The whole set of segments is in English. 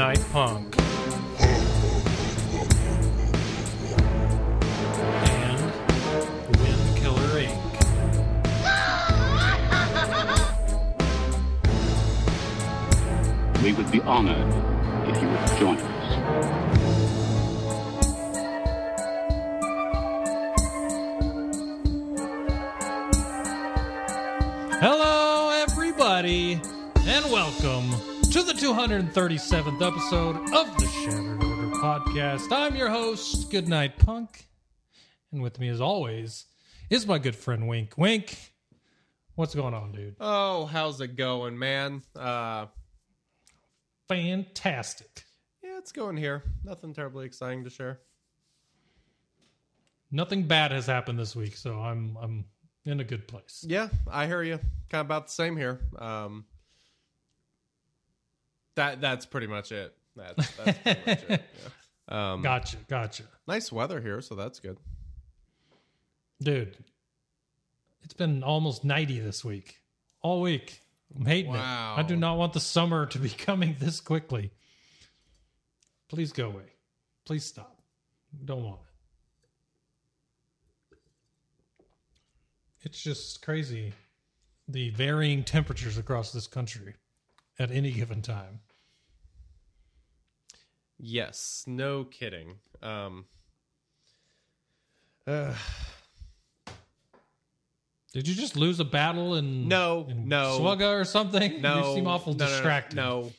Goodnight Punk. And Wind Killer Inc. We would be honored 137th episode of the Shattered Order podcast. I'm your host, Goodnight Punk. And with me, as always, is my good friend Wink. Wink, what's going on, dude? Oh, how's it going, man? Uh, Fantastic. Yeah, it's going here. Nothing terribly exciting to share. Nothing bad has happened this week, so I'm I'm in a good place. Yeah, I hear you. Kind of about the same here. Um, that that's pretty much it. That's, that's pretty much it. Yeah. Um, Gotcha, gotcha, nice weather here, so that's good. dude. It's been almost 90 this week, all week. I'm hating Wow. it. I do not want the summer to be coming this quickly. Please go away. Please stop. Don't want it. It's just crazy the varying temperatures across this country at any given time. Yes, no kidding. Um, uh, Did you just lose a battle in No, in no. Slugga or something? no, you seem awful no, no, no, distracted. No,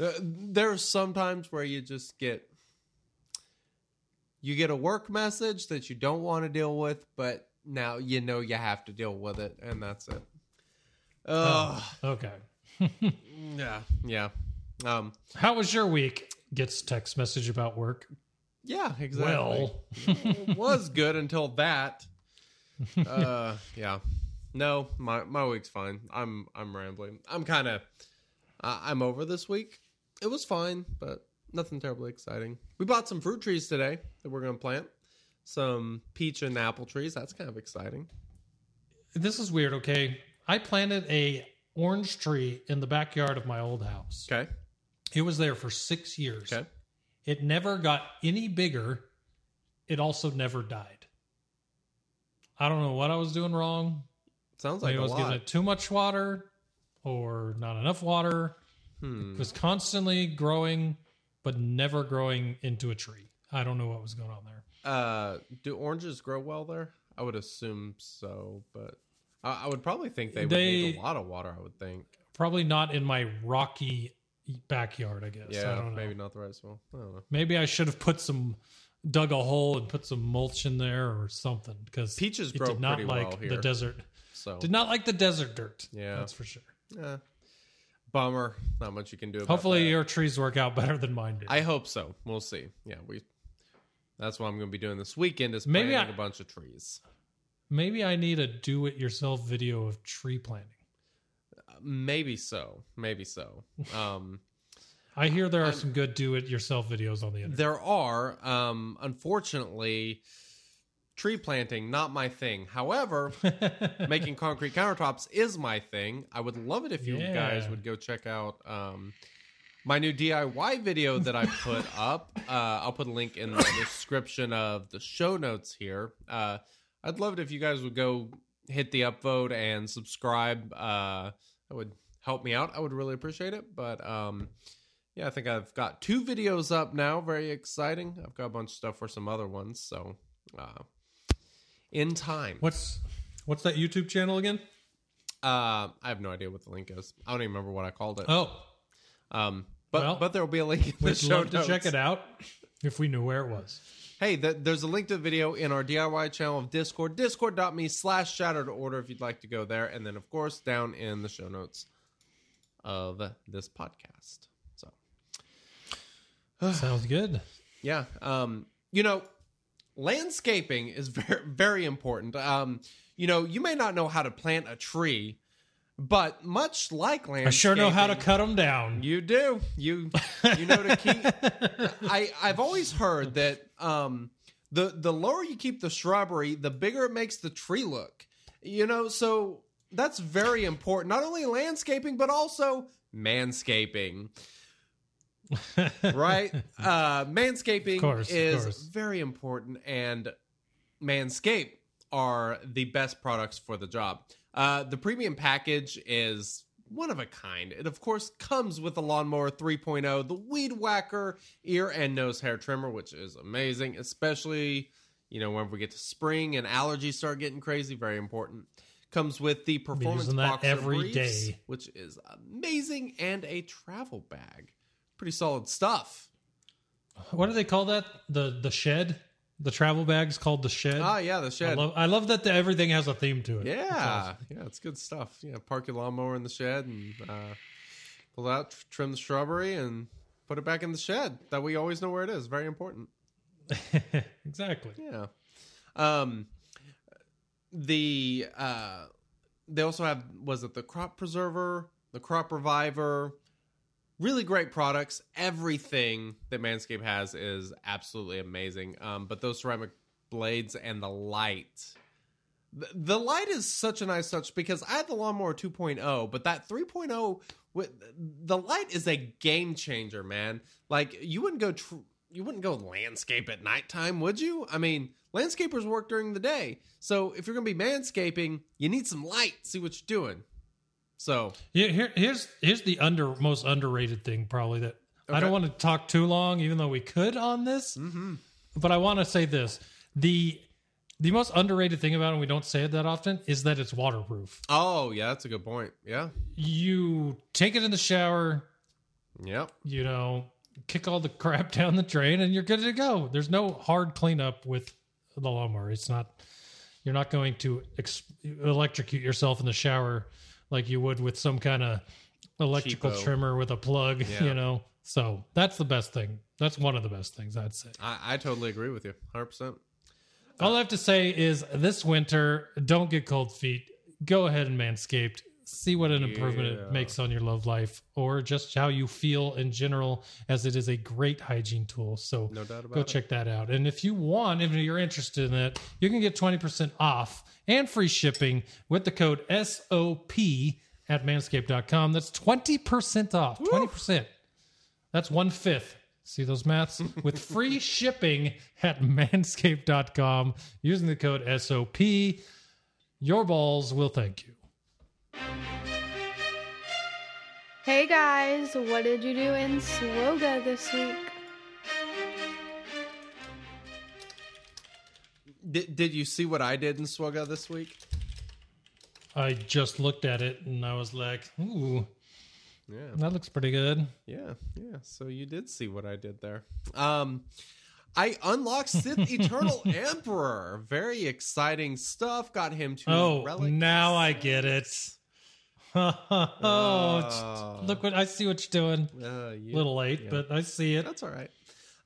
Uh, there's sometimes where you just get you get a work message that you don't want to deal with, but now you know you have to deal with it, and that's it. Ugh. Okay. yeah, yeah, um, How was your week? Gets text message about work. yeah, exactly. Well, It was good until that. Uh, yeah. No, my my week's fine. I'm I'm rambling. I'm kind of uh, I'm over this week. It was fine, but nothing terribly exciting. We bought some fruit trees today that we're gonna plant. Some peach and apple trees. That's kind of exciting. this is weird. Okay, I planted a orange tree in the backyard of my old house. Okay. It was there for six years. Okay. It never got any bigger. It also never died. I don't know what I was doing wrong. Sounds like Maybe I was giving it too much water or not enough water. Hmm. It was constantly growing, but never growing into a tree. I don't know what was going on there. Uh, do oranges grow well there? I would assume so, but I, I would probably think they would need a lot of water. I would think. Probably not in my rocky backyard, I guess. I Yeah, don't know. maybe not the right smell. I don't know. Maybe I should have put some dug a hole and put some mulch in there or something because Peaches grow did not like well the desert. So Did not like the desert dirt. Yeah. that's for sure. Eh, bummer. Not much you can do. About Hopefully, that. your trees work out better than mine did. I hope so. We'll see. Yeah, we. That's what I'm going to be doing this weekend. Is Maybe planting I- a bunch of trees. Maybe I need a do-it-yourself video of tree planting. Maybe so. Maybe so. Um, I hear there are some good do-it-yourself videos on the internet. there are, um, unfortunately, tree planting not my thing. However, making concrete countertops is my thing. I would love it if you Yeah. guys would go check out um, my new DIY video that I put up. Uh, I'll put a link in the description of the show notes here. Uh, I'd love it if you guys would go hit the upvote and subscribe. Uh, that would help me out. I would really appreciate it. But um, yeah, I think I've got two videos up now. Very exciting. I've got a bunch of stuff for some other ones. So uh, in time. What's what's that YouTube channel again? Uh, I have no idea what the link is. I don't even remember what I called it. Oh, Um, but Well, but there will be a link in the show to notes. check it out. If we knew where it was. Hey, th- there's a link to the video in our DIY channel of Discord, discord.me slash shattered order if you'd like to go there. And then, of course, down in the show notes of this podcast. So, Sounds good. yeah. Um, you know, landscaping is very, very important. Um, you know, you may not know how to plant a tree, but much like landscaping, I sure know how to cut them down. You do. You you know to keep. I I've always heard that um the the lower you keep the shrubbery, the bigger it makes the tree look. You know, so that's very important. Not only landscaping, but also manscaping. right? Uh manscaping course, is very important and Manscaped are the best products for the job. Uh, the premium package is one of a kind. It, of course, comes with the Lawnmower 3.0, the Weed Whacker ear and nose hair trimmer, which is amazing, especially, you know, when we get to spring and allergies start getting crazy. Very important. Comes with the Performance using that Boxer every Briefs, day. which is amazing, and a travel bag. Pretty solid stuff. What do they call that? The the shed? The travel bag's called the shed. Ah, yeah, the I shed. love I love that the, everything has a theme to it. It's Yeah, awesome. yeah, it's good stuff. Yeah, park your lawnmower in the shed and uh, pull out, trim the shrubbery, and put it back in the shed. That we always know where it is. Very important. exactly. Yeah. Um, the uh, they also have was it the crop preserver, the crop reviver. Really great products. Everything that Manscaped has is absolutely amazing. Um, but those ceramic blades and the light. The, the light is such a nice touch because I had the lawnmower 2.0, but that 3.0 with the light is a game changer, man. Like you wouldn't go tr- you wouldn't go landscape at nighttime, would you? I mean, landscapers work during the day. So if you're going to be manscaping, you need some light. See what you're doing. So, Yeah, here, here's here's the under most underrated thing probably that I don't want to talk too long, even though we could on this. Mm-hmm. But I want to say this: the the most underrated thing about it, and we don't say it that often, is that it's waterproof. oh, yeah, that's a good point. Yeah. You take it in the shower, Yep. you know, kick all the crap down the drain, and you're good to go. There's no hard cleanup with the lawnmower. It's not. You're not going to ex- electrocute yourself in the shower like you would with some kind of electrical Cheapo. trimmer with a plug. Yeah. You know, so that's the best thing. That's one of the best things I'd say. I, I totally agree with you. 100%. All I have to say is this winter, don't get cold feet. Go ahead and manscaped. See what an improvement Yeah. it makes on your love life or just how you feel in general, as it is a great hygiene tool. So No go it. check that out. And if you want, if you're interested in it, you can get 20% off and free shipping with the code SOP at manscaped.com. That's 20% off. 20%. That's one fifth. See those maths? With free shipping at manscaped.com using the code SOP. Your balls will thank you. Hey guys, what did you do in Swoga this week? Did, did you see what I did in Swugga this week? I just looked at it and I was like, ooh, Yeah. that looks pretty good. Yeah, yeah. So you did see what I did there. Um, I unlocked Sith Eternal Emperor. Very exciting stuff. Got him to Oh, relic. now I get it. oh, Oh. look what I see what you're doing. Uh, A yeah, little late, yeah. but I see it. That's all right.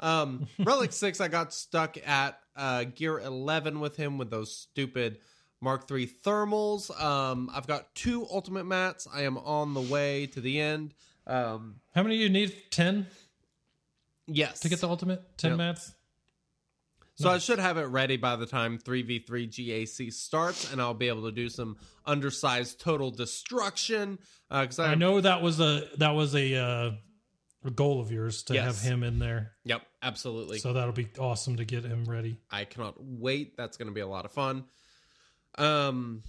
Um, Relic Six, I got stuck at uh, Gear Eleven with him with those stupid Mark III thermals. Um, I've got two ultimate mats. I am on the way to the end. Um, How many do you need? 10 yes, to get the ultimate? 10 Yep. mats? So I should have it ready by the time 3v3 GAC starts, and I'll be able to do some undersized total destruction. Because I, I know that was a that was a, uh, a goal of yours to Yes. have him in there. Yep, absolutely. So that'll be awesome to get him ready. I cannot wait. That's going to be a lot of fun. Um,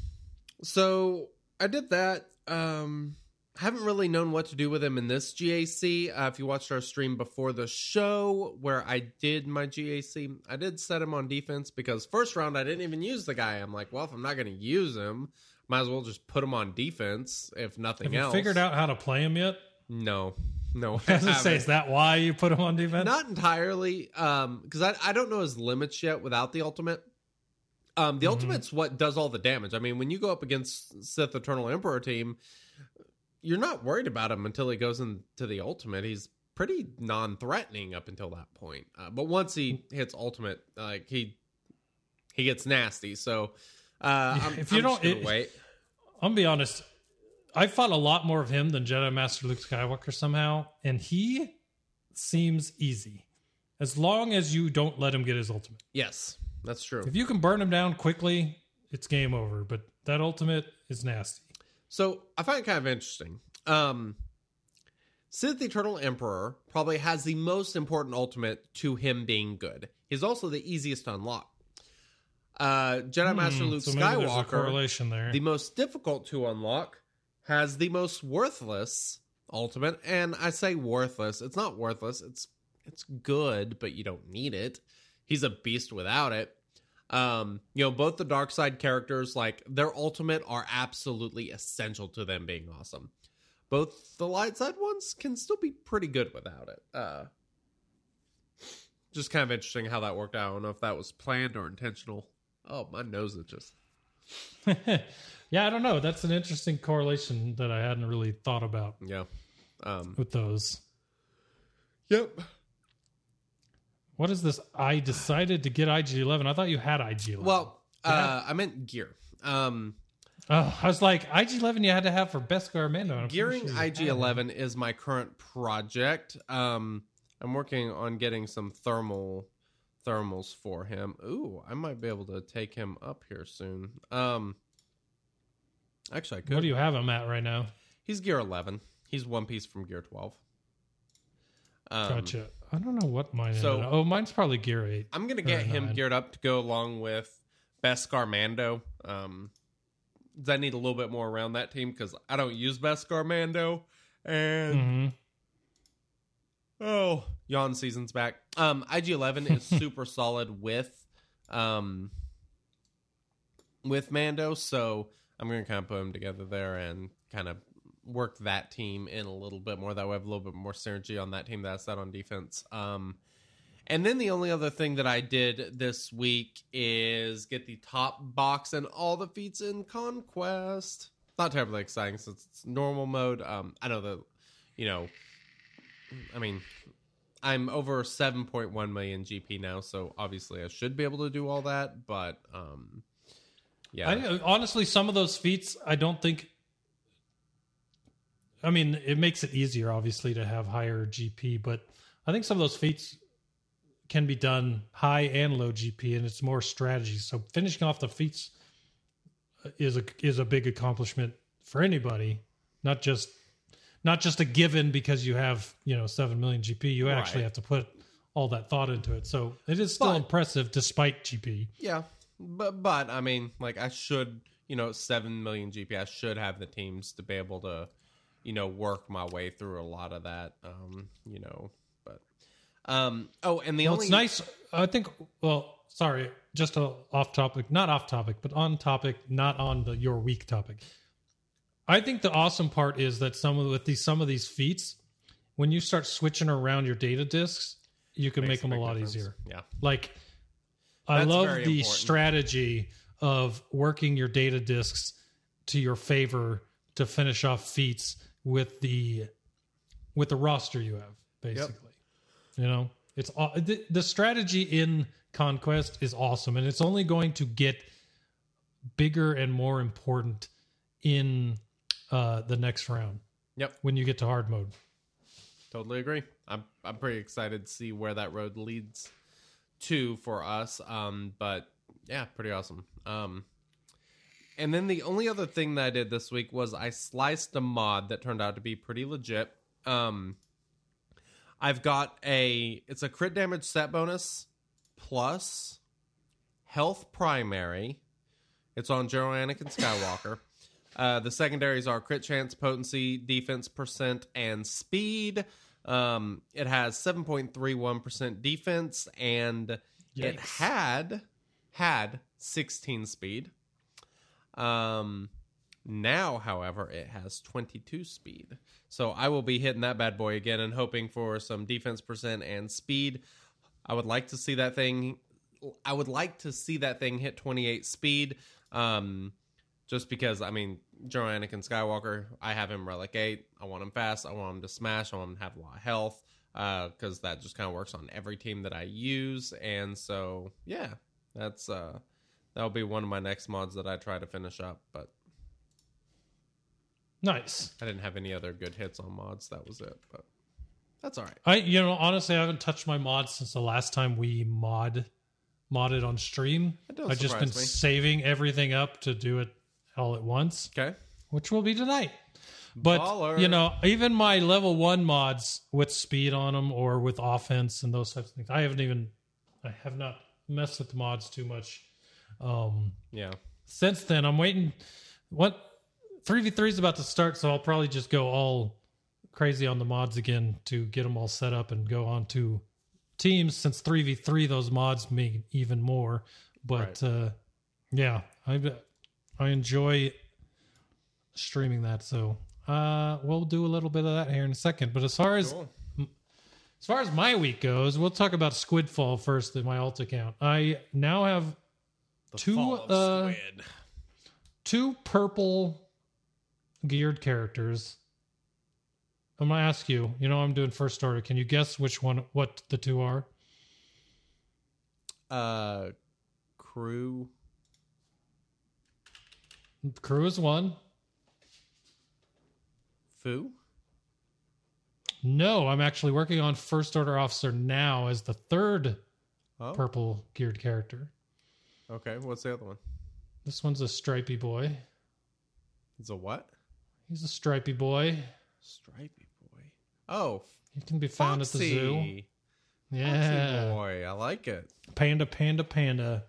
so I did that. Um, haven't really known what to do with him in this GAC. Uh, if you watched our stream before the show where I did my GAC, I did set him on defense because first round I didn't even use the guy. I'm like, well, if I'm not going to use him, might as well just put him on defense if nothing Have you else. figured out how to play him yet? No, No, I was gonna say, is that why you put him on defense? Not entirely, um, because I, I don't know his limits yet without the ultimate. Um, the Mhm. ultimate's what does all the damage. I mean, when you go up against Sith Eternal Emperor team, you're not worried about him until he goes into the ultimate. He's pretty non-threatening up until that point. Uh, but once he hits ultimate, like he he gets nasty. So uh, I'm, If you I'm just don't- it- wait. I'm gonna be honest. I fought a lot more of him than Jedi Master Luke Skywalker somehow, and he seems easy. As long as you don't let him get his ultimate. Yes, that's true. If you can burn him down quickly, it's game over. But that ultimate is nasty. So I find it kind of interesting. Um, Sith Eternal Emperor probably has the most important ultimate to him being good. He's also the easiest to unlock. Uh, Jedi Master Hmm, Luke so maybe there's a Skywalker, the most difficult to unlock, has the most worthless ultimate. And I say worthless. It's not worthless. It's it's good, but you don't need it. He's a beast without it. Um, you know, both the dark side characters, like their ultimate, are absolutely essential to them being awesome. Both the light side ones can still be pretty good without it. Uh, just kind of interesting how that worked out. I don't know if that was planned or intentional. Oh, my nose itches. yeah, I don't know. That's an interesting correlation that I hadn't really thought about Yeah. Um, with those. yep. What is this? I decided to get IG11. I thought you had IG11. Well, uh, I meant gear. Um, oh, I was like IG11. You had to have for best Mando. and I'm gearing sure it. IG11 is my current project. Um, I'm working on getting some thermal thermals for him. Ooh, I might be able to take him up here soon. Um, actually, I could. What do you have him at right now? He's gear 11. He's one piece from gear 12. Um, Gotcha. I don't know what mine. so- is. oh, mine's probably gear eight. I'm gonna get him nine. geared up to go along with Beskar Mando. Um, I need a little bit more around that team because I don't use Beskar Mando, and hmm oh, yawn season's back. Um, IG11 is super solid with um with Mando, so I'm gonna kind of put them together there and kind of work that team in a little bit more. That way, I have a little bit more synergy on that team that's not on defense. Um, and then the only other thing that I did this week is get the top box and all the feats in Conquest. Not terribly exciting since it's normal mode. Um, I know that, you know, I mean, I'm over 7.1 million GP now, so obviously I should be able to do all that. But um, yeah, I, honestly, some of those feats, I don't think. I mean, it makes it easier, obviously, to have higher GP, but I think some of those feats can be done high and low GP, and it's more strategy. So finishing off the feats is a is a big accomplishment for anybody, not just not just a given because you have you know seven million GP. You actually have to put all that thought into it. So it is still But- impressive despite GP. Yeah, but but I mean, like I should, you know, seven million GP. I should have the teams to be able to, you know, work my way through a lot of that. Um, you know, but um, oh, and the Well, only it's nice. I think. Well, sorry, just a off topic, not off topic, but on topic, not on the your week topic. I think the awesome part is that some of with these some of these feats, when you start switching around your data disks, you can makes make them a lot difference. easier. Yeah, Like, I That's love the important. strategy of working your data disks to your favor to finish off feats with the with the roster you have, basically. You know, it's the, the strategy in Conquest is awesome, and it's only going to get bigger and more important in uh, the next round yep, when you get to hard mode. totally agree. I'm I'm pretty excited to see where that road leads to for us. Um, but yeah, pretty awesome. Um, and then the only other thing that I did this week was I sliced a mod that turned out to be pretty legit. Um, I've got a it's a crit damage set bonus plus health primary. It's on General Anakin Skywalker. Uh, the secondaries are crit chance, potency, defense percent, and speed. Um, it has 7.31% defense and it had had 16 speed. Um, Now, however, it has 22 speed. So I will be hitting that bad boy again and hoping for some defense percent and speed. I would like to see that thing. I would like to see that thing hit 28 speed. Um, just because I mean, General Anakin Skywalker, I have him relic eight. I want him fast. I want him to smash. I want him to have a lot of health uh, because that just kind of works on every team that I use. And so, yeah, that's uh, that'll be one of my next mods that I try to finish up. But Nice. I didn't have any other good hits on mods. That was it. But that's all right. I you know honestly I haven't touched my mods since the last time we mod modded on stream. I've just been me. saving everything up to do it all at once, Okay. which will be tonight. But Baller. you know, even my level one mods with speed on them or with offense and those types of things, I haven't even, I have not messed with the mods too much. Um, Yeah. since then, I'm waiting. What three v three is about to start, so I'll probably just go all crazy on the mods again to get them all set up and go on to teams. Since three v three, those mods mean even more. But Right. uh, yeah, I I enjoy streaming that. So uh, we'll do a little bit of that here in a second. But as far as Cool. as far as my week goes, we'll talk about Squidfall first in my alt account. I now have The Two, uh, two purple geared characters. I'm gonna ask you. You know, I'm doing first order. Can you guess which one, what the two are? Uh, crew. Crew is one. Foo. No, I'm actually working on first order officer now as the third Oh. purple geared character. Okay. What's the other one? This one's a stripy boy. It's a what? He's a stripy boy. Stripey boy. Oh, He can be found at the zoo. Yeah. Foxy boy. I like it. Panda Panda Panda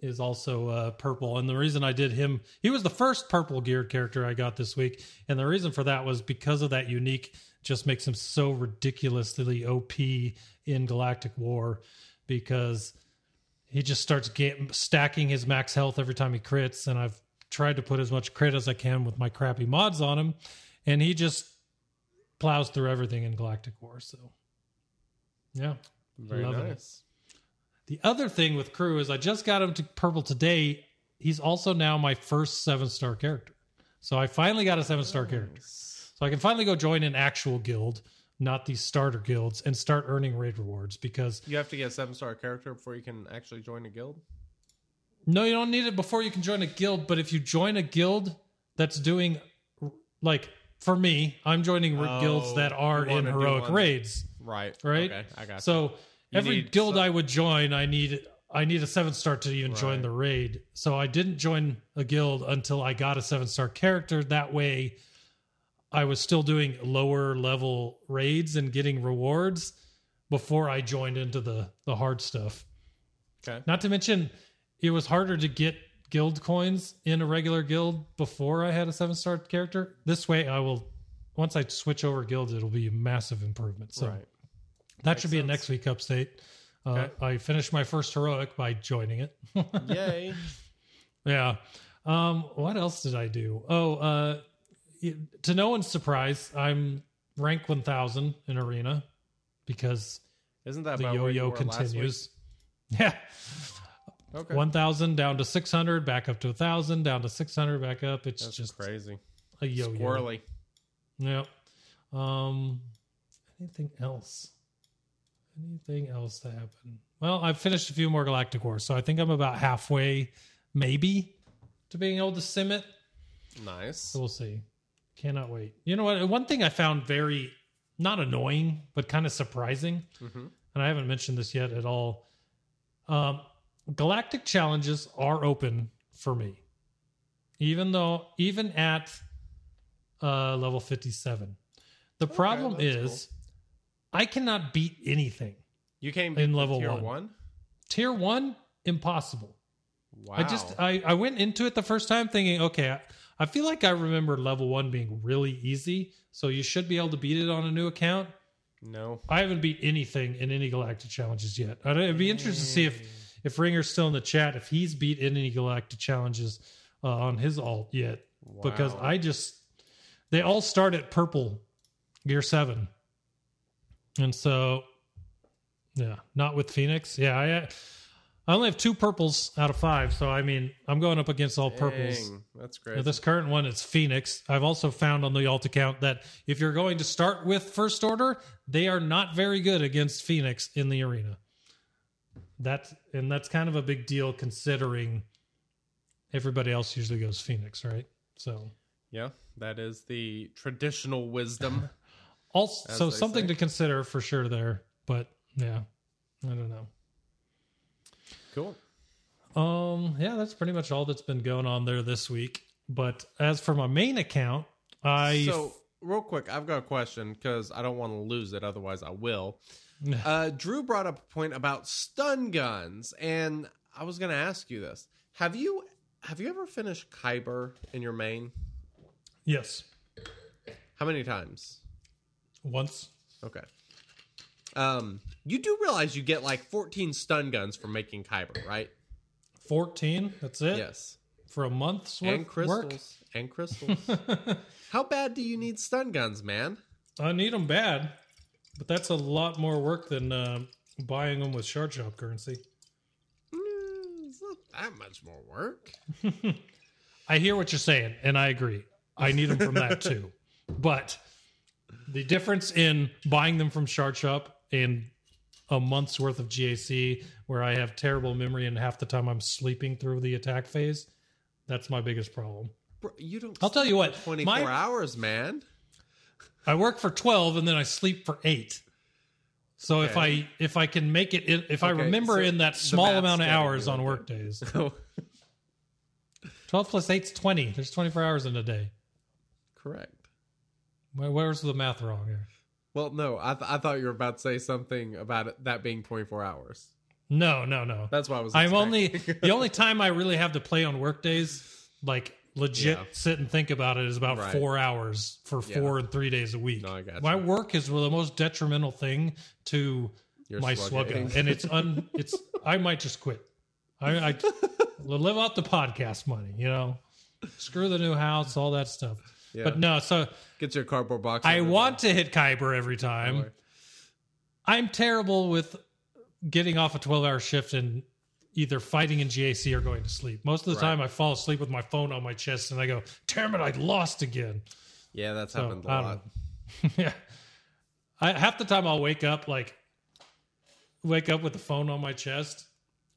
is also uh, purple. And the reason I did him, he was the first purple geared character I got this week. And the reason for that was because of that unique, just makes him so ridiculously OP in Galactic War because he just starts get, stacking his max health every time he crits. And I've tried to put as much crit as I can with my crappy mods on him. And he just plows through everything in Galactic War. So, yeah. Very Loving it. nice. The other thing with Crew is I just got him to purple today. He's also now my first seven star character. So I finally got a seven star character. So I can finally go join an actual guild, not these starter guilds, and start earning raid rewards because You have to get a seven star character before you can actually join a guild. no, you don't need it before you can join a guild. But if you join a guild that's doing, like for me, I'm joining Oh, guilds that are in heroic raids. Right. right? Okay. I got. So You every guild some- I would join, I need I need a seven star to even join the raid. So I didn't join a guild until I got a seven star character. That way, I was still doing lower level raids and getting rewards before I joined into the the hard stuff. Okay. Not to mention, it was harder to get guild coins in a regular guild before I had a seven star character. This way, I will once I switch over guilds, it'll be a massive improvement. So right. that should be a next week update. Uh, Okay. I finished my first heroic by joining it. Yay. yeah. Um, what else did I do? Oh, uh, to no one's surprise, I'm rank 1000 in arena because Isn't that the yo-yo continues. Yeah. Okay. 1000 down to 600, back up to 1000, down to 600, back up. It's That's just crazy. a yo-yo. Squirrely. Yeah. Um, anything else? Anything else to happen? Well, I've finished a few more Galactic Wars, so I think I'm about halfway, maybe, to being able to sim it. Nice. So we'll see. Cannot wait. You know what? One thing I found very not annoying, but kind of surprising, Mhm. and I haven't mentioned this yet at all. Um, galactic challenges are open for me, even though even at uh, level fifty-seven. The problem that's is I cannot beat anything. You came In level tier one. one. Tier one, impossible. Wow. I just I, I went into it the first time thinking, okay, I, feel like I remember level one being really easy, so you should be able to beat it on a new account. no. I haven't beat anything in any galactic challenges yet. I'd, it'd be interesting to see if if Ringer's still in the chat if he's beat any galactic challenges uh, on his alt yet. because I just they all start at purple gear seven, and so yeah, not with Phoenix. Yeah, I I only have two purples out of five, so I mean I'm going up against all purples. Dang, that's Now, great. this current one it's Phoenix. I've also found on the alt account that if you're going to start with first order, they are not very good against Phoenix in the arena. That's and that's kind of a big deal considering everybody else usually goes Phoenix, right? So yeah, that is the traditional wisdom. also so something say. to consider for sure there. But yeah. I don't know. Cool. Um, yeah, that's pretty much all that's been going on there this week. But as for my main account, I So, real quick, I've got a question because I don't want to lose it. Otherwise, I will. Uh, Drew brought up a point about stun guns, and I was going to ask you this: Have you have you ever finished Kyber in your main? yes, How many times? once. Okay. Um, you do realize you get like 14 stun guns for making Kyber, right? 14 that's it Yes. for a month's worth And crystals. work And crystals. How bad do you need stun guns, man? i need them bad but that's a lot more work than uh, buying them with shard shop currency Mm, it's not that much more work. i hear what you're saying and i agree i need them from that too but the difference in buying them from shard shop and a month's worth of gac where i have terrible memory and half the time i'm sleeping through the attack phase that's my biggest problem Bro, you don't. I'll tell you what, 24 hours, man. I work for 12 and then I sleep for 8. So if I if I can make it in- if I remember so in that small amount of hours on okay. work days. Oh, 12 plus 8 is 20. There's 24 hours in a day. correct. Where- Where's the math wrong here? Well, no, I, th- I thought you were about to say something about it, that being 24 hours. No, no, no. That's why I was. I'm only the only time I really have to play on work days like legit Yeah. sit and think about it is about Right. 4 hours for Yeah. 4 and 3 days a week. No, I got My you. work is the most detrimental thing to Your my slugging. slugga, and it's un. It's I might just quit. I, I live off the podcast money, you know. Screw the new house, all that stuff. Yeah. But no, so Get your cardboard box. I want to hit Kyber every time. I'm terrible with getting off a 12 hour shift and either fighting in GAC or going to sleep. Most of the Right. time, I fall asleep with my phone on my chest and I go, "Damn it, I lost again." Yeah, that's So, happened a lot. yeah. I half the time I'll wake up like wake up with the phone on my chest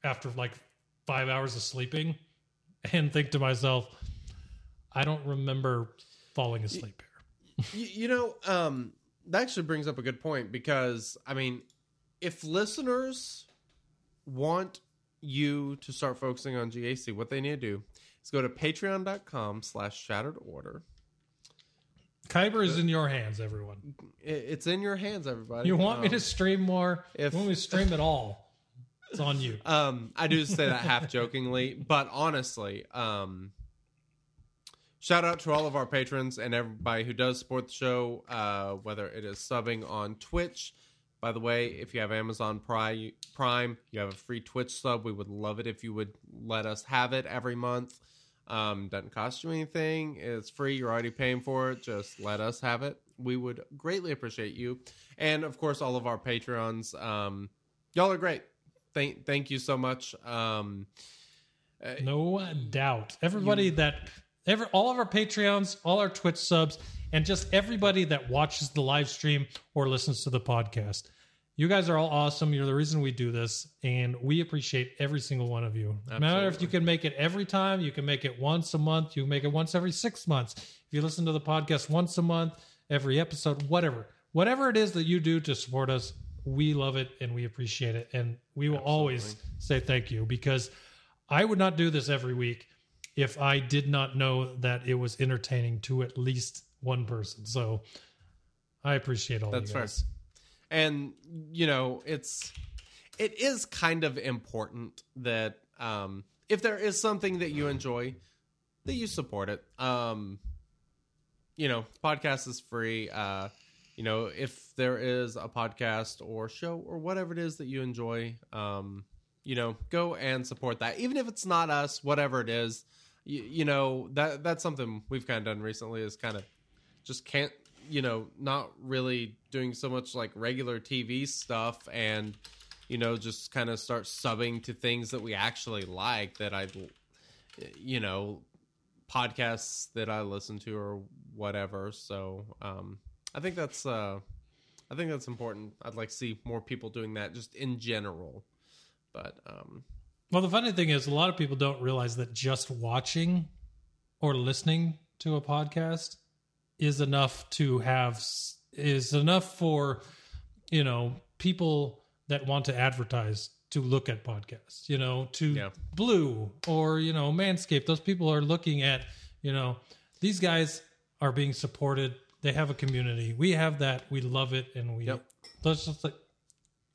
after like five hours of sleeping and think to myself, I don't remember falling asleep here. You, know, um, that actually brings up a good point because I mean, if listeners want you to start focusing on GAC, what they need to do is go to patreon.com slash shattered order. Kyber is in your hands, everyone. It's in your hands, everybody. You want me Um, to stream more? if- you want me to stream at all? It's on you. Um, I do say that half jokingly, but honestly, um, shout out to all of our patrons and everybody who does support the show, uh, whether it is subbing on Twitch. By the way, if you have Amazon Prime, you have a free Twitch sub. We would love it if you would let us have it every month. Um, doesn't cost you anything. It's free. You're already paying for it. Just let us have it. We would greatly appreciate you, and of course, all of our patrons. Um, y'all are great. Thank, thank you so much. Um, No doubt. Everybody that every all of our Patreons, all our Twitch subs, and just everybody that watches the live stream or listens to the podcast. You guys are all awesome. You're the reason we do this, and we appreciate every single one of you. No matter if you can make it every time, you can make it once a month, you can make it once every six months. If you listen to the podcast once a month, every episode, whatever, whatever it is that you do to support us, we love it and we appreciate it, and we will always say thank you because I would not do this every week if I did not know that it was entertaining to at least one person. So I appreciate all That's you fair. guys. and you know it's it is kind of important that um if there is something that you enjoy that you support it um you know podcast is free uh you know if there is a podcast or show or whatever it is that you enjoy um you know go and support that even if it's not us whatever it is you, you know that that's something we've kind of done recently is kind of just can't you know not really doing so much like regular tv stuff and you know just kind of start subbing to things that we actually like that i you know podcasts that i listen to or whatever. So um i think that's uh i think that's important. I'd like to see more people doing that just in general. But um Well, the funny thing is, a lot of people don't realize that just watching or listening to a podcast is enough to have is enough for you know people that want to advertise to look at podcasts. You know, to Yeah. Blue or you know Manscaped. Those people are looking at you know these guys are being supported. They have a community. We have that. We love it, and we Yep. let's just like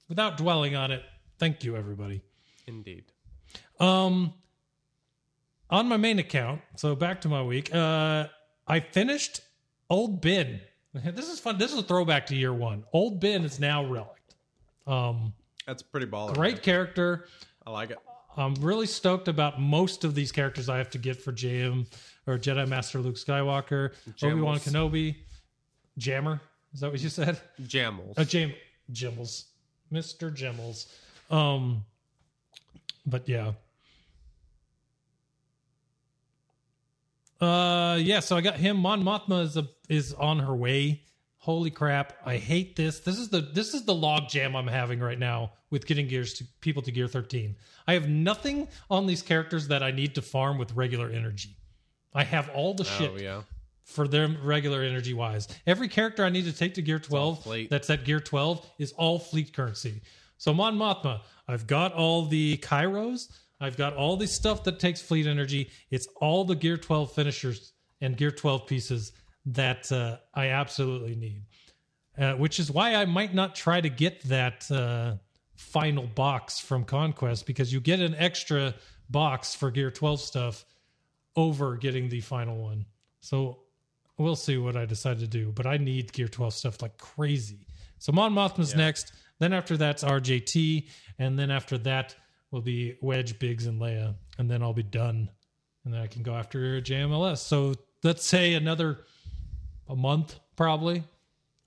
without dwelling on it. Thank you, everybody. indeed Um, on my main account, so back to my week. Uh, I finished Old Ben. This is fun. This is a throwback to year one. Old Ben is now relic. Um, that's pretty baller great character. i like it I'm really stoked about most of these characters I have to get for JM or Jedi Master Luke Skywalker, Obi Wan Kenobi, Jammer. Is that what you said? jammels Uh, Jam Jimmels, Mister Jimmels. Um, but yeah. Uh, yeah. So I got him. Mon Mothma is a, is on her way. Holy crap! I hate this. This is the this is the log jam I'm having right now with getting gears to people to gear 13. I have nothing on these characters that I need to farm with regular energy. I have all the shit oh yeah for them regular energy wise. Every character I need to take to gear 12 fleet. that's at gear 12 is all fleet currency. So Mon Mothma, I've got all the Kairos, I've got all the stuff that takes fleet energy. It's all the gear 12 finishers and gear 12 pieces that uh, I absolutely need. Uh, which is why I might not try to get that uh, final box from Conquest because you get an extra box for gear 12 stuff over getting the final one. So we'll see what I decide to do. But I need Gear 12 stuff like crazy. So Mon Mothma's next. Then after that's RJT. And then after that will be Wedge, Biggs, and Leia. And then I'll be done. And then I can go after JMLS. So let's say another a month probably.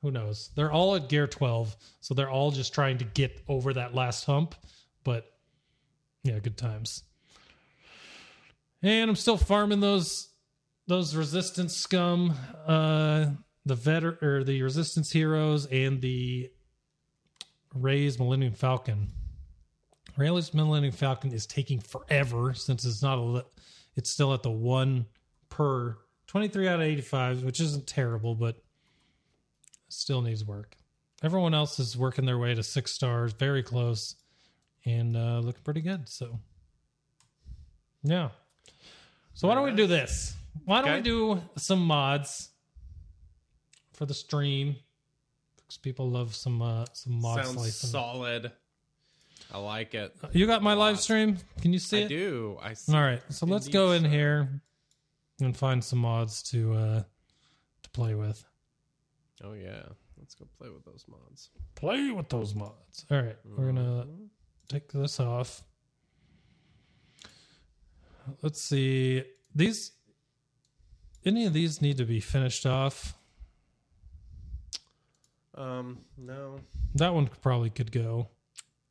Who knows? They're all at Gear 12. So they're all just trying to get over that last hump. But yeah, good times. And I'm still farming those those resistance scum, uh, the veter or the resistance heroes, and the Rey's Millennium Falcon. Rey's Millennium Falcon is taking forever since it's not a. It's still at the one per twenty three out of eighty five, which isn't terrible, but still needs work. Everyone else is working their way to six stars, very close, and uh, looking pretty good. So, yeah. So why don't we do this? Why don't we do some mods for the stream? Because people love some uh, some mod Sounds slicing. solid. I like it. You got my live stream? Can you see I it? do. I see. All right. So let's go in here and find some mods to uh to play with. Oh yeah. Let's go play with those mods. Play with those mods. All right. We're gonna take this off. Let's see. These any of these need to be finished off. Um, no. That one probably could go.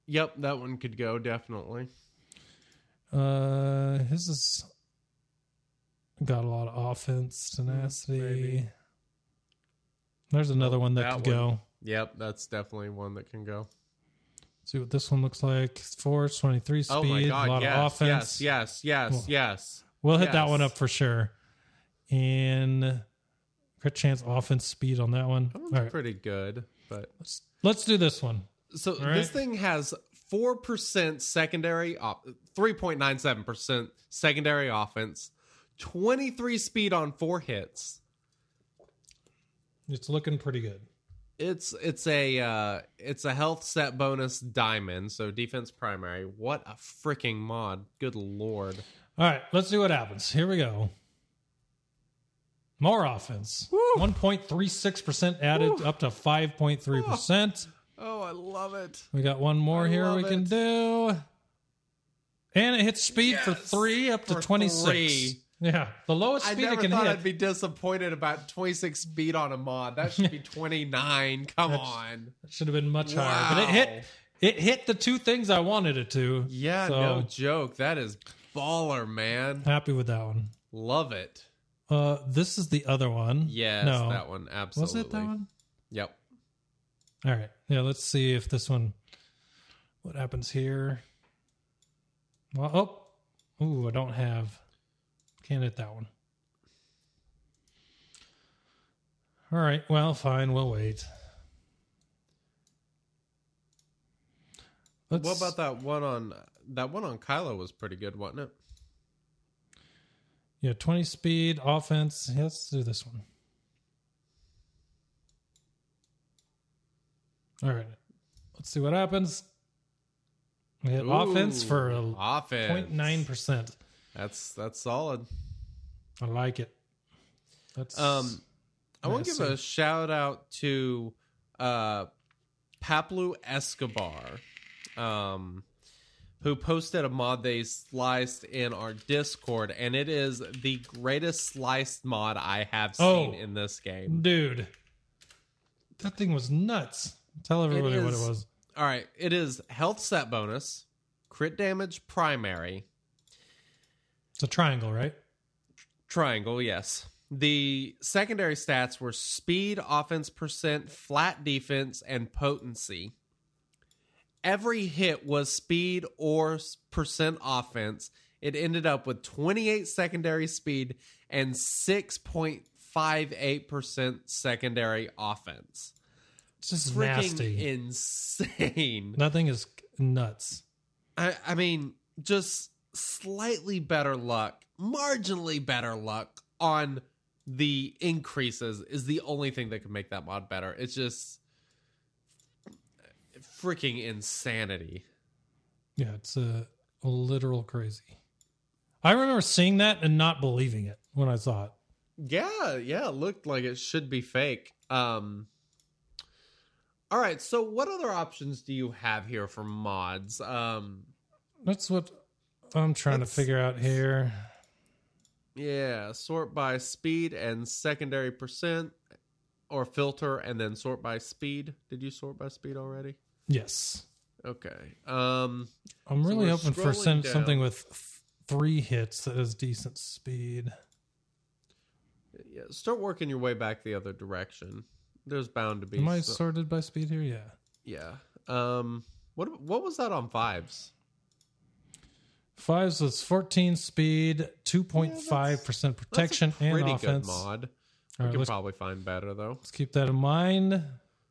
Yep, that one could go definitely. Uh, his is got a lot of offense, tenacity. Mm, maybe. There's another one that, that could one. go. Yep, that's definitely one that can go. See what this one looks like. Force, 23 speed, oh my god, a lot yes, of offense. yes, yes, yes, Cool. yes. We'll hit that one up for sure. And crit chance offense speed on that one. That one's right. pretty good, but Let's, let's do this one. so right. this thing has four percent secondary, three point nine seven percent secondary offense, twenty three speed on four hits. It's looking pretty good. It's it's a uh, it's a health set bonus diamond, so defense primary. What a freaking mod! Good lord. All right, let's see what happens. Here we go. More offense. 1.36% added up to 5.3%. Oh, I love it. We got one more I here we can do. And it hits speed for three up to for 26. three. Yeah, the lowest I speed it can thought hit. I'd be disappointed about 26 speed on a mod. That should be 29. Come That's- on. should have been much higher, but it hit. It hit the two things I wanted it to. Yeah, so no joke. That is baller, man. happy with that one. Love it. Uh, this is the other one. Yes, no, that one. Absolutely. Was it that one? Yep. All right. Yeah, let's see if this one. What happens here? Well, oh, ooh, I don't have. Can't hit that one. All right. Well, fine. We'll wait. Let's, What about that one on that one on Kylo was pretty good, wasn't it? Yeah, 20 speed, offense. Yeah, let's do this one. All right. Let's see what happens. We hit offense for a offense 0.9%. That's that's solid. I like it. That's Um, I want to give a shout out to uh, Paplu Escobar, um, who posted a mod they sliced in our Discord, and it is the greatest sliced mod I have oh, seen Oh. in this game. dude. That thing was nuts. Tell everybody what it was. All right, it is health set bonus, crit damage primary, It's a triangle, right? Triangle, yes. The secondary stats were speed, offense percent, flat defense, and potency. Every hit was speed or percent offense. It ended up with 28 secondary speed and 6.58% secondary offense. Just Freaking nasty. insane. Nothing is nuts. I, I mean, just slightly better luck, marginally better luck on the increases is the only thing that can make that mod better. It's just freaking insanity. Yeah, it's a, a literal crazy. I remember seeing that and not believing it when I saw it. Yeah, yeah, it looked like it should be fake. Um All right, so what other options do you have here for mods? Um That's what I'm trying to figure out here. Yeah, sort by speed and secondary percent, or filter and then sort by speed. Did you sort by speed already? Yes. Okay. Um, I'm really we're hoping for some, something with th- three hits that has decent speed. yeah, start working your way back the other direction. There's bound to be. Am I so- sorted by speed here? Yeah. yeah. Um, what what was that on fives? Fives was 14 speed, 2.5% protection, That's a pretty and offense. good mod. We right, can probably find better though. let's keep that in mind. I'm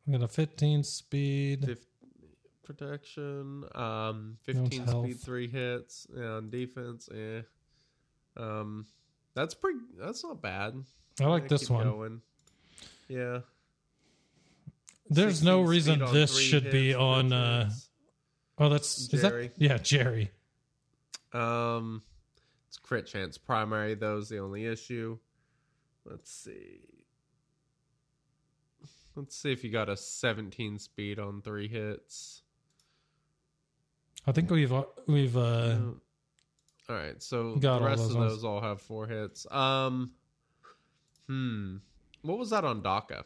going to 15 speed. Fif- protection, um, 15 health. speed, three hits, yeah, on defense. Eh. Um, that's pretty. That's not bad. I like Yeah, this one. Going. Yeah. There's no reason this should be on. Uh, oh, that's is that- yeah, Jerry. Um, it's crit chance primary. Those the only issue. Let's see. Let's see if you got a 17 speed on three hits. I think we've we've uh, All right, so Got the all rest those of ones. those all have four hits. Um, hmm, what was that on Daka?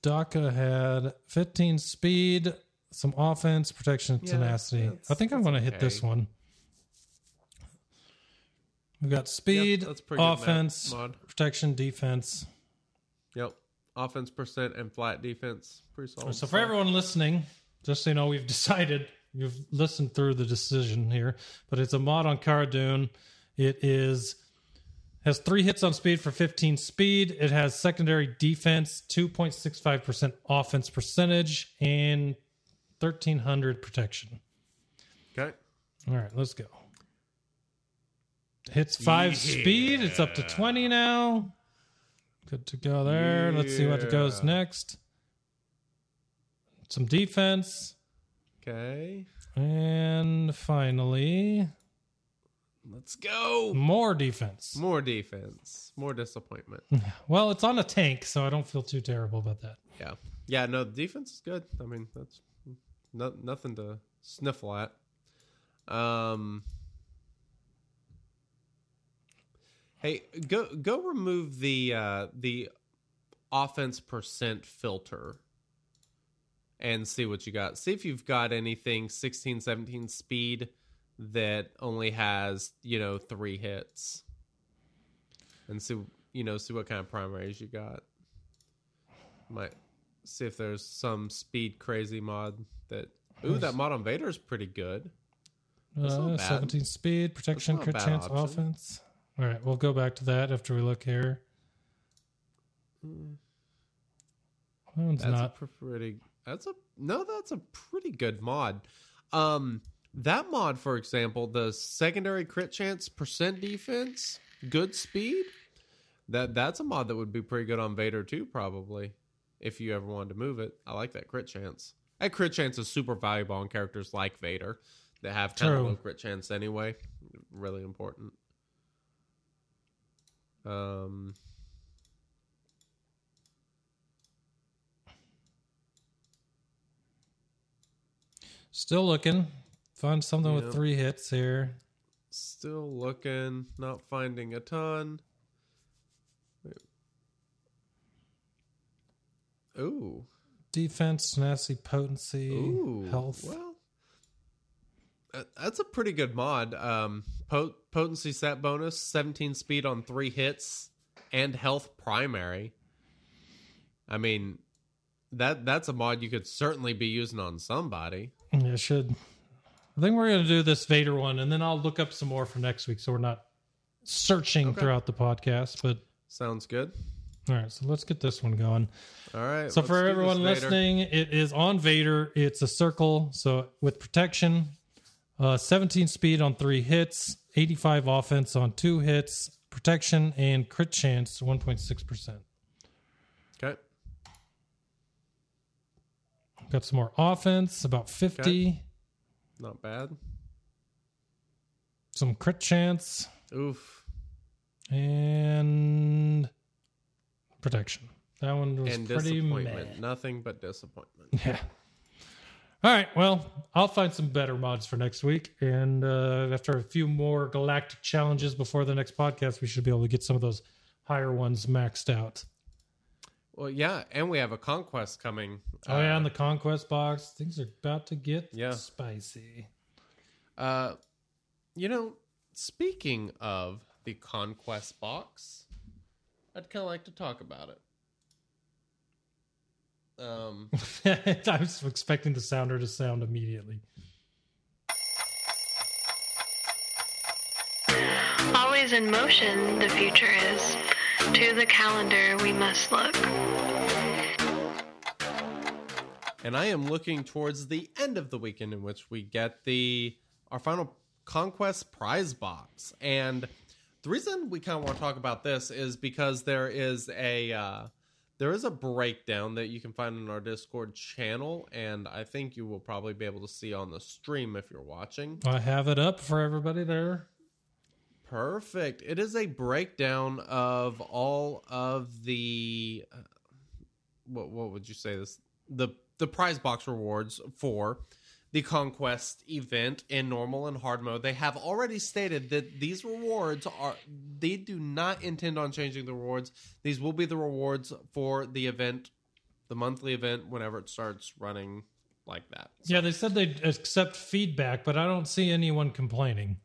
Daka had 15 speed, some offense, protection, Yeah, tenacity. I think I'm going to hit this one. We've got speed, Yep, that's pretty offense, mod. protection, defense. Yep, offense percent and flat defense. Pretty solid. So for everyone listening, just so you know, we've decided you've listened through the decision here, but it's a mod on Cara Dune. It is has three hits on speed for 15 speed. It has secondary defense, 2.65% offense percentage, and 1300 protection. okay, All right, let's go. Hits five speed. It's up to 20 now. Good to go there. Let's see what goes next. Some defense. Okay, And finally, let's go. more defense. More defense, more disappointment. Well, it's on a tank, so I don't feel too terrible about that. Yeah, yeah. No, the defense is good. I mean, that's no, nothing to sniffle at. Um, Hey, go go remove the uh the offense percent filter and see what you got. See if you've got anything 16 17 speed that only has, you know, 3 hits. And see you know, see what kind of primaries you got. Might see if there's some speed crazy mod that Ooh, that mod on Vader is pretty good. Uh, 17 speed, protection, crit chance, option. offense. All right, we'll go back to that after we look here. That one's That's not. pretty. That's a no. That's a pretty good mod. Um, that mod, for example, the secondary crit chance, percent defense, good speed. That that's a mod that would be pretty good on Vader too, probably. If you ever wanted to move it, I like that crit chance. That crit chance is super valuable on characters like Vader that have kind of low crit chance anyway. Really important. Um, Still looking. Find something with three hits here. Still looking, not finding a ton. Ooh, Defense, tenacity, potency, ooh, health. Well, that's a pretty good mod. Um, pot- potency set bonus, seventeen speed on three hits, and health primary. I mean, that that's a mod you could certainly be using on somebody. Yeah, should. I think we're going to do this Vader one, and then I'll look up some more for next week, so we're not searching Okay. throughout the podcast. But Sounds good. all right, so let's get this one going. All right. So for everyone listening, it is on Vader. It's a circle. So with protection, uh, 17 speed on three hits, 85 offense on two hits, protection and crit chance 1.6%. Okay. Got some more offense, about 50, Not bad. some crit chance, Oof. and protection. That one was and pretty disappointment. meh. Nothing but disappointment. Yeah. All right. Well, I'll find some better mods for next week. And uh, after a few more galactic challenges before the next podcast, we should be able to get some of those higher ones maxed out. Well, yeah, and we have a conquest coming. Oh, yeah. On the conquest box, things are about to get Yeah. spicy. Uh, you know, speaking of the conquest box, I'd kind of like to talk about it. Um, I was expecting the sounder to sound immediately. Always in motion, the future is. To the calendar we must look. and I am looking towards the end of the weekend in which we get the our final conquest prize box. And the reason we kind of want to talk about this is because there is a uh, there is a breakdown that you can find in our Discord channel, and I think you will probably be able to see on the stream if you're watching. I have it up for everybody there. Perfect. It is a breakdown of all of the uh, what what would you say this the the prize box rewards for the conquest event in normal and hard mode. They have already stated that these rewards are they do not intend on changing the rewards. These will be the rewards for the event, the monthly event whenever it starts running like that. Yeah, they said they'd accept feedback, but I don't see anyone complaining.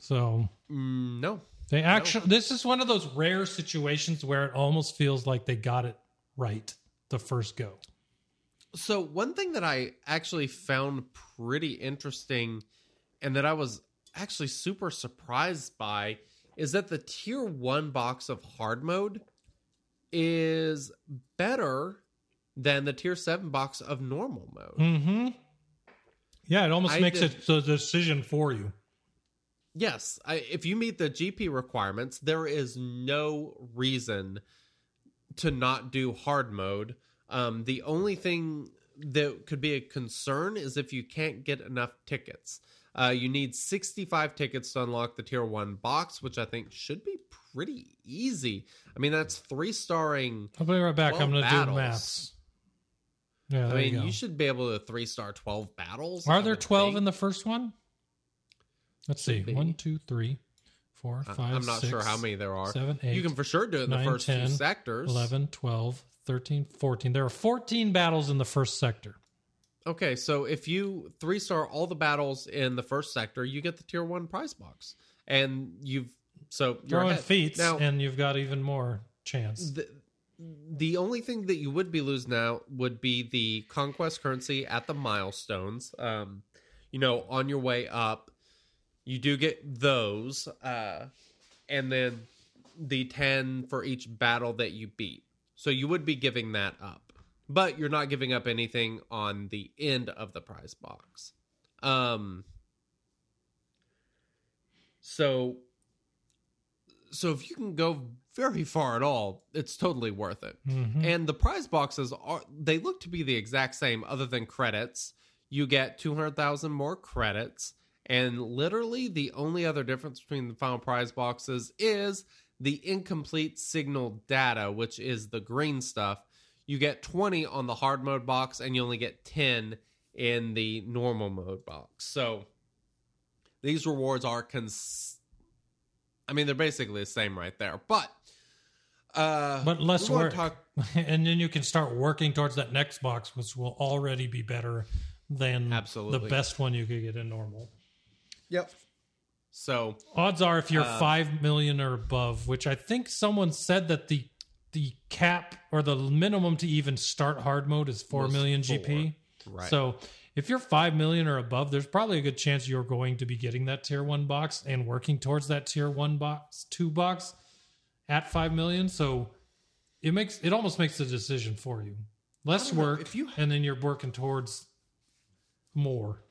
So Mm, no. They actually, this is one of those rare situations where it almost feels like they got it right the first go. So one thing that I actually found pretty interesting and that I was actually super surprised by is that the tier 1 box of hard mode is better than the tier 7 box of normal mode. Mm-hmm. Yeah, it almost I makes did- it the decision for you. Yes, I, if you meet the GP requirements, there is no reason to not do hard mode. Um, the only thing that could be a concern is if you can't get enough tickets. Uh, you need 65 tickets to unlock the tier 1 box, which I think should be pretty easy. I mean, that's three starring. I'll be right back. I'm going to do maths. Yeah, I mean, you you, should be able to three star 12 battles. Are there 12 think. in the first one? Let's see. Be. One, two, three, four, five, I'm not sure how many there are. seven, eight, you can for sure do it in the first 10, two sectors. 11, 12, 13, 14. There are 14 battles in the first sector. Okay, so if you three star all the battles in the first sector, you get the tier one prize box, and you've so you're Throw in ahead. feats, now. and you've got even more chance. the, the only thing that you would be losing out would be the conquest currency at the milestones. Um, you know, on your way up, you do get those, uh, and then the ten for each battle that you beat. So you would be giving that up, but you're not giving up anything on the end of the prize box. Um, so so if you can go very far at all, it's totally worth it. Mhm. And the prize boxes are they look to be the exact same other than credits. You get 200,000 more credits and literally the only other difference between the final prize boxes is the incomplete signal data, which is the green stuff. You get 20 on the hard mode box and you only get 10 in the normal mode box. So these rewards are cons I mean, they're basically the same right there. But uh But less work. talk- and then you can start working towards that next box, which will already be better than Absolutely. the best one you could get in normal. Yep. So Odds are, if you're Uh, five million or above, which I think someone said that the the cap or the minimum to even start hard mode is four Was million four. GP. Right. So if you're five million or above, there's probably a good chance you're going to be getting that tier one box and working towards that tier one box, two box at five million. So it makes it almost makes the decision for you. Less don't know, work, if you- and then you're working towards more.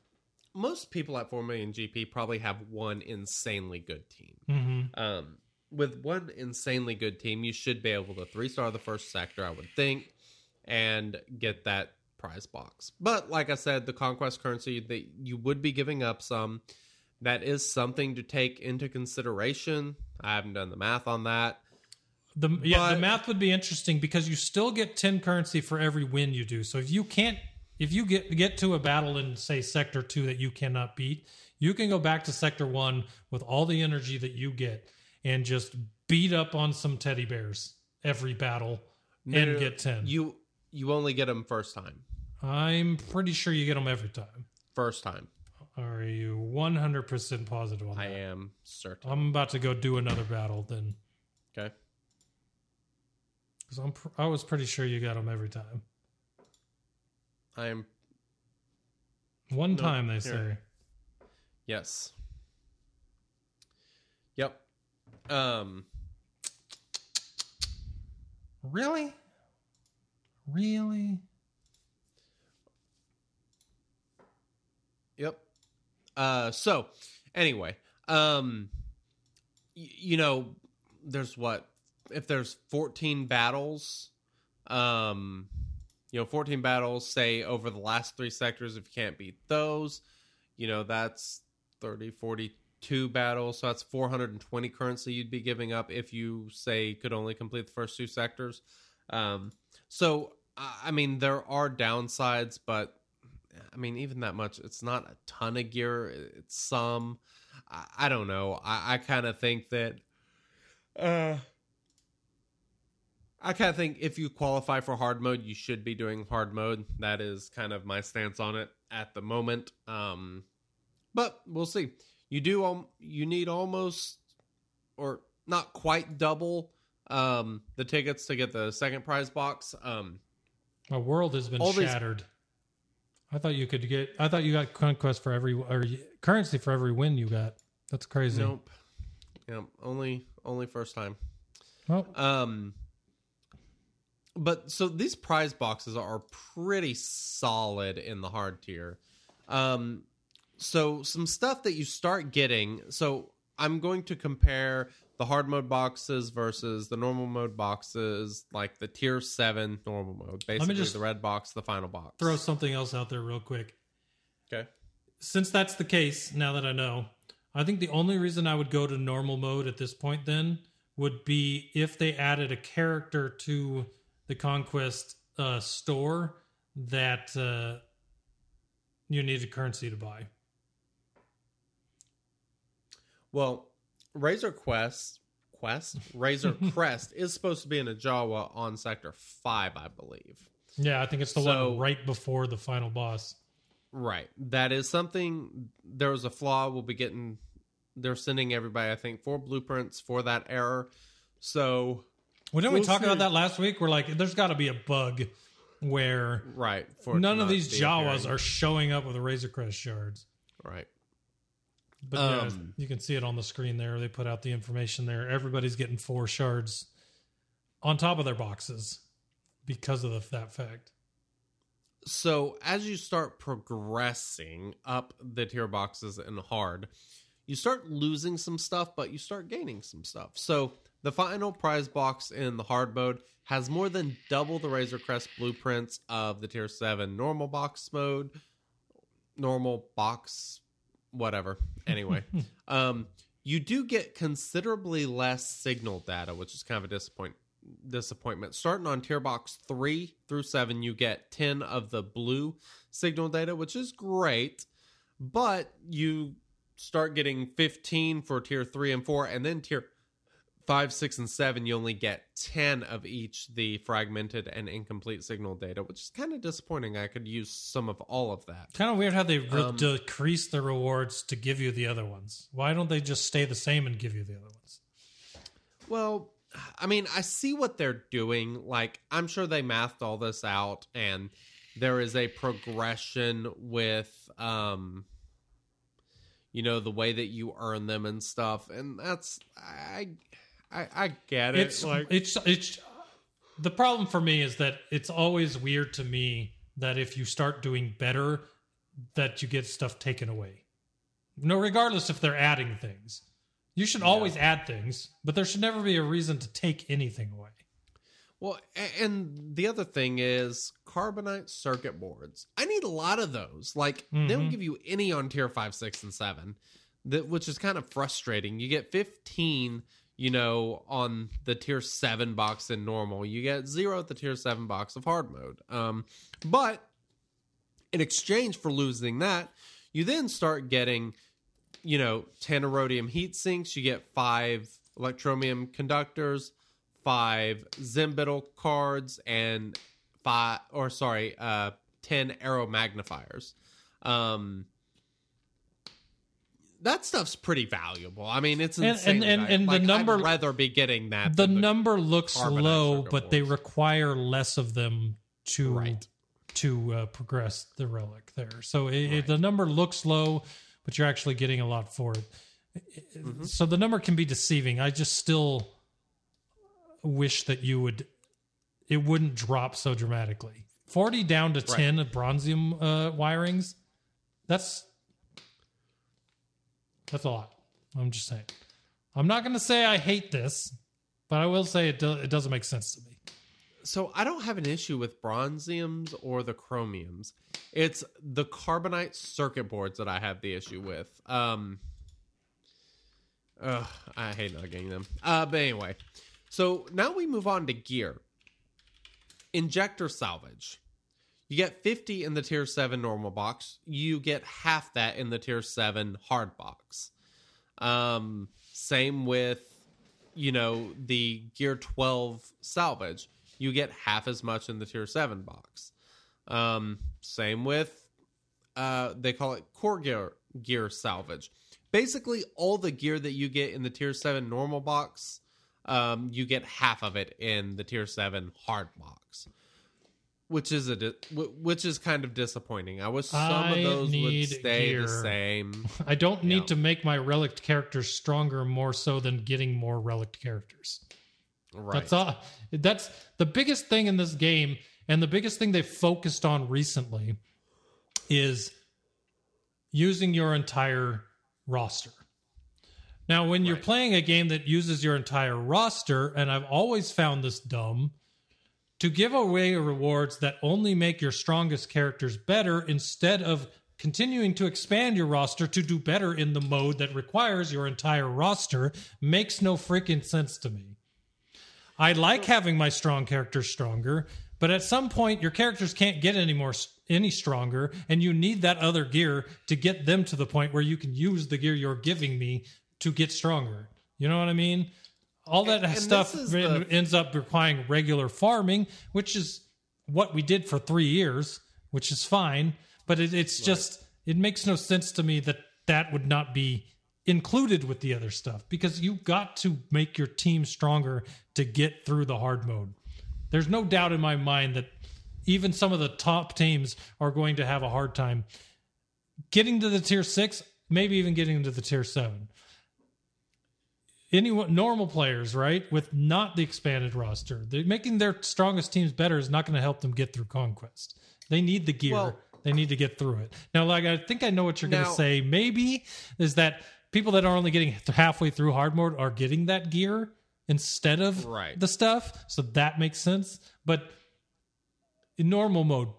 Most people at 4 million GP probably have one insanely good team. hmm Um, with one insanely good team, you should be able to three star the first sector, I would think, and get that prize box. But like I said, the conquest currency that you would be giving up some. That is something to take into consideration. I haven't done the math on that. The yeah, the math would be interesting because you still get ten currency for every win you do. So if you can't, if you get get to a battle in say sector two that you cannot beat, you can go back to sector one with all the energy that you get and just beat up on some teddy bears every battle and No, get ten. You you only get them first time. I'm pretty sure you get them every time. First time. Are you one hundred percent positive on I that? am certain. I'm about to go do another battle then, Okay. because I'm I was pretty sure you got them every time. I am One No, time they here. say. Yes. Yep. Um Really? Really? Yep. Uh so anyway, um y- you know, there's what if there's 14 battles, um you know, 14 battles say over the last 3 sectors if you can't beat those, you know, that's 30 42 battles, so that's 420 currency you'd be giving up if you say could only complete the first two sectors. Um so I I mean there are downsides, but I mean, even that much, it's not a ton of gear. It's some. I, I don't know. I, I kind of think that. Uh, I kind of think if you qualify for hard mode, you should be doing hard mode. That is kind of my stance on it at the moment. Um, but we'll see. You do. Um, you need almost, or not quite double, um, the tickets to get the second prize box. Um, My world has been All these- shattered. I thought you could get. I thought you got conquest for every or currency for every win you got. That's crazy. nope. Yep. Only. Only first time. Well, Um, but so these prize boxes are pretty solid in the hard tier. Um, so some stuff that you start getting. So I'm going to compare the hard mode boxes versus the normal mode boxes, like the tier seven normal mode, basically just the red box, the final box. throw something else out there real quick. okay. Since that's the case, now that I know, I think the only reason I would go to normal mode at this point then would be if they added a character to the conquest uh, store that uh, you needed currency to buy. Well, Razor Quest, Quest, Razor Crest is supposed to be in a Jawa on Sector Five, I believe. Yeah, I think it's the So- one right before the final boss. Right. That is something. There was a flaw. We'll be getting. They're sending everybody, I think, four blueprints for that error. So Well, didn't we We'll talk see. about that last week? We're like, there's got to be a bug where right for none of these Jawas appearing. are showing up with the Razor Crest shards. right. But yeah, Um, you can see it on the screen there. They put out the information there. Everybody's getting four shards on top of their boxes because of the, that fact. So as you start progressing up the tier boxes and hard, you start losing some stuff, but you start gaining some stuff. So the final prize box in the hard mode has more than double the Razor Crest blueprints of the tier seven normal box mode, normal box, whatever. Anyway, um, you do get considerably less signal data, which is kind of a disappoint disappointment. Starting on tier box three through seven, you get ten of the blue signal data, which is great, but you start getting fifteen for tier three and four, and then tier five, six, and seven, you only get ten of each the fragmented and incomplete signal data, which is kind of disappointing. I could use some of all of that. Kind of weird how they re- Um, decrease the rewards to give you the other ones. Why don't they just stay the same and give you the other ones? Well, I mean, I see what they're doing. Like, I'm sure they mathed all this out, and there is a progression with, um, you know, the way that you earn them and stuff, and that's I, I, I get it. It's like, it's it's the problem for me is that it's always weird to me that if you start doing better, that you get stuff taken away. No, regardless if they're adding things, you should always add things, but there should never be a reason to take anything away. Well, and the other thing is carbonite circuit boards. I need a lot of those. Like they don't Mhm. give you any on tier five, six, and seven, that which is kind of frustrating. You get fifteen, you know, on the tier seven box in normal. You get zero at the tier seven box of hard mode. Um, but in exchange for losing that, you then start getting, you know, ten aurodium heat sinks. You get five electromium conductors, five Zinbiddle cards, and five or sorry, uh, ten aeromagnifiers. Um, that stuff's pretty valuable. I mean, it's And- and- insane. and- and the number- I'd rather be getting that. The than number looks low, but they require less of them to Right. to uh, progress the relic there. So it, it- the number looks low, but you're actually getting a lot for it. Mm-hmm. So the number can be deceiving. I just still wish that you would it wouldn't drop so dramatically. 40 down to 10 of bronzium uh, wirings. That's that's a lot. I'm just saying. I'm not going to say I hate this, but I will say it do, it doesn't make sense to me. So I don't have an issue with bronziums or the chromiums. It's the carbonite circuit boards that I have the issue with. Um, ugh, I hate not getting them. Uh, but anyway, so now we move on to gear. Injector salvage. You get 50 in the tier 7 normal box. You get half that in the tier 7 hard box. Um, same with, you know, the gear 12 salvage. You get half as much in the tier 7 box. Um, same with, uh, they call it core gear, gear salvage. Basically, all the gear that you get in the tier 7 normal box, um, you get half of it in the tier 7 hard box which is a di- which is kind of disappointing. I wish some I of those would stay the same. I don't need Yeah. to make my relic characters stronger more so than getting more relic characters. Right. That's all. That's the biggest thing in this game, and the biggest thing they've focused on recently is using your entire roster. Now, when you're playing a game that uses your entire roster, and I've always found this dumb, to give away rewards that only make your strongest characters better instead of continuing to expand your roster to do better in the mode that requires your entire roster makes no freaking sense to me. I like having my strong characters stronger, but at some point your characters can't get any more any stronger and you need that other gear to get them to the point where you can use the gear you're giving me to get stronger. You know what I mean? All that And- and stuff re- the- ends up requiring regular farming, which is what we did for three years, which is fine. But it, it's just it makes no sense to me that that would not be included with the other stuff because you got to make your team stronger to get through the hard mode. There's no doubt in my mind that even some of the top teams are going to have a hard time getting to the tier six, maybe even getting into the tier seven. Anyone normal players, right, with not the expanded roster, they making their strongest teams better is not going to help them get through conquest. They need the gear. Well- they need to get through it. Now, like I think I know what you're going to say. Maybe is that people that are only getting halfway through hard mode are getting that gear instead of Right. the stuff. So that makes sense. But in normal mode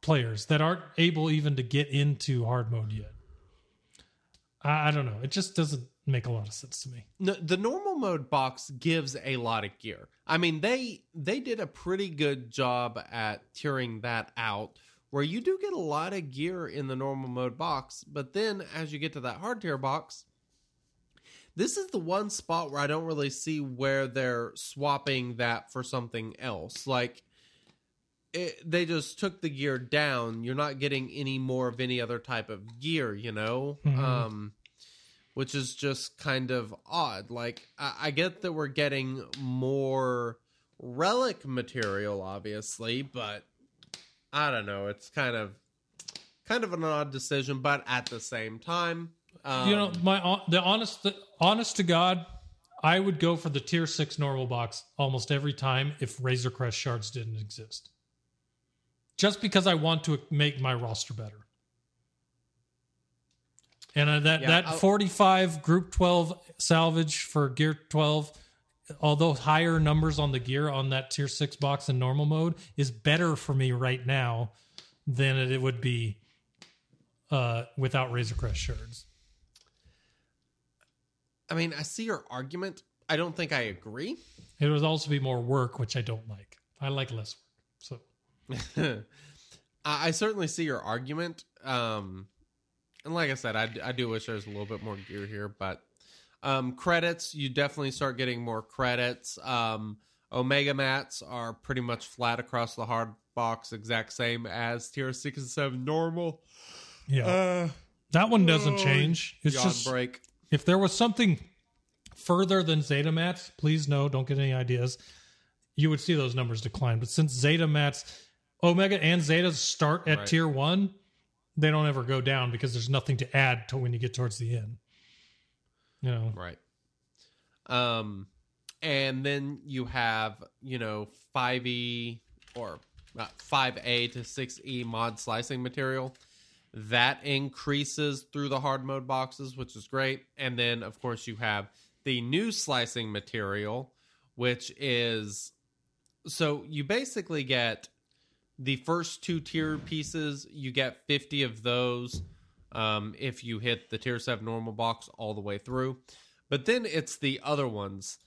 players that aren't able even to get into hard mode yet. I, I don't know. It just doesn't make a lot of sense to me. No, the normal mode box gives a lot of gear. I mean, they they did a pretty good job at tearing that out, where you do get a lot of gear in the normal mode box. But then, as you get to that hard tier box, this is the one spot where I don't really see where they're swapping that for something else. Like it, they just took the gear down. You're not getting any more of any other type of gear, you know. Mhm. Um, which is just kind of odd. Like I, I get that we're getting more relic material, obviously, but I don't know. It's kind of kind of an odd decision, but at the same time, um, you know, my the honest the, honest to God, I would go for the tier six normal box almost every time if Razor Crest shards didn't exist. Just because I want to make my roster better. And uh, that Yeah, that I'll- 45 group 12 salvage for gear 12 although higher numbers on the gear on that tier 6 box in normal mode is better for me right now than it would be uh, without Razor Crest shards. I mean, I see your argument. I don't think I agree. It would also be more work, which I don't like. I like less work. So I I certainly see your argument. Um, and like I said, I, I do wish there was a little bit more gear here, but um, credits, you definitely start getting more credits. Um, Omega mats are pretty much flat across the hard box, exact same as tier six and seven normal. yeah, Uh, that one doesn't oh, change. It's just break. if there was something further than Zeta mats, please no, don't get any ideas. You would see those numbers decline. But since Zeta mats, Omega and Zeta start at Right. tier one, they don't ever go down because there's nothing to add to when you get towards the end. You know, Right. Um, and then you have you know five E or uh, five A to six E mod slicing material that increases through the hard mode boxes, which is great. And then of course you have the new slicing material, which is so you basically get the first two tier pieces. You get fifty of those um, if you hit the tier 7 normal box all the way through. But then it's the other ones.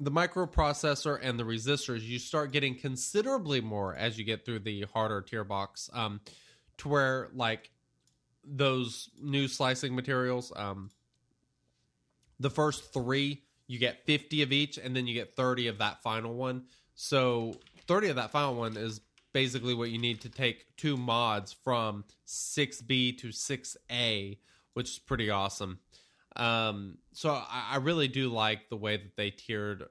The microprocessor and the resistors, you start getting considerably more as you get through the harder tier box. Um, to where, like, those new slicing materials, um, the first three, you get 50 of each, and then you get 30 of that final one. So 30 of that final one is basically what you need to take two mods from 6B to 6A, which is pretty awesome. Um, so I, I really do like the way that they tiered,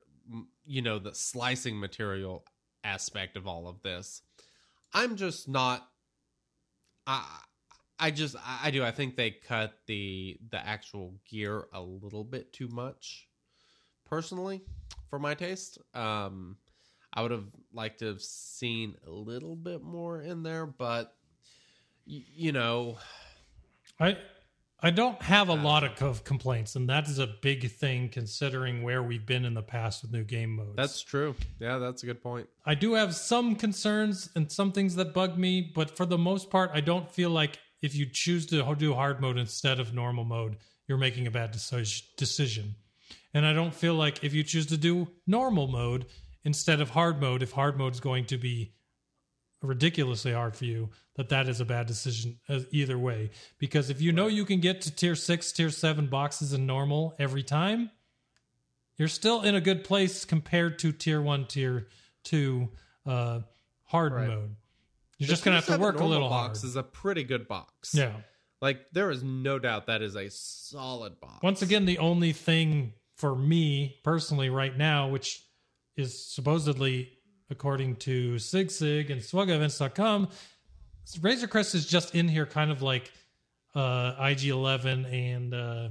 you know, the slicing material aspect of all of this. I'm just not. I I just I, do I think they cut the the actual gear a little bit too much, personally, for my taste. Um, I would have liked to have seen a little bit more in there, but y- you know, I I don't have a lot of co- complaints, and that is a big thing considering where we've been in the past with new game modes. that's true. Yeah, that's a good point. I do have some concerns and some things that bug me, but for the most part, I don't feel like if you choose to do hard mode instead of normal mode, you're making a bad deci- decision. And I don't feel like if you choose to do normal mode instead of hard mode, if hard mode is going to be ridiculously hard for you, that that is a bad decision uh, either way. Because if you know you can get to tier six, tier seven boxes in normal every time, you're still in a good place compared to tier one, tier two, uh, hard Right. mode. You're The just gonna have to work a little box hard. is a pretty good box. yeah. Like there is no doubt that is a solid box. Once again, the only thing for me personally right now, which is supposedly according to Sig Sig and SWGOHEvents.com, Razor Crest is just in here kind of like uh, IG11 and uh,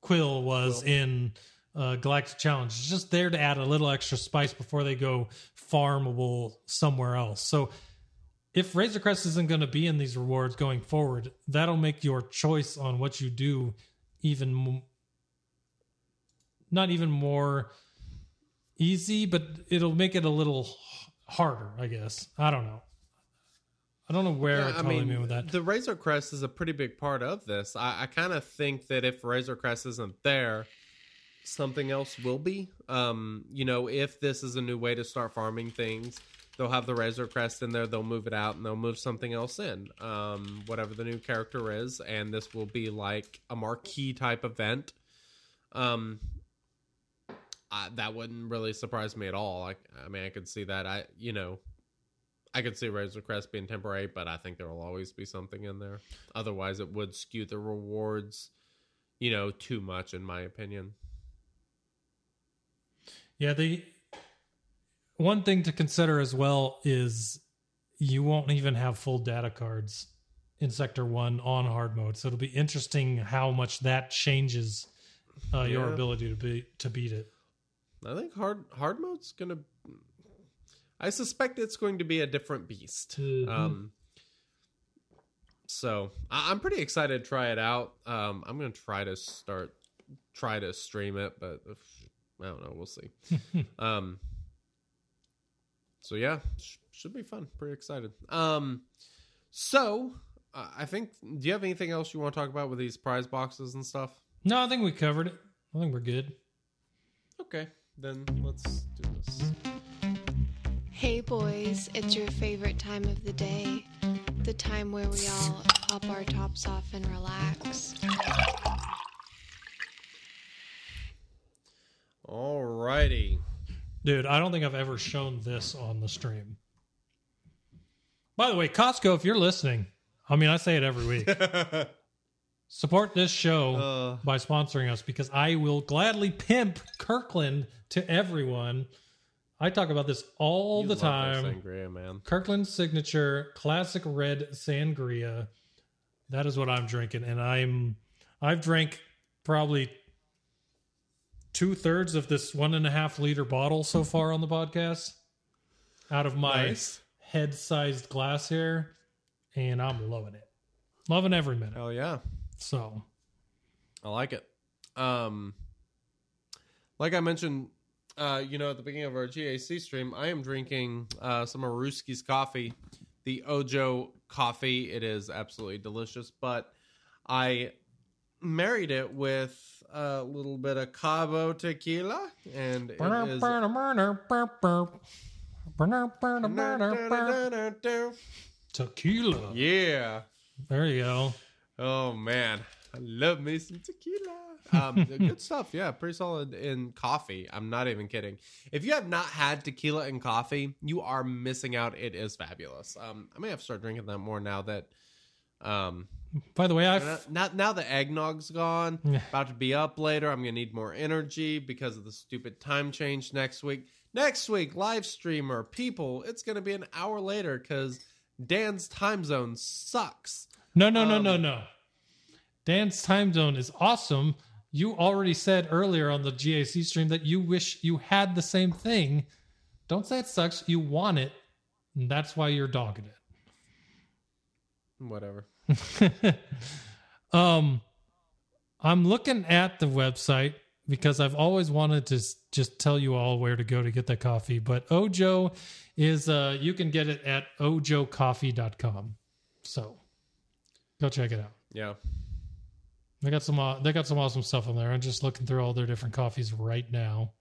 Quill was in uh, Galactic Challenge. It's just there to add a little extra spice before they go farmable somewhere else. So if Razor Crest isn't going to be in these rewards going forward, that'll make your choice on what you do even mo- not even more easy, but it'll make it a little harder, I guess. I don't know. I don't know where Yeah, I mean, me with that. the Razor Crest is a pretty big part of this. I, I kind of think that if Razor Crest isn't there, something else will be. Um, you know, if this is a new way to start farming things, they'll have the Razor Crest in there. They'll move it out and they'll move something else in, um, whatever the new character is, and this will be like a marquee type event. Um, I, that wouldn't really surprise me at all. I, I mean, I could see that. I, you know, I could see Razor Crest being temporary, but I think there will always be something in there. Otherwise, it would skew the rewards, you know, too much, in my opinion. Yeah, the one thing to consider as well is you won't even have full data cards in Sector 1 on hard mode. So it'll be interesting how much that changes uh, your Yeah. ability to be to beat it. I think hard hard mode's gonna. I suspect it's going to be a different beast. Mhm. Um, so I, I'm pretty excited to try it out. Um, I'm gonna try to start try to stream it, but if, I don't know. We'll see. um, so yeah, sh- should be fun. Pretty excited. Um, so uh, I think. Do you have anything else you want to talk about with these prize boxes and stuff? No, I think we covered it. I think we're good. Okay, then let's do this. Hey boys, it's your favorite time of the day. The time where we all pop our tops off and relax. Alrighty. Dude, I don't think I've ever shown this on the stream. By the way, Costco, if you're listening, I mean, I say it every week. Support this show Uh. by sponsoring us because I will gladly pimp Kirkland to everyone. I talk about this all the time. Sangria, man. Kirkland's signature classic red sangria. That is what I'm drinking, and I'm I've drank probably two thirds of this one and a half liter bottle so far on the podcast out of my Nice. head sized glass here, and I'm loving it, loving every minute. Oh yeah. So I like it. Um, like I mentioned, uh, you know, at the beginning of our GAC stream, I am drinking uh, some of Ruski's coffee, the Ojo coffee. It is absolutely delicious, but I married it with a little bit of Cabo tequila, and it is. tequila. Yeah. There you go. Oh man, I love me some tequila. Um, good stuff. Yeah, pretty solid in coffee. I'm not even kidding. If you have not had tequila and coffee, you are missing out. It is fabulous. Um, I may have to start drinking that more now that um By the way, I now, now, now the eggnog's gone. About to be up later. I'm gonna need more energy because of the stupid time change next week. Next week, live streamer people. It's gonna be an hour later because Dan's time zone sucks. No, no, no, no, Um, no. Dan's time zone is awesome. You already said earlier on the GAC stream that you wish you had the same thing. Don't say it sucks. You want it. And that's why you're dogging it. Whatever. um, I'm looking at the website because I've always wanted to just tell you all where to go to get the coffee. But Ojo is, uh, you can get it at ojocoffee.com. So go check it out. Yeah. They got some. Uh, they got some awesome stuff on there. I'm just looking through all their different coffees right now.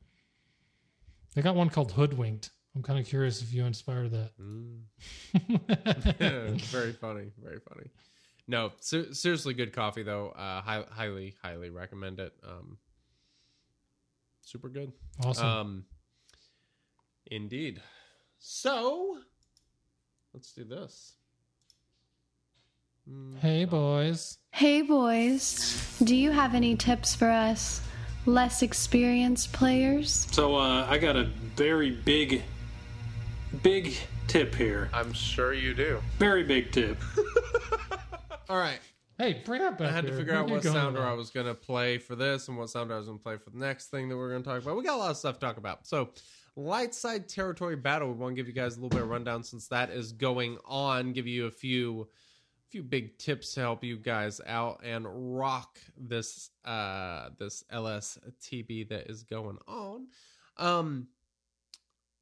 They got one called Hoodwinked. I'm kind of curious if you inspired that. very funny, very funny. No, ser- seriously, good coffee though. Uh, hi- highly, highly recommend it. Um, super good. Awesome. Um, indeed. So, let's do this. Hey, boys. Hey boys, do you have any tips for us less experienced players? So uh, I got a very big, big tip here. I'm sure you do. Very big tip. All right. Hey, bring that back. I had to here. figure Where out what going sounder I was going to play for this and what sounder I was going to play for the next thing that we're going to talk about. We got a lot of stuff to talk about. So, light side territory battle. We want to give you guys a little bit of rundown since that is going on. Give you a few, few big tips to help you guys out and rock this, uh, this LSTB that is going on. Um,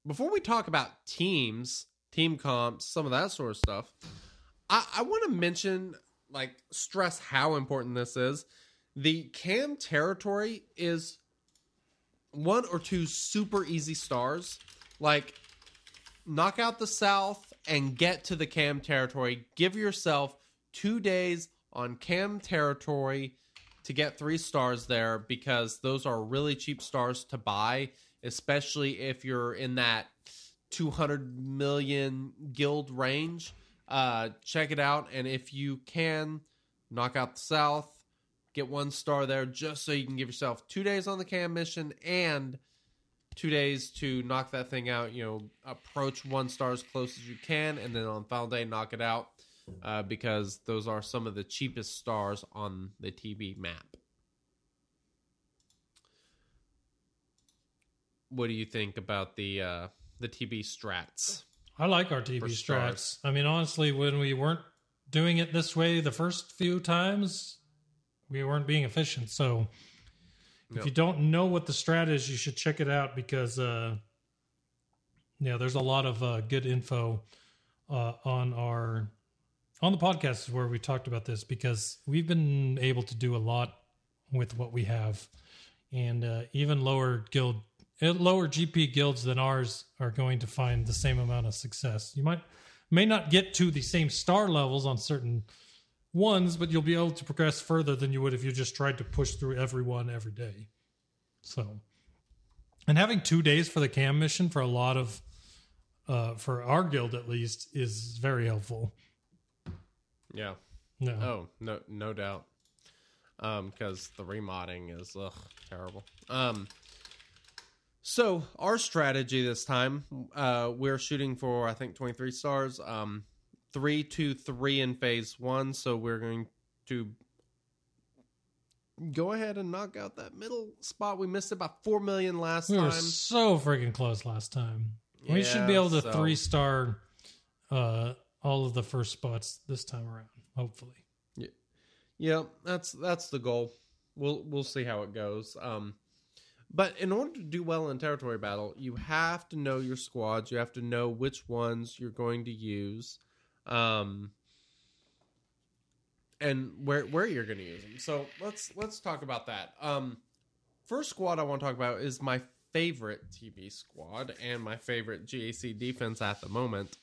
before we talk about teams, team comps, some of that sort of stuff, I, I want to mention, like, stress how important this is. The cam territory is one or two super easy stars. Like, knock out the south and get to the cam territory. Give yourself two days on cam territory to get three stars there because those are really cheap stars to buy, especially if you're in that 200 million guild range. Uh, check it out, and if you can, knock out the south, get one star there, just so you can give yourself two days on the cam mission and two days to knock that thing out. You know, approach one star as close as you can, and then on final day, knock it out. Uh, because those are some of the cheapest stars on the TB map. What do you think about the uh, the TB strats? I like our TB strats. I mean, honestly, when we weren't doing it this way the first few times, we weren't being efficient. So if Yep. you don't know what the strat is, you should check it out because, uh, yeah, there's a lot of uh, good info uh, on our on the podcast is where we talked about this because we've been able to do a lot with what we have, and uh, even lower guild, uh, lower GP guilds than ours are going to find the same amount of success. You might may not get to the same star levels on certain ones, but you'll be able to progress further than you would if you just tried to push through every one every day. So, and having two days for the cam mission for a lot of, uh, for our guild at least, is very helpful. Yeah. No. Oh, no, no doubt. Um, because the remodding is ugh, terrible. Um, so our strategy this time, uh, we're shooting for I think twenty three stars. Um, three, two, three in phase one. So we're going to go ahead and knock out that middle spot. We missed it by four million last we were time. so freaking close last time. we should be able to so- three star uh, all of the first spots this time around. Hopefully. Yeah, yeah. that's that's the goal. We'll we'll see how it goes. Um, but in order to do well in territory battle, you have to know your squads. You have to know which ones you're going to use, um, and where where you're going to use them. So let's let's talk about that. Um, first squad I want to talk about is my favorite TB squad and my favorite GAC defense at the moment.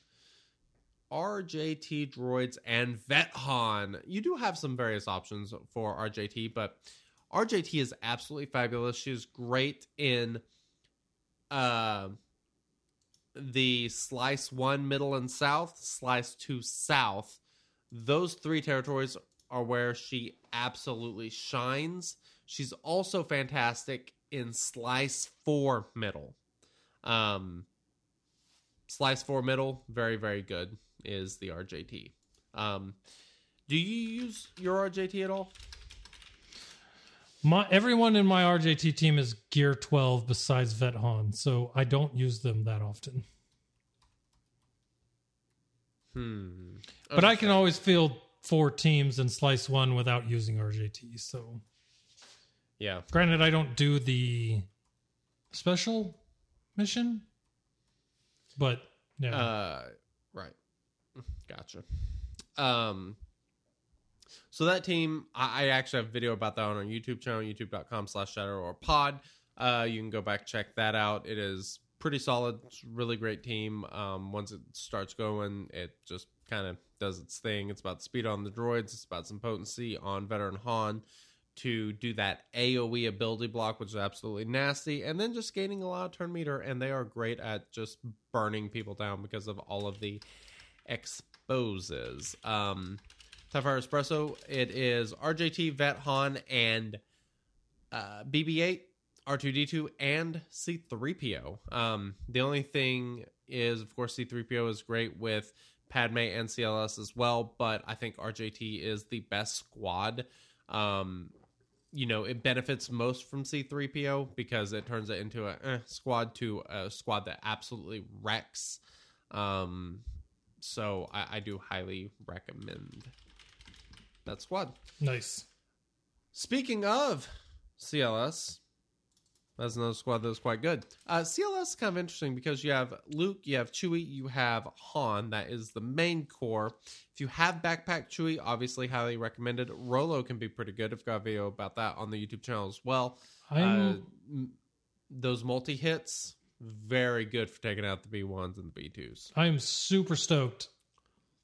RJT droids and Vet Han. You do have some various options for RJT, but RJT is absolutely fabulous. She's great in uh, the slice one, middle, and south, slice two, south. Those three territories are where she absolutely shines. She's also fantastic in slice four, middle. Um, slice four middle, very very good is the RJT. Um, do you use your RJT at all? My everyone in my RJT team is gear 12 besides Vet Han, so I don't use them that often. Hmm. But I can always field four teams and slice one without using RJT. So, Yeah. granted, I don't do the special mission, but yeah, Uh. Gotcha. Um, so that team, I, I actually have a video about that on our YouTube channel, youtube.com slash shadow or pod. Uh, you can go back, check that out. It is pretty solid. Really great team. Um, once it starts going, it just kind of does its thing. It's about speed on the droids. It's about some potency on veteran Han. to do that AoE ability block, which is absolutely nasty, and then just gaining a lot of turn meter. And they are great at just burning people down because of all of the exposes. Um, Tie Espresso, it is RJT, Vet Han, and uh, BB8, R2D2, and C3PO. Um, the only thing is, of course, C3PO is great with Padme and CLS as well, but I think RJT is the best squad. Um, you know, it benefits most from C3PO because it turns it into a eh, squad to a squad that absolutely wrecks. Um, so I, I do highly recommend that squad. Nice. Speaking of CLS, that's another squad that's quite good. Uh, CLS is kind of interesting because you have Luke, you have Chewie, you have Han. That is the main core. If you have Backpack Chewie, obviously highly recommended. Rolo can be pretty good. I've got a video about that on the YouTube channel as well. Uh, those multi hits, very good for taking out the B1s and the B2s. I am super stoked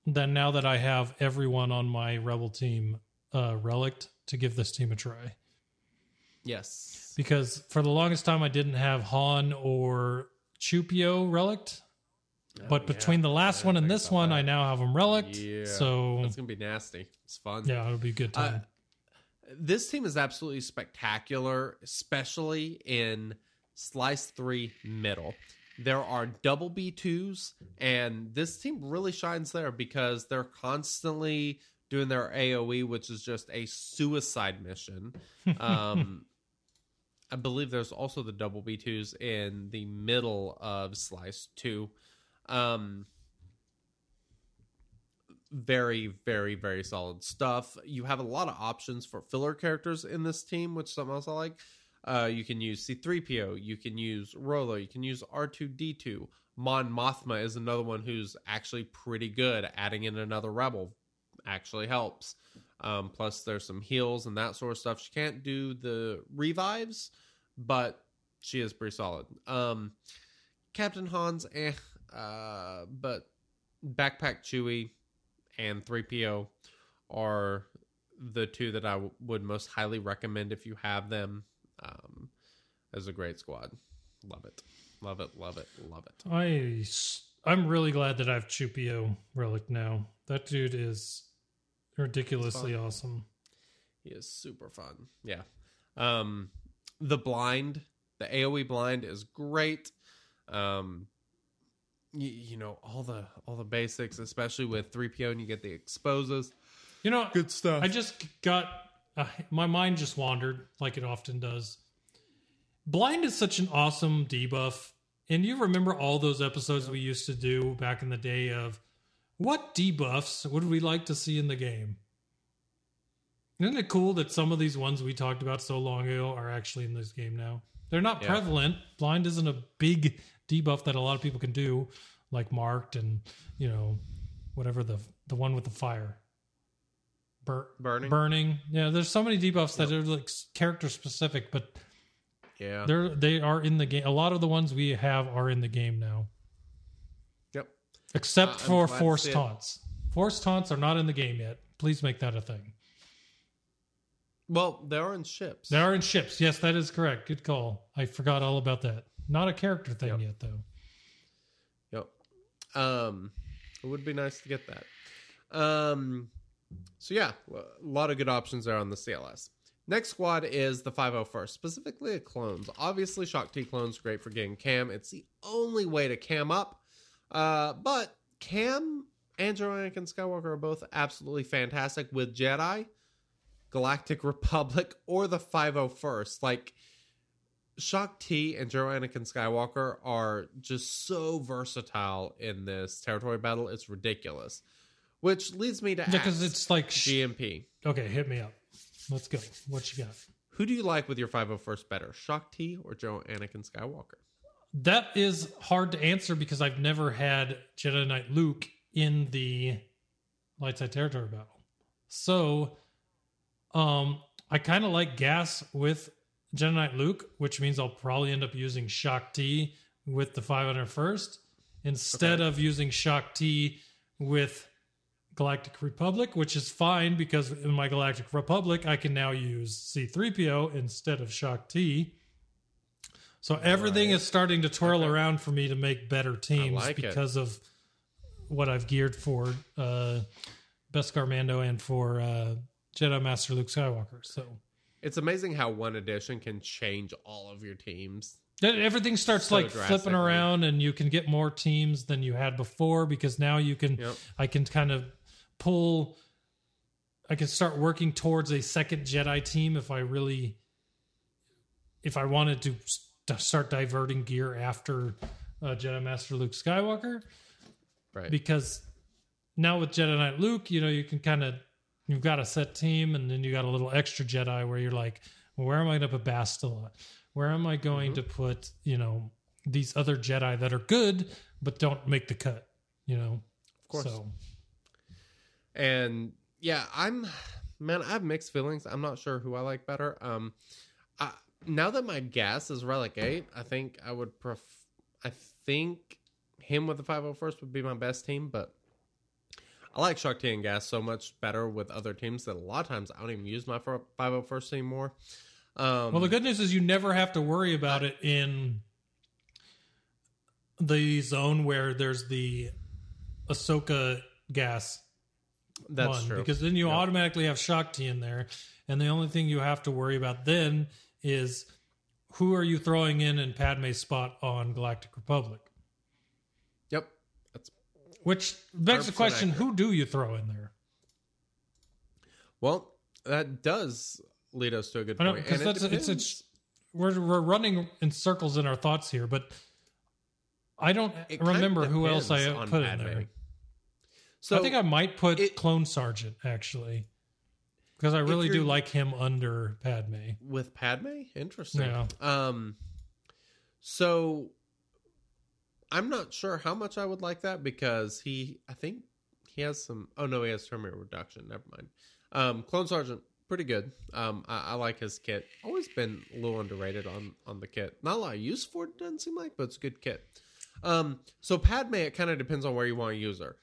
that now that I have everyone on my rebel team uh, relict to give this team a try. Yes. Because for the longest time I didn't have Han or Chewpio relict. But between the last one and this one, I now have them relict. Yeah. So it's going to be nasty. It's fun. yeah, it'll be a good time. this team is absolutely spectacular, especially in Slice 3 middle. There are double B2s, and this team really shines there because they're constantly doing their AoE, which is just a suicide mission. Um, I believe there's also the double B2s in the middle of Slice 2. Um, very, very, very solid stuff. You have a lot of options for filler characters in this team, which is something else I like. Uh, you can use C3PO, you can use Rolo, you can use R2D2. Mon Mothma is another one who's actually pretty good. Adding in another rebel actually helps. Um, plus, there's some heals and that sort of stuff. She can't do the revives, but she is pretty solid. Um, Captain Hans, eh, uh, but Backpack Chewie and 3PO are the two that I w- would most highly recommend if you have them. Um, as a great squad, love it, love it, love it, love it. I s- I'm really glad that I have Chewpio relic now. That dude is ridiculously awesome. He is super fun. Yeah. Um the blind, the AoE blind is great. Um you, you know, all the all the basics, especially with 3PO and you get the exposes. You know, Good stuff. I just got uh, my mind just wandered like it often does. Blind is such an awesome debuff, and you remember all those episodes we used to do back in the day of what debuffs would we like to see in the game? Isn't it cool that some of these ones we talked about so long ago are actually in this game now? They're not Yeah. prevalent. Blind isn't a big debuff that a lot of people can do, like marked and you know whatever the the one with the fire. Bur- Burning? burning. Yeah, there's so many debuffs that are like character specific, but Yeah. they're they are in the game. A lot of the ones we have are in the game now, Yep. except Uh, for force taunts. Force taunts are not in the game yet. Please make that a thing. Well, they are in ships. They are in ships. Yes, that is correct. Good call. I forgot all about that. Not a character thing Yep. yet, though. Yep. Um, it would be nice to get that. Um, so yeah, a lot of good options there on the CLS. Next squad is the 501st, specifically the clones. Obviously, Shaak Ti clones great for getting cam. It's the only way to cam up. Uh, but cam and General Anakin Skywalker are both absolutely fantastic with Jedi, Galactic Republic, or the 501st. Like Shaak Ti and General Anakin Skywalker are just so versatile in this territory battle. It's ridiculous. Which leads me to Because ask it's like, GMP. okay, hit me up. Let's go. What you got? Who do you like with your 501st better, Shaak Ti or General Anakin Skywalker? That is hard to answer because I've never had Jedi Knight Luke in the light side territory battle. So, um, I kind of like gas with Jedi Knight Luke, which means I'll probably end up using Shaak Ti with the 501st instead of using Shaak Ti with Galactic Republic, which is fine because in my Galactic Republic, I can now use C3PO instead of Shaak Ti. So everything Right. is starting to twirl around for me to make better teams like it. because of what I've geared for uh, Beskar Mando and for uh, Jedi Master Luke Skywalker. So It's amazing how one edition can change all of your teams. Everything starts So like flipping around, and you can get more teams than you had before because now you can. Yep. I can kind of pull. I can start working towards a second Jedi team if I really, if I wanted to st- start diverting gear after uh, Jedi Master Luke Skywalker, Right. because now with Jedi Knight Luke, you know you can kind of you've got a set team, and then you got a little extra Jedi where you're like, well, where am I going to put Bastila? Where am I going Mm-hmm. to put you know these other Jedi that are good but don't make the cut? You know, of course. So and yeah i'm man i have mixed feelings. I'm not sure who i like better. Um I, now that my gas is relic 8 i think i would pref i think him with the 501st would be my best team but i like Shaak Ti and gas so much better with other teams that a lot of times i don't even use my 501st anymore. Um Well, the good news is you never have to worry about it in the zone where there's the Ahsoka gas that's one, true because then you Yep. automatically have Shaak Ti in there, and the only thing you have to worry about then is who are you throwing in in Padme's spot on Galactic Republic, yep that's which begs the question: accurate. Who do you throw in there? well that does lead us to a good point because and it that's it's, it's we're we're running in circles in our thoughts here, but I don't It remember who else I depends on put in there. So I think I might put it- Clone Sergeant actually, because I really do like him under Padme. with Padme. Interesting. Yeah. Um. So, I'm not sure how much I would like that because he, I think he has some. Oh no, he has turn meter reduction. Never mind. Um, Clone Sergeant, pretty good. Um, I, I like his kit. Always been a little underrated on on the kit. Not a lot of use for it. Doesn't seem like, but it's a good kit. Um, so Padme, it kind of depends on where you want to use her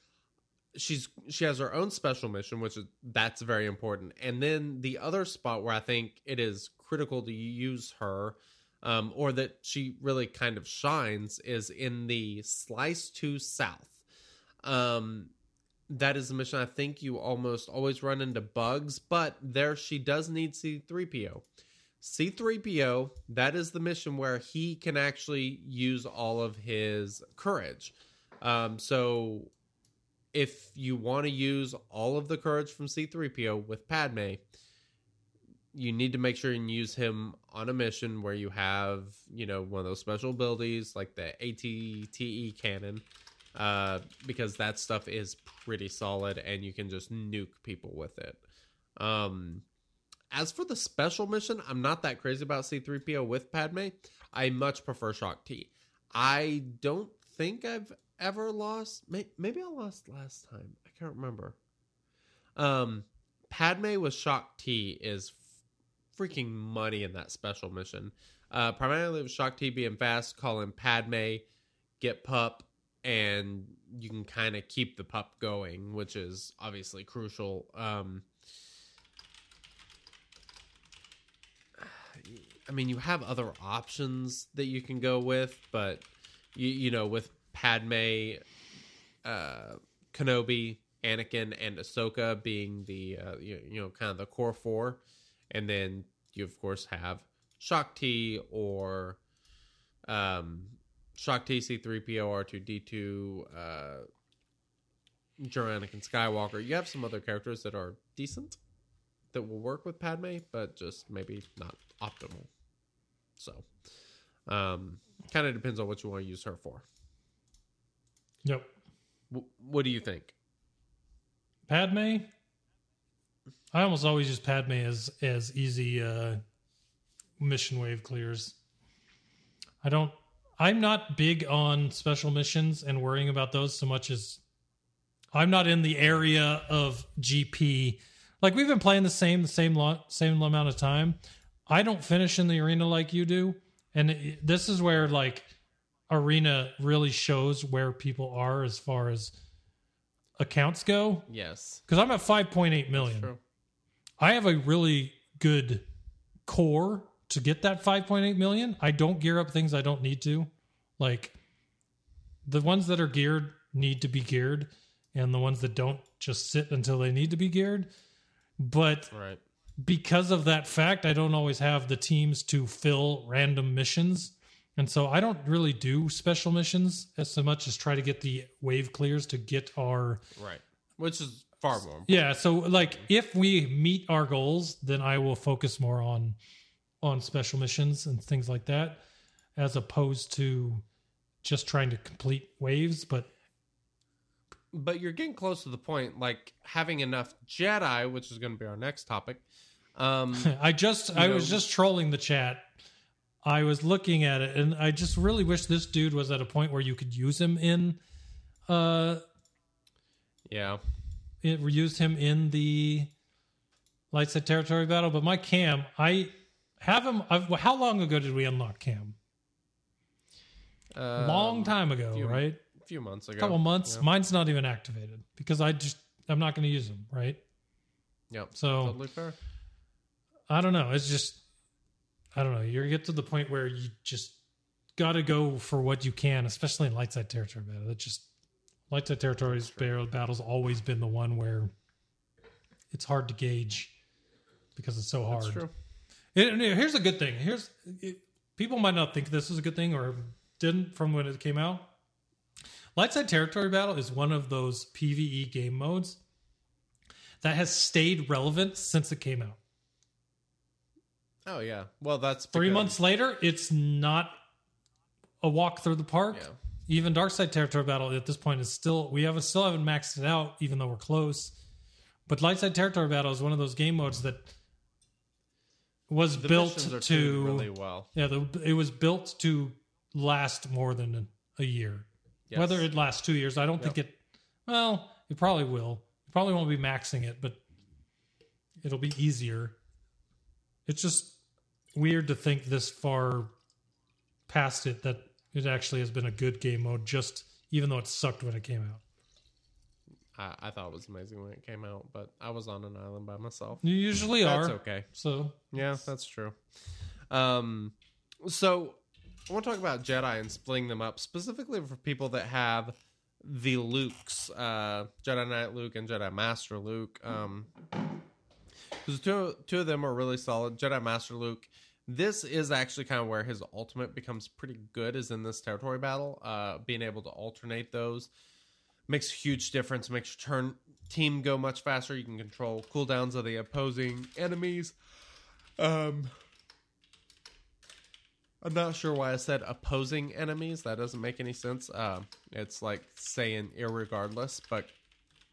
she's she has her own special mission which is that's very important. And then the other spot where i think it is critical to use her um, or that she really kind of shines is in the slice to south. Um, that is a mission i think you almost always run into bugs but there she does need c3po c3po that is the mission where he can actually use all of his courage. Um, so if you want to use all of the courage from C3PO with Padme, you need to make sure and use him on a mission where you have, you know, one of those special abilities like the ATTE cannon, uh, because that stuff is pretty solid and you can just nuke people with it. Um, as for the special mission, I'm not that crazy about C3PO with Padme. I much prefer Shaak Ti. I don't think I've ever lost. Maybe I lost last time. I can't remember. Um, Padme with Shaak Ti is freaking money in that special mission. Uh, primarily with Shaak Ti being fast, call calling Padme, get pup, and you can kind of keep the pup going, which is obviously crucial. Um, I mean, you have other options that you can go with, but you you know, with Padme, uh, Kenobi, Anakin, and Ahsoka being the uh, you, you know kind of the core four, and then you of course have Shaak Ti or um, Shaak Ti C three PO R two D two. Uh, Anakin Skywalker. You have some other characters that are decent that will work with Padme, but just maybe not optimal. So, um, kind of depends on what you want to use her for. Yep. W- what do you think? Padme. I almost always use Padme as as easy uh, mission wave clears. I don't. I'm not big on special missions and worrying about those so much as I'm not in the area of GP. Like we've been playing the same the same lo- same amount of time. I don't finish in the arena like you do, and it, this is where like arena really shows where people are as far as accounts go, Yes. because I'm at 5.8 million. True. I have a really good core to get that 5.8 million. I don't gear up things I don't need to. Like the ones that are geared need to be geared, and the ones that don't just sit until they need to be geared. But Right. because of that fact, I don't always have the teams to fill random missions. And so I don't really do special missions as so much as try to get the wave clears to get our Right. Which is far more. important. yeah, so like if we meet our goals, then I will focus more on on special missions and things like that as opposed to just trying to complete waves, but But you're getting close to the point, like having enough Jedi, which is going to be our next topic. Um, I just I know- was just trolling the chat. I was looking at it and I just really wish this dude was at a point where you could use him in uh yeah. it used him in the light side territory battle, but my cam, I have him I've, how long ago did we unlock cam? Um, Long time ago, few- right? A few months ago. A couple months. Yeah. Mine's not even activated because I just I'm not going to use them, right? Yep. So Totally fair. I don't know. It's just I don't know. You get to the point where you just got to go for what you can, especially in light side territory battle. It just light side territories battle battle's always been the one where it's hard to gauge because it's so hard. That's true. And- and here's a good thing. Here's it, people might not think this is a good thing or didn't from when it came out. Light side Territory Battle is one of those PVE game modes that has stayed relevant since it came out. Oh yeah. Well, that's Three because- months later, it's not a walk through the park. Yeah. Even Darkside Territory Battle at this point is still we haven't still haven't maxed it out, even though we're close. But Lightside Territory Battle is one of those game modes that was The built to really well. Yeah, the, it was built to last more than a year. Yes. Whether it lasts two years, I don't think it. Well, it probably will. You probably won't be maxing it, but it'll be easier. It's just weird to think this far past it that it actually has been a good game mode. Just even though it sucked when it came out. I, I thought it was amazing when it came out, but I was on an island by myself. You usually That's are. okay. So Yeah, that's true. Um, so I want to talk about Jedi and splitting them up specifically for people that have the Lukes, uh, Jedi Knight Luke and Jedi Master Luke. Um, because two two of them are really solid. Jedi Master Luke. This is actually kind of where his ultimate becomes pretty good, is in this territory battle. Uh, being able to alternate those makes a huge difference. Makes your turn team go much faster. You can control cooldowns of the opposing enemies. Um, I'm not sure why I said opposing enemies. That doesn't make any sense. Um, it's like saying irregardless, but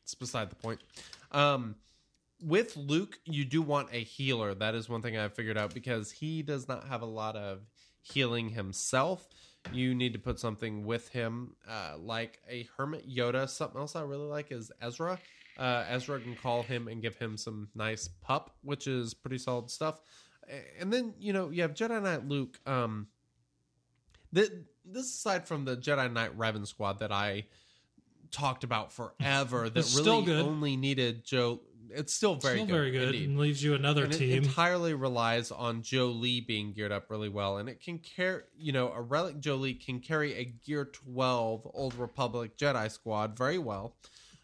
it's beside the point. Um, with Luke, you do want a healer. That is one thing I've figured out because he does not have a lot of healing himself. You need to put something with him, uh, like a Hermit Yoda. Something else I really like is Ezra. Uh, Ezra can call him and give him some nice pup, which is pretty solid stuff. And then you know you have Jedi Knight Luke. Um, th- this aside from the Jedi Knight Revan squad that I talked about forever, that really only needed Joe. It's still very still good, very good indeed. and leaves you another And it team. entirely relies on Jolee being geared up really well, and it can carry. You know, a relic Jolee can carry a Gear Twelve Old Republic Jedi squad very well.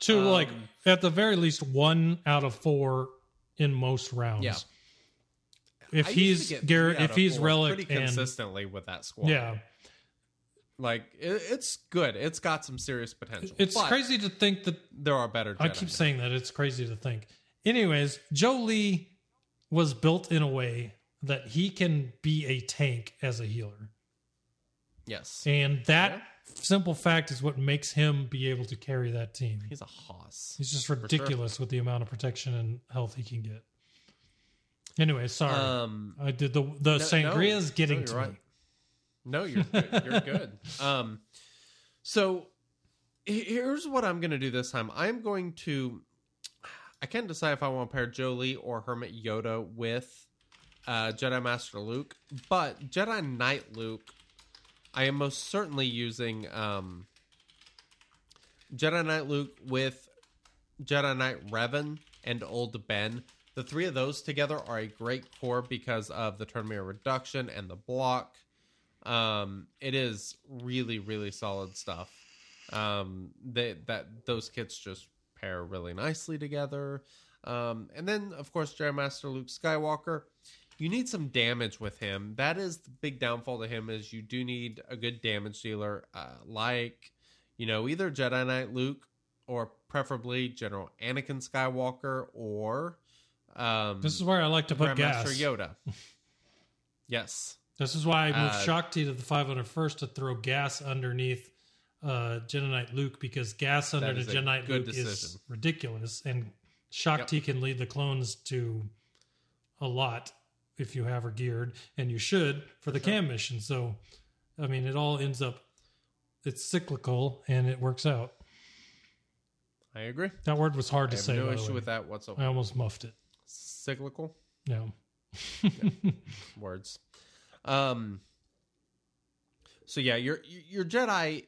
to Um, like at the very least one out of four in most rounds. Yeah. If I he's Garrett, if he's relic pretty and consistently with that squad, yeah, like it, it's good. It's got some serious potential. it's But crazy to think that There are better. I keep saying that it's crazy to think. Anyways, Jolee was built in a way that he can be a tank as a healer, yes, and that Yeah. simple fact is what makes him be able to carry that team. he's a hoss. He's just sure. ridiculous with the amount of protection and health he can get. Anyway, sorry. Um, I did the the No, sangria is no, getting no, to you're me. No, you're good. you're good. Um, so here's what I'm going to do this time. I'm going to. I can't decide if I want to pair Jolee or Hermit Yoda with uh, Jedi Master Luke, but Jedi Knight Luke, I am most certainly using um, Jedi Knight Luke with Jedi Knight Revan, and Old Ben. The three of those together are a great core because of the turn meter reduction and the block. Um, it is really, really solid stuff. Um, they, that those kits just pair really nicely together. Um, and then, of course, Jedi Master Luke Skywalker. You need some damage with him. That is the big downfall to him. Is you do need a good damage dealer, uh, like you know either Jedi Knight Luke or preferably General Anakin Skywalker or um, This is where I like to put Grandmaster gas. Yoda. yes, This is why I moved Uh, Shaak Ti to the 500 first to throw gas underneath uh, Jedi Luke because gas under the Jedi Luke is ridiculous, and Shaak Ti can lead the clones to a lot if you have her geared, and you should for the cam mission. So, I mean, it all ends up it's cyclical and it works out. I agree. That word was hard I to say. no issue way. with that whatsoever. I almost muffed it. Cyclical No. words. Um. So yeah, your your Jedi,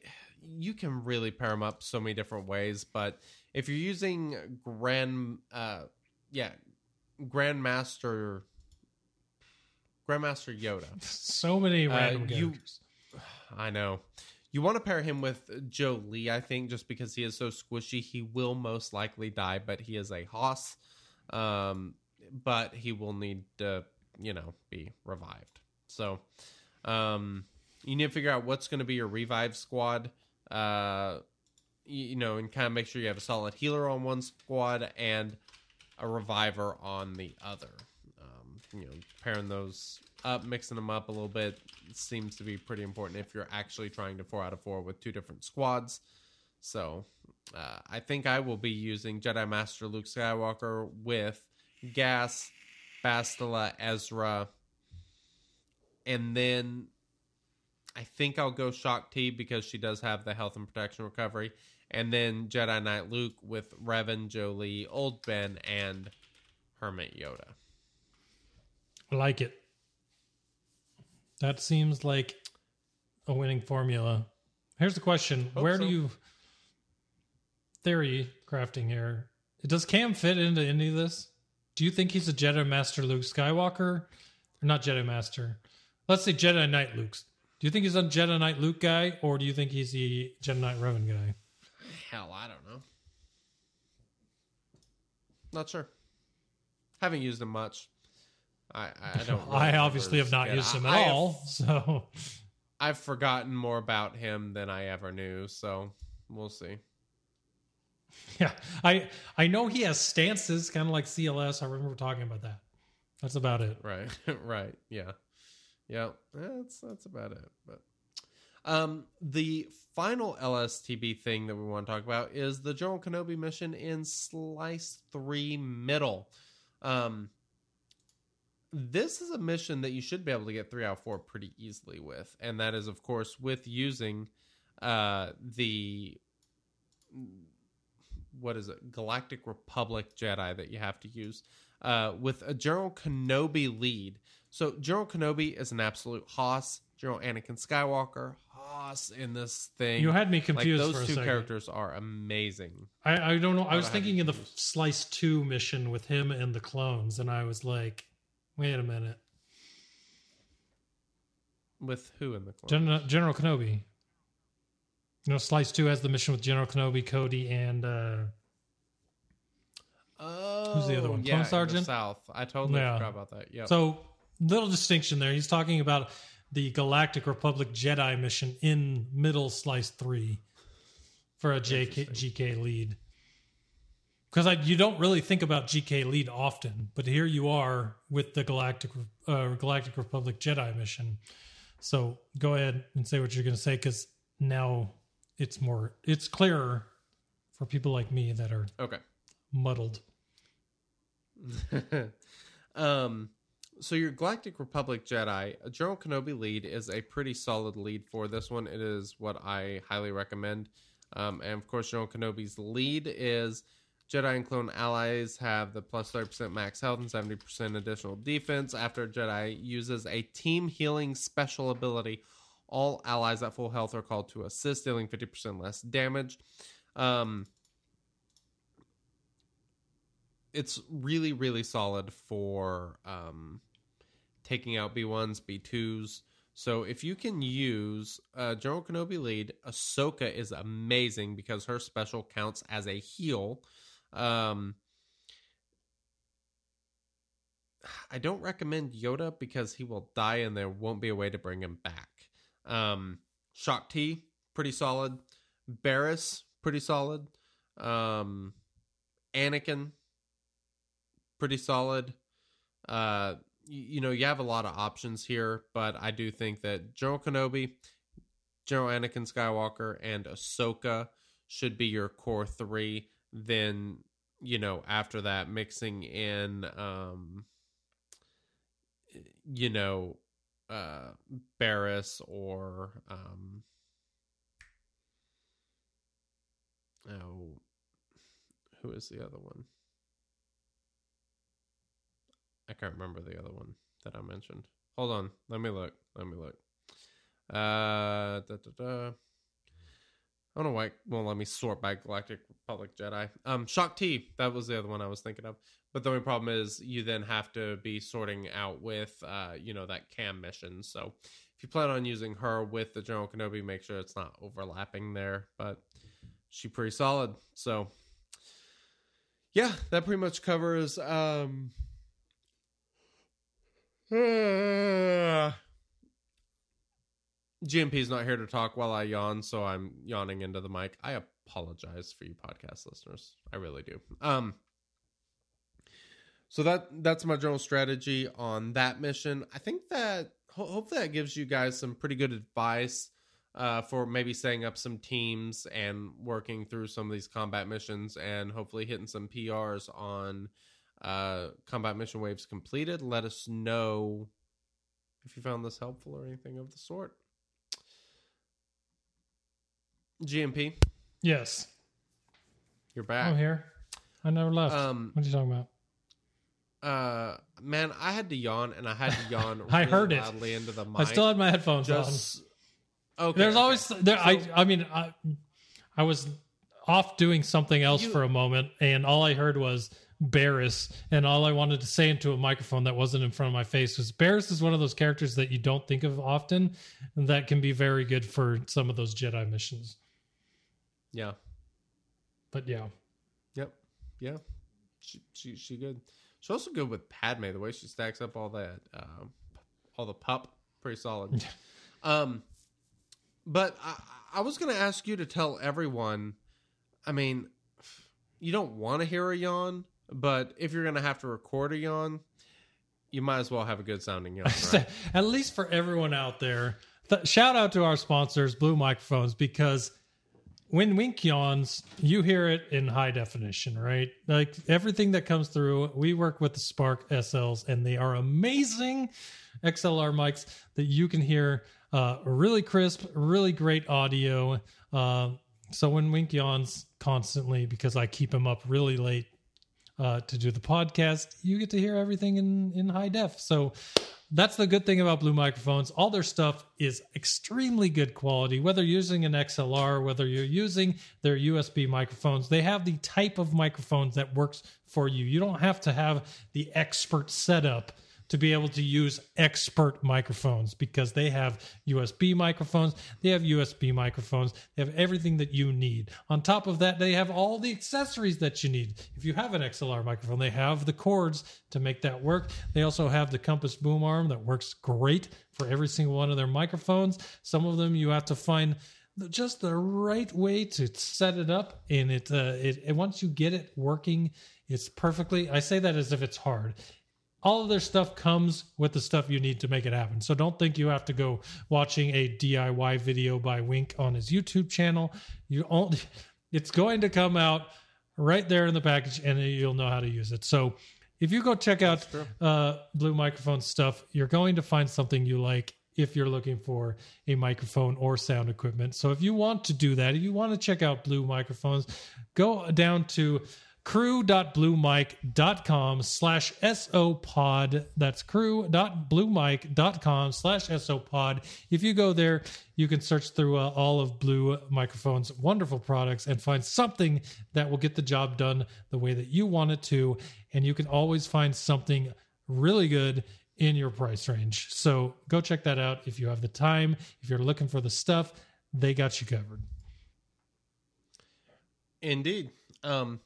you can really pair them up so many different ways. But if you're using Grand, uh, yeah, Grandmaster, Grandmaster Yoda, So many Uh, random you- characters. I know. You want to pair him with Jolee, I think, just because he is so squishy. He will most likely die, but he is a Hoss. Um, but he will need to, you know, be revived. So, um, you need to figure out what's going to be your revive squad. Uh, you, know, and kind of make sure you have a solid healer on one squad and a reviver on the other. Um, you know, pairing those up, mixing them up a little bit seems to be pretty important if you're actually trying to four out of four with two different squads. So, uh, I think I will be using Jedi Master Luke Skywalker with Gas, Bastila, Ezra, and then I think I'll go Shaak Ti because she does have the health and protection recovery. And then Jedi Knight Luke with Revan, Jolee, Old Ben, and Hermit Yoda. I like it. That seems like a winning formula. Here's the question: Hope Where so. do you theory crafting here? Does Cam fit into any of this? Do you think he's a Jedi Master Luke Skywalker, or not Jedi Master? Let's say Jedi Knight Luke's. Do you think he's a Jedi Knight Luke guy, or do you think he's the Jedi Knight Revan guy? Hell, I don't know. Not sure. Haven't used him much. I I don't. really I obviously have not used him at I have- all, so I've forgotten more about him than I ever knew. So we'll see. yeah, I I know he has stances, kind of like CLS. I remember talking about that. That's about it. Right. right. Yeah. Yeah. That's that's about it. But um the final LSTB thing that we want to talk about is the General Kenobi mission in Slice 3 Middle. Um this is a mission that you should be able to get 3 out of 4 pretty easily with and that is of course with using uh the what is it galactic republic jedi that you have to use uh, with a general kenobi lead so general kenobi is an absolute hoss general anakin skywalker hoss in this thing You had me confused like those two second. characters are amazing I, I don't know. I Thought was I thinking of the. Slice 2 mission with him and the clones, and I was like, wait a minute. with who in the clone? General, General Kenobi. You know, Slice 2 has the mission with General Kenobi, Cody, and uh, oh Who's the other one? yeah, Clone the Sergeant? south i totally Yeah. forgot about that yeah So, little distinction there. He's talking about the Galactic Republic Jedi mission in Middle Slice 3 for a JK, GK lead. Because you don't really think about GK lead often, but here you are with the Galactic uh, Galactic Republic Jedi mission. So go ahead and say what you're going to say, because now it's more it's clearer for people like me that are okay muddled. um, so your Galactic Republic Jedi, General Kenobi lead is a pretty solid lead for this one. It is what I highly recommend. Um, and of course, General Kenobi's lead is Jedi and clone allies have the plus 30% max health and 70% additional defense. After Jedi uses a team healing special ability, all allies at full health are called to assist, dealing 50% less damage. Um, it's really really solid for um, taking out B1s, B2s. So if you can use uh, General Kenobi lead, Ahsoka is amazing because her special counts as a heal. Um, I don't recommend Yoda because he will die and there won't be a way to bring him back. Um, Shaak Ti, pretty solid. Barris, pretty solid. Um, Anakin, pretty solid. Uh, you, know, you have a lot of options here, but I do think that General Kenobi, General Anakin Skywalker, and Ahsoka should be your core three. Then, you know, after that, mixing in, um, you know, uh, Barris or, um, oh, who is the other one? I can't remember the other one that I mentioned. Hold on, let me look. Let me look. Uh, da, da, da. I don't know why it won't let me sort by Galactic Republic Jedi. Um, Shaak Ti, that was the other one I was thinking of. But the only problem is you then have to be sorting out with, uh, you know, that cam mission. So if you plan on using her with the General Kenobi, make sure it's not overlapping there. But she's pretty solid. So yeah, that pretty much covers. Um, GMP is not here to talk while I yawn, so I'm yawning into the mic. I apologize for you podcast listeners. I really do. Um so that that's my general strategy on that mission. I think that ho- hope that gives you guys some pretty good advice uh, for maybe setting up some teams and working through some of these combat missions and hopefully hitting some PRs on uh, combat mission waves completed. Let us know if you found this helpful or anything of the sort. GMP, Yes. you're back. I'm here. I never left. Um, what are you talking about? Uh, man, I had to yawn and I had to yawn. I really heard it. loudly into the mic. I still had my headphones just on. okay. There's okay. always there. I I mean I I was off doing something else You- for a moment, and all I heard was Barris, and all I wanted to say into a microphone that wasn't in front of my face was Barris is one of those characters that you don't think of often, and that can be very good for some of those Jedi missions. yeah. But yeah, Yep. Yeah. She she she good. She's also good with Padme. The way she stacks up all that, um, all the pup, pretty solid. um, but I, I was gonna ask you to tell everyone. I mean, you don't want to hear a yawn, but if you're gonna have to record a yawn, you might as well have a good sounding yawn, right? at least for everyone out there, th- shout out to our sponsors, Blue Microphones, because when Wink yawns, you hear it in high definition, right? Like everything that comes through, we work with the Spark SLs, and they are amazing XLR mics that you can hear uh, really crisp, really great audio. Uh, so when Wink yawns constantly, because I keep him up really late uh, to do the podcast, you get to hear everything in in high def. So that's the good thing about Blue microphones. All their stuff is extremely good quality. Whether you're using an XLR, whether you're using their USB microphones, they have the type of microphones that works for you. You don't have to have the expert setup to be able to use expert microphones because they have USB microphones, they have USB microphones, they have everything that you need. On top of that, they have all the accessories that you need. If you have an XLR microphone, they have the cords to make that work. They also have the Compass boom arm that works great for every single one of their microphones. Some of them you have to find just the right way to set it up and it, uh, it, and once you get it working it's perfectly i say that as if it's hard all of their stuff comes with the stuff you need to make it happen. So don't think you have to go watching a DIY video by Wink on his YouTube channel. You only it's going to come out right there in the package and you'll know how to use it. So if you go check out uh, Blue Microphone stuff, you're going to find something you like if you're looking for a microphone or sound equipment. So if you want to do that, if you want to check out Blue Microphones, go down to crew.bluemic.com slash sopod. That's crew.bluemic.com slash sopod. If you go there, you can search through uh, all of Blue Microphone's wonderful products and find something that will get the job done the way that you want it to. And you can always find something really good in your price range. So go check that out if you have the time. If you're looking for the stuff, they got you covered. Indeed. Um,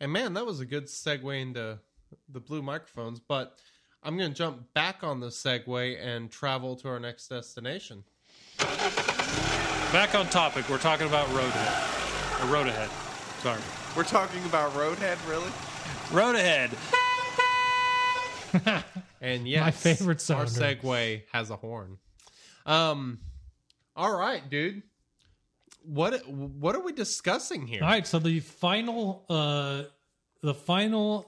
and man, that was a good segue into the blue microphones. But I'm going to jump back on the segue and travel to our next destination. Back on topic. We're talking about road ahead. Or road ahead. Sorry. We're talking about Roadhead, really? Road ahead. And yes, My favorite Our segue has a horn. Um, all right, dude. What what are we discussing here? All right, so the final uh the final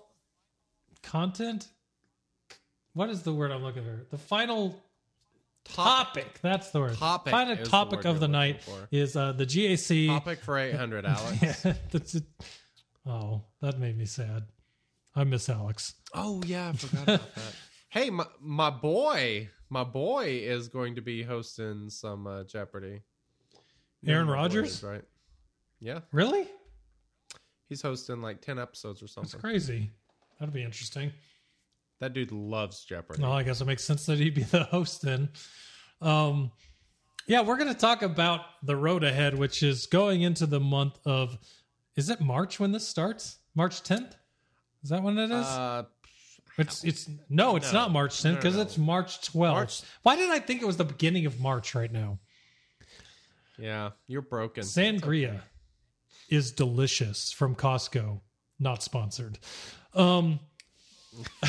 content what is the word I'm looking for? The final topic. That's the word. Topic Final the topic word of the night for. is uh the GAC Topic for 800, Alex. It. Oh, that made me sad. I miss Alex. Oh yeah, I forgot about that. Hey, my my boy, my boy is going to be hosting some uh, Jeopardy. Aaron know who my boy Rodgers? right? Yeah, Really? he's hosting like ten episodes or something. That's crazy. That'd be interesting. That dude loves Jeopardy. Well, I guess it makes sense that he'd be the host then. Um, yeah, we're going to talk about the road ahead, which is going into the month of. Is it March when this starts? March 10th? Is that when it is? Uh, it's it's no, it's no. not March 10th No, no, because no. it's March 12th. March- Why did I think it was the beginning of March right now? Yeah, you're broken. Sangria is delicious from Costco, not sponsored. Um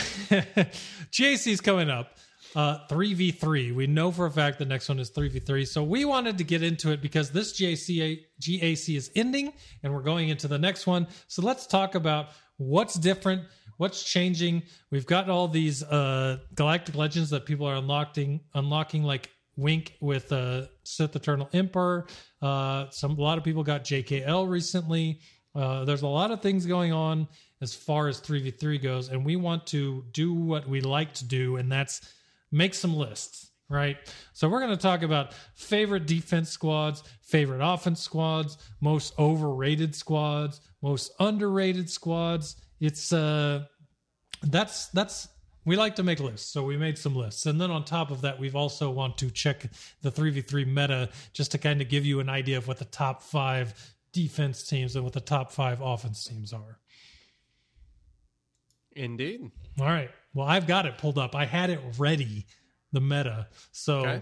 JC's coming up. Uh 3v3. We know for a fact the next one is 3v3. So we wanted to get into it because this JC GAC is ending and we're going into the next one. So let's talk about what's different, what's changing. We've got all these uh galactic legends that people are unlocking unlocking like Wink with uh, Sith Eternal Emperor. Uh, some a lot of people got JKL recently. Uh, there's a lot of things going on as far as 3v3 goes, and we want to do what we like to do, and that's make some lists, right? So we're going to talk about favorite defense squads, favorite offense squads, most overrated squads, most underrated squads. It's uh that's that's we like to make lists so we made some lists. And then on top of that we've also want to check the 3v3 meta just to kind of give you an idea of what the top five defense teams and what the top five offense teams are. Indeed. all right. Well i've got it pulled up. I had it ready the meta. So Okay.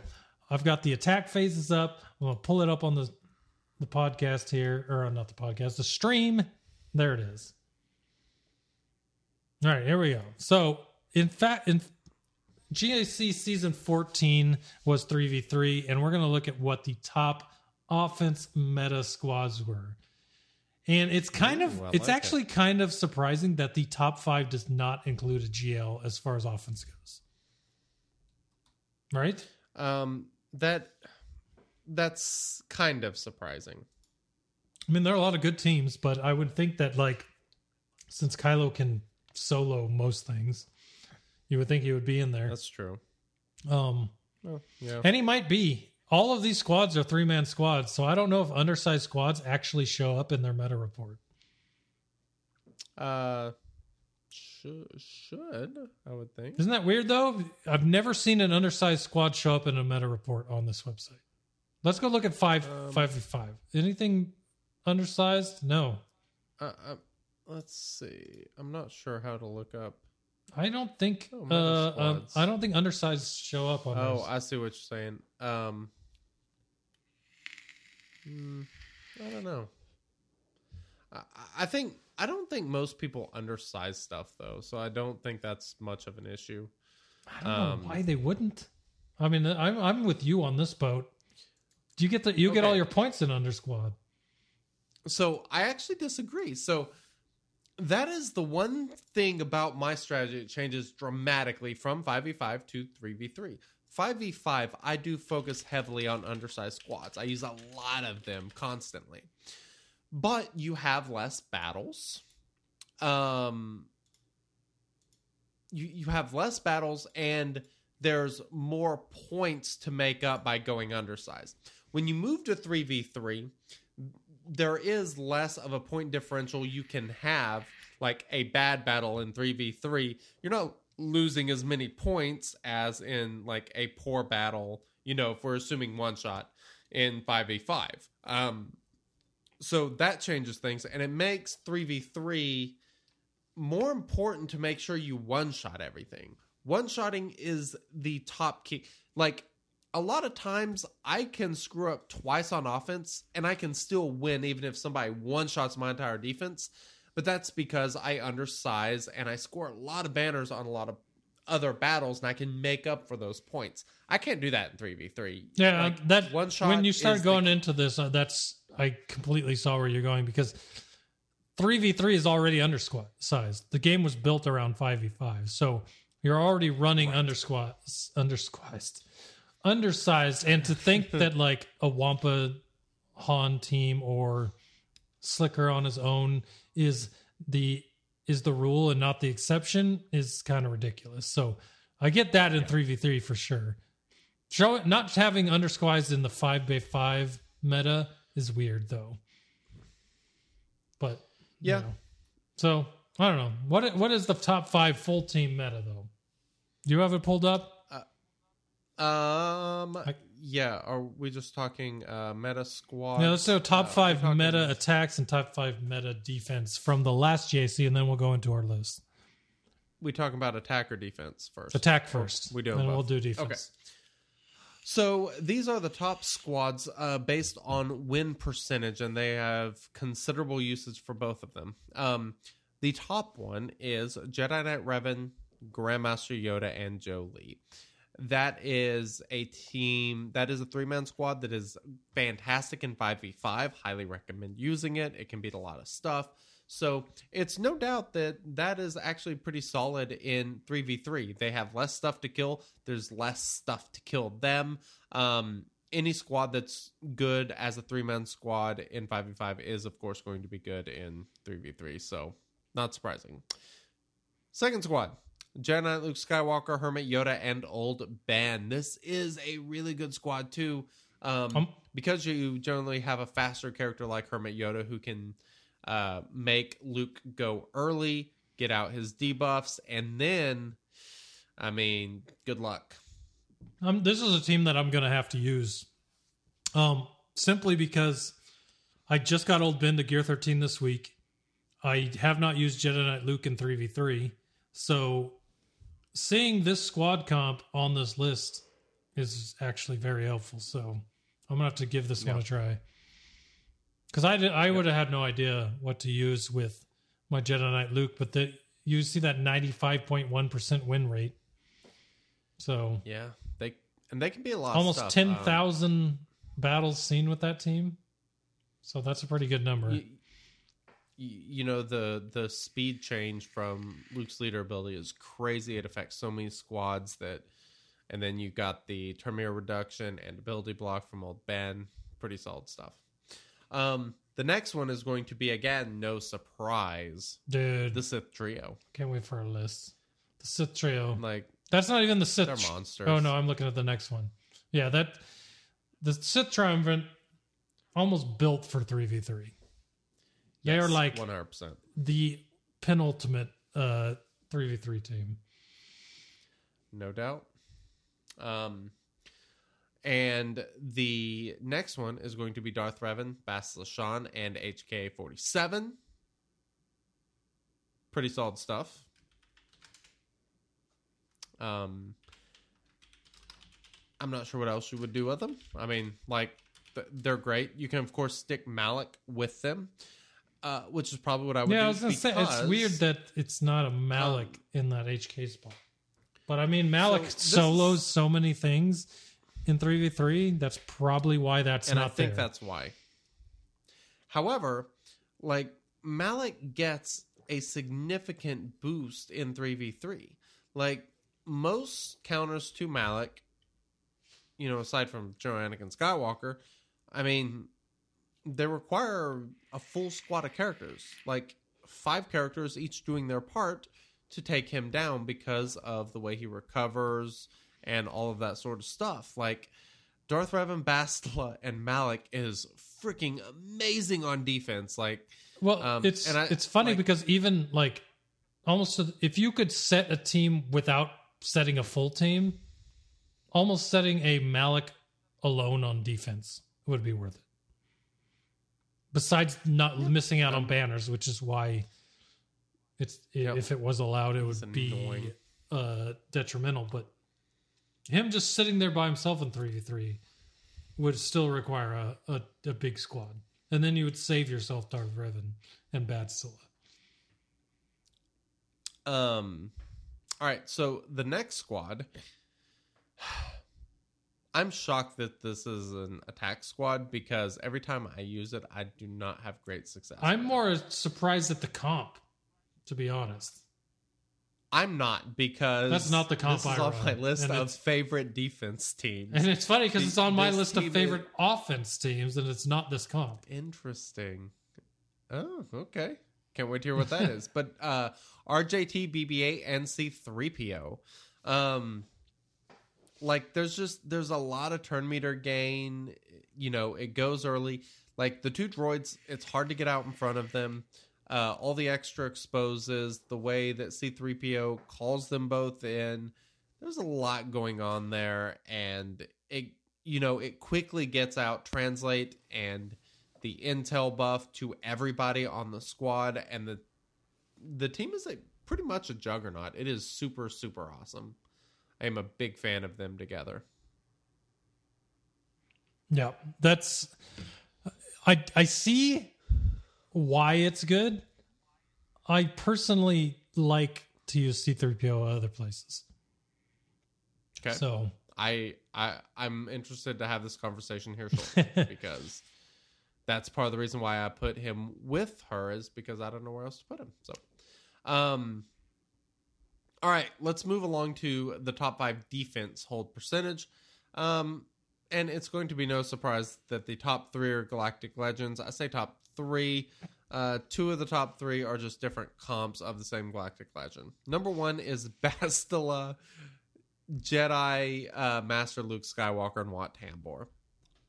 i've got the attack phases up. I'm gonna pull it up on the the podcast here or not the podcast the stream. There it is. All right here we go. So in fact in GAC season 14 was 3v3 and we're going to look at what the top offense meta squads were. And it's kind of I it's like actually kind of surprising that the top 5 does not include a GL as far as offense goes. Right? Um, that that's kind of surprising. I mean there are a lot of good teams but I would think that like since Kylo can solo most things you would think he would be in there That's true. um Oh, yeah. And he might be. All of these squads are three man squads, so I don't know if undersized squads actually show up in their meta report. Uh, should, should I would think. Isn't that weird though? I've never seen an undersized squad show up in a meta report on this website. Let's go look at five five v five. Anything undersized? No. Uh, uh, let's see. I'm not sure how to look up. I don't think Oh, uh, um, squads. I don't think undersized show up on Oh, those. I see what you're saying. Um, hmm, I don't know. I, I think I don't think most people undersize stuff though, so I don't think that's much of an issue. I don't um, know why they wouldn't. I mean, I'm I'm with you on this boat. Do you get the you get all Okay. your points in under squad? So I actually disagree. So that is the one thing about my strategy that changes dramatically from 5v5 to 3v3. 5v5, I do focus heavily on undersized squads. I use a lot of them constantly. But you have less battles. um you you have less battles and there's more points to make up by going undersized. When you move to 3v3, there is less of a point differential you can have like a bad battle in 3v3. You're not losing as many points as in like a poor battle, you know, if we're assuming one shot in 5v5. Um so that changes things and it makes 3v3 more important to make sure you one shot everything. One shotting is the top key. Like a lot of times I can screw up twice on offense and I can still win even if somebody one shots my entire defense. But that's because I undersize and I score a lot of banners on a lot of other battles and I can make up for those points. I can't do that in 3v3. Yeah, Like, that one shot when you start is the- going into this, uh, that's I completely saw where you're going because three v three is already undersized. The game was built around five v five, so you're already running under squat, under squized, undersized, and to think that like a Wampa Han team or Slicker on his own is the is the rule and not the exception is kind of ridiculous. So I get that in three v three for sure. Show it not having undersquized in the five by five meta is weird though. But you Yeah. know. So I don't know. What what is the top five full team meta though? Do you have it pulled up? Um I- yeah, are we just talking uh meta squad? No, let's do top Uh, five meta attacks and top five meta defense from the last JC, and then we'll go into our list. we talking about attack or defense first? Attack first. We do Then both. we'll do defense. Okay. So these are the top squads uh, based on win percentage, and they have considerable usage for both of them. Um, the top one is Jedi Knight Revan, Grandmaster Yoda, and Joe Jolee. That is a team. That is a three man squad that is fantastic in five v five. Highly recommend using it. It can beat a lot of stuff. So it's no doubt that that is actually pretty solid in 3v3. They have less stuff to kill. There's less stuff to kill them. Um, any squad that's good as a three man squad in 5v5 is, of course, going to be good in 3v3. So not surprising. Second squad Jedi Luke Skywalker, Hermit Yoda, and Old Ben. This is a really good squad, too. Um, Um, because you generally have a faster character like Hermit Yoda who can uh, make Luke go early, get out his debuffs, and then, I mean, good luck. Um, this is a team that I'm going to have to use, um, simply because I just got old Ben to Gear 13 this week. I have not used Jedi Knight Luke in 3v3, so seeing this squad comp on this list is actually very helpful. So I'm gonna have to give this one a try because I did, I would have had no idea what to use with my Jedi Knight Luke, but the you see that 95.1 percent win rate. So Yeah, they and they can be a lot. almost stuff. ten Um, battles seen with that team. So that's a pretty good number. you, you know the the speed change from Luke's leader ability is crazy. It affects so many squads that, and then you got the turn meter reduction and ability block from old Ben. Pretty solid stuff. Um, the next one is going to be again no surprise Dude, the Sith trio. can't wait for our list. The Sith trio. Like That's not even the Sith. They're tr- monsters. Oh no, I'm looking at the next one. Yeah, that the Sith triumvirate almost built for three v three. They are like one hundred percent. the penultimate uh three v three team. no doubt. Um, and the next one is going to be Darth Revan, Bastila Shan, and HK forty seven. Pretty solid stuff. Um, I'm not sure what else you would do with them. I mean, like they're great. You can of course stick Malak with them, uh, which is probably what I would. Yeah, I was gonna say it's weird that it's not a Malak Um, in that HK spot. But I mean, Malak So solos is- so many things in three v three. That's probably why that's and not I think there. that's why. However, like Malak gets a significant boost in 3v3. Like most counters to Malak, you know, aside from General Anakin Skywalker, I mean, they require a full squad of characters. Like five characters each doing their part to take him down because of the way he recovers and all of that sort of stuff. Like Darth Revan, Bastila, and Malak is freaking amazing on defense. Like, Well, Um, it's and I- it's funny like- because even like almost if you could set a team without setting a full team, almost setting a Malak alone on defense would be worth it. Besides not missing out on banners, which is why it's Yep. if it was allowed, it It's would be uh, detrimental. But him just sitting there by himself in three v three would still require a, a, a big squad. And then you would save yourself Darth Revan and Bad Scylla. Um, all right. So the next squad, I'm shocked that this is an attack squad because every time I use it, I do not have great success. I'm more surprised at the comp, to be honest. I'm not because That's not the comp This is on my list of favorite defense teams. And it's funny because it's on my list of is- favorite offense teams, and it's not this comp. Interesting. Oh, okay. Can't wait to hear what that is. But uh RJT, BB8, and C3PO. Um like there's just there's a lot of turn meter gain. You know, it goes early. Like the two droids, it's hard to get out in front of them. Uh, all the extra exposes, the way that C3PO calls them both in. There's a lot going on there, and it you know it quickly gets out translate and the intel buff to everybody on the squad, and the the team is a pretty much a juggernaut. It is super super awesome. I am a big fan of them together. Yeah, that's. I I see why it's good. I personally like to use C3PO other places. Okay. So I I I'm interested to have this conversation here shortly because that's part of the reason why I put him with her is because I don't know where else to put him. So, um, all right, let's move along to the top five defense hold percentage. Um, and it's going to be no surprise that the top three are Galactic Legends. I say top three. Uh, two of the top three are just different comps of the same Galactic Legend. Number one is Bastila Jedi uh, Master Luke Skywalker and Wat Tambor.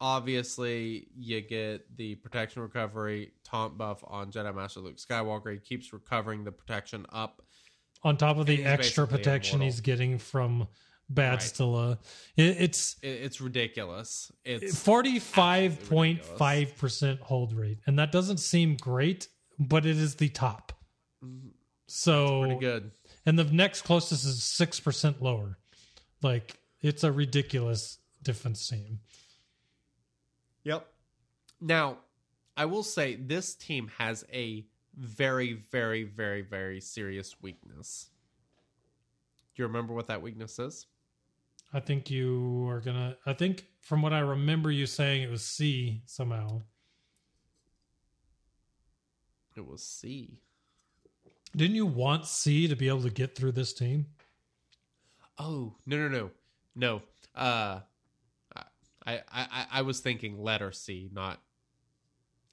Obviously, you get the protection recovery taunt buff on Jedi Master Luke Skywalker. He keeps recovering the protection up. On top of the extra protection immortal. he's getting from Bad Right. Stilla, it, it's it's ridiculous. It's forty five point five percent hold rate, and that doesn't seem great, but it is the top. So Mm-hmm. pretty good. and the next closest is six percent lower. Like it's a ridiculous defense team. Yep. Now, I will say this team has a very, very, very, very serious weakness. Do you remember what that weakness is? I think you are gonna. I think from what I remember you saying, it was C somehow. It was C. Didn't you want C to be able to get through this team? Oh no no no no. Uh, I I I, I was thinking letter C, not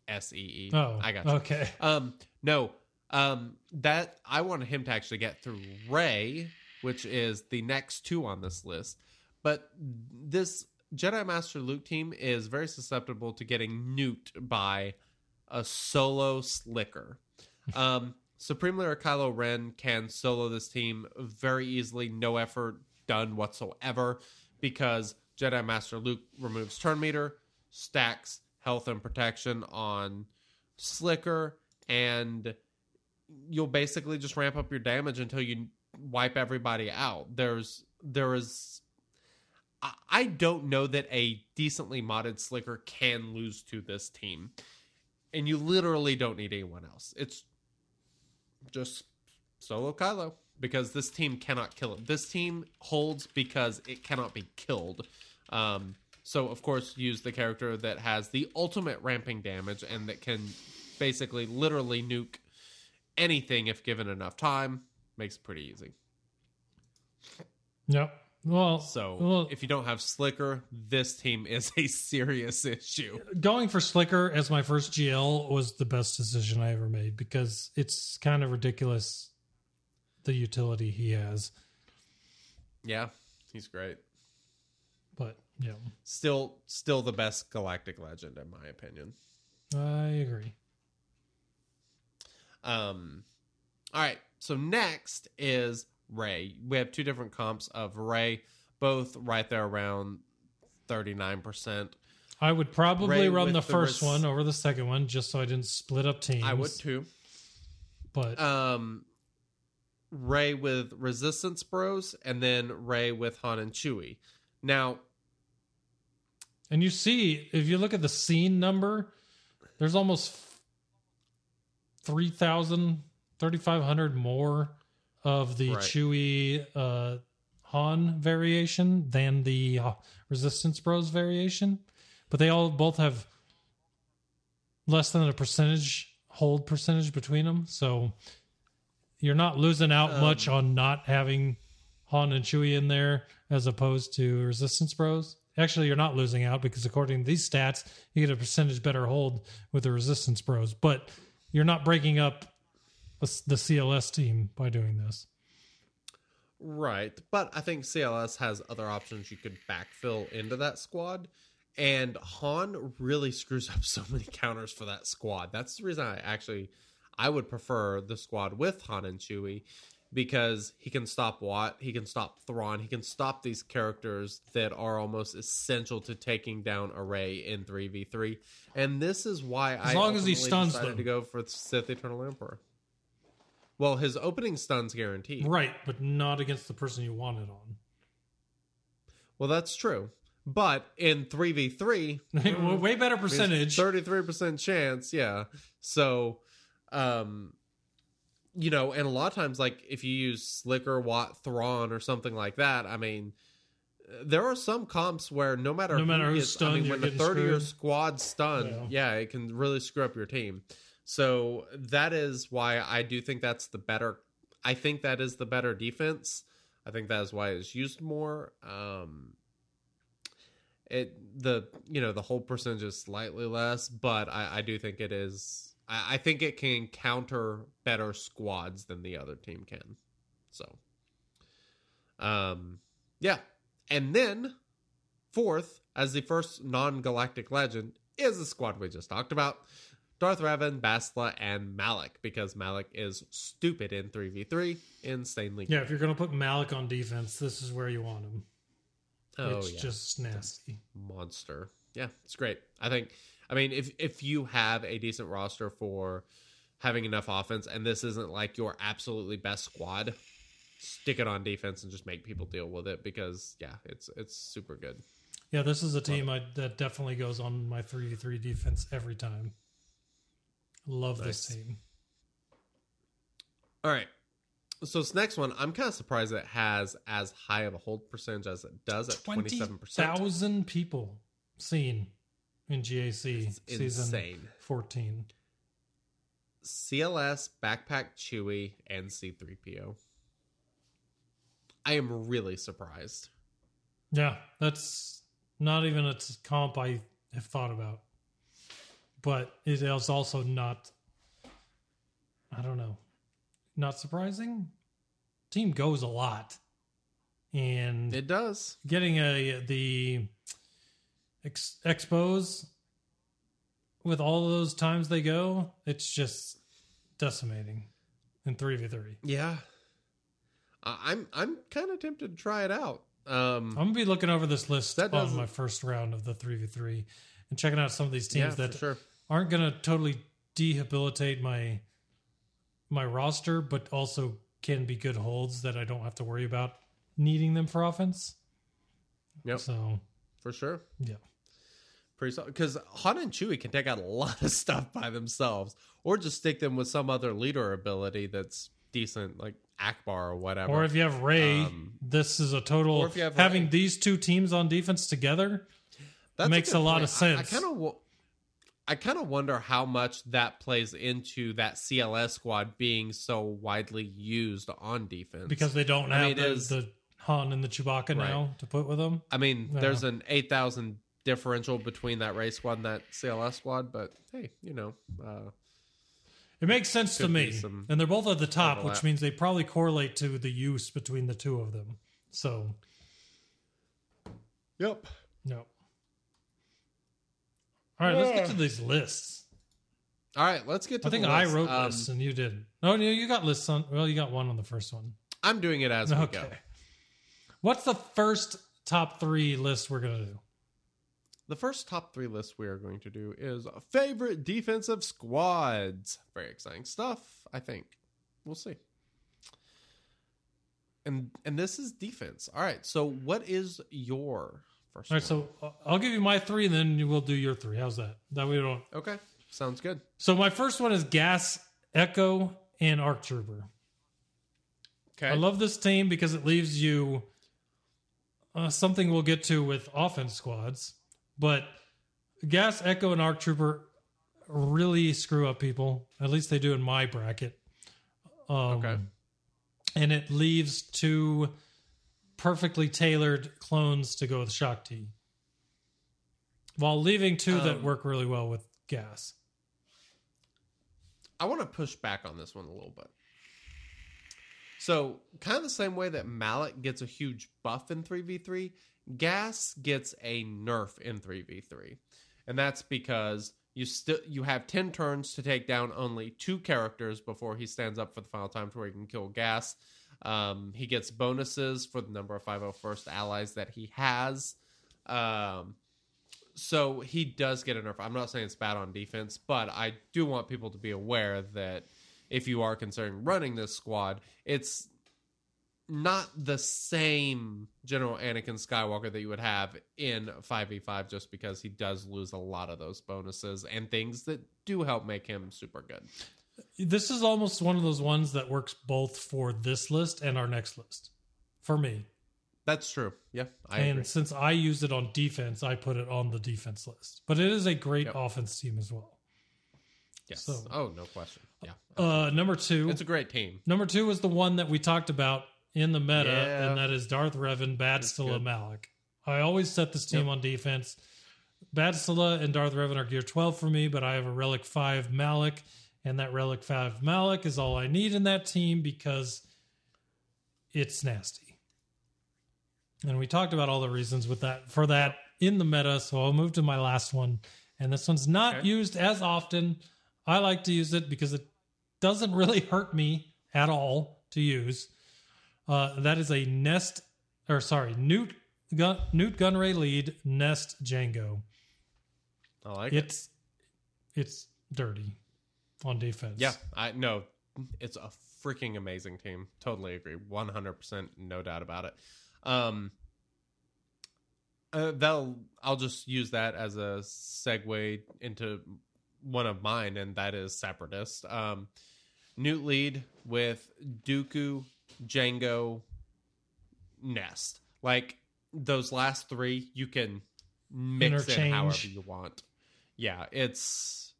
S E E. Oh, I got you. Okay. Um, no, um, that I wanted him to actually get through Rey, which is the next two on this list. But this Jedi Master Luke team is very susceptible to getting nuked by a solo slicker. Um, Supreme Leader Kylo Ren can solo this team very easily, no effort done whatsoever, because Jedi Master Luke removes turn meter, stacks health and protection on Slicker, and you'll basically just ramp up your damage until you wipe everybody out. There's there is I- don't know that a decently modded Slicker can lose to this team. And you literally don't need anyone else. It's just solo Kylo because this team cannot kill it. This team holds because it cannot be killed. Um, so of course use the character that has the ultimate ramping damage and that can basically literally nuke anything if given enough time. Makes it pretty easy. Yep. Well, So well, if you don't have Slicker, this team is a serious issue. going for Slicker as my first GL was the best decision I ever made because it's kind of ridiculous the utility he has. Yeah, he's great. Yeah, Still, still the best Galactic Legend in my opinion. I agree. Um, all right. So next is Rey. We have two different comps of Rey, both right there around thirty nine percent. I would probably Rey run the the first res- one over the second one just so I didn't split up teams. I would too. But Um, Rey with Resistance Bros, and then Rey with Han and Chewie. Now, and you see if you look at the scene number, there's almost 3,000, 3,500 more of the Right. Chewie uh, Han variation than the uh, Resistance Bros variation. But they all both have less than a percentage hold percentage between them. So you're not losing out much on not having Han and Chewie in there as opposed to Resistance Bros. Actually, you're not losing out because according to these stats, you get a percentage better hold with the Resistance Bros. But you're not breaking up the CLS team by doing this. Right. But I think CLS has other options you could backfill into that squad. And Han really screws up so many counters for that squad. That's the reason I actually I would prefer the squad with Han and Chewie because he can stop Wat, he can stop Thrawn, he can stop these characters that are almost essential to taking down a Rey in 3v3. And this is why I long as he stuns decided them. to go for Sith Eternal Emperor. Well, his opening stun's guaranteed. Right, but not against the person you want it on. Well, that's true. But in 3v3, Way better percentage. 33% chance, yeah. So, um, you know, and a lot of times, like if you use Slicker, Wat, Thrawn, or something like that, I mean, there are some comps where no matter No matter who who's gets, stunned, I mean, when the getting third of your screwed. squad's stunned, yeah. it can really screw up your team. So that is why I do think that's the better. I think that is the better defense. I think that is why it's used more. Um, it the you know the whole percentage is slightly less, but I, I do think it is. I, I think it can counter better squads than the other team can. So, um, yeah, and then fourth as the first non-galactic legend is the squad we just talked about. Darth Revan, Bastila, and Malak, because Malak is stupid in 3v3, insanely Yeah, if you're going to put Malak on defense, this is where you want him. Oh, it's yeah. just nasty. monster. Yeah, it's great. I think. I mean, if if you have a decent roster for having enough offense, and this isn't like your absolutely best squad, stick it on defense and just make people deal with it because yeah, it's it's super good. Yeah, this is a team I, that definitely goes on my 3v3 defense every time. Love this team. All right. So this next one, I'm kind of surprised it has as high of a hold percentage as it does at 27%. 20,000 people seen in GAC It's season insane. 14. CLS, Backpack Chewie, and C3PO. I am really surprised. Yeah, that's not even a comp I have thought about. But it is also not, I don't know, not surprising. Team goes a lot. And It does. getting a the ex- expos with all of those times they go, it's just decimating in 3v3. Yeah. I- I'm I'm kind of tempted to try it out. Um I'm gonna be looking over this list on my first round of the three v three and checking out some of these teams Yeah, that sure. aren't gonna totally debilitate my my roster, but also can be good holds that I don't have to worry about needing them for offense. Yep. So for sure. yeah, Pretty solid. Because Han and Chewie can take out a lot of stuff by themselves, or just stick them with some other leader ability that's decent, like Ackbar or whatever. or if you have Rey, Um, this is a total. or if you have having Rey. these two teams on defense together. That's makes good a lot point. of sense. I, I kind of. I kind of wonder how much that plays into that CLS squad being so widely used on defense because they don't I have mean, the, is- the Han and the Chewbacca now to put with them. I mean, Yeah. there's an 8,000 differential between that Rey's squad and that CLS squad, but hey, you know, uh, It makes sense to Could be me. some And they're both at the top, overlap. which means they probably correlate to the use between the two of them. So, yep. no. All right, let's get to these lists. All right, let's get to I think the I list. wrote Um, lists and you didn't. No, no, you got lists on. Well, you got one on the first one. I'm doing it as we Okay. What's the first top three list we're going to do? The first top three list we are going to do is favorite defensive squads. Very exciting stuff, I think. We'll see. And and this is defense. All right. So what is your first All right, one? so uh, I'll give you my three and then we'll do your three. How's that? That we don't. Okay. Sounds good. So my first one is Gas, Echo, and Arc Trooper. Okay. I love this team because it leaves you uh, something we'll get to with offense squads, but Gas, Echo, and Arc Trooper really screw up people. At least they do in my bracket. Um, Okay. And it leaves two perfectly tailored clones to go with Shaak Ti, while leaving two that Um, work really well with Gas. I want to push back on this one a little bit. So, kind of the same way that Malak gets a huge buff in 3v3, Gas gets a nerf in 3v3. And that's because you still you have 10 turns to take down only two characters before he stands up for the final time to where he can kill Gas. Um, he gets bonuses for the number of 501st allies that he has. Um, so he does get a nerf. I'm not saying it's bad on defense, but I do want people to be aware that if you are considering running this squad, it's not the same General Anakin Skywalker that you would have in 5v5 just because he does lose a lot of those bonuses and things that do help make him super good. This is almost one of those ones that works both for this list and our next list for me. That's true. Yeah, I and agree. since I used it on defense, I put it on the defense list. But it is a great Yep. offense team as well. Yes. so- oh, no question. Yeah. Uh, number two, It's a great team. number two is the one that we talked about in the meta, Yeah. and that is Darth Revan, Badstilla, good. Malak. I always set this team Yep. on defense. Badstilla and Darth Revan are gear 12 for me, but I have a Relic 5 Malak, and that Relic 5 Malak is all I need in that team because it's nasty. And we talked about all the reasons with that for that in the meta, so I'll move to my last one. And this one's not Okay. used as often. I like to use it because it doesn't really hurt me at all to use. Uh, that is a Nest, or sorry, Nute Gun, Nute Gunray lead Nest Django. I like it. It's it's dirty on defense. Yeah, I no, it's a freaking amazing team. Totally agree, one hundred percent, no doubt about it. Um, uh, they'll. I'll just use that as a segue into one of mine, and that is Separatist. Um, Nute lead with Dooku, Django, Nest. Like those last three, you can mix in however you want. Yeah, it's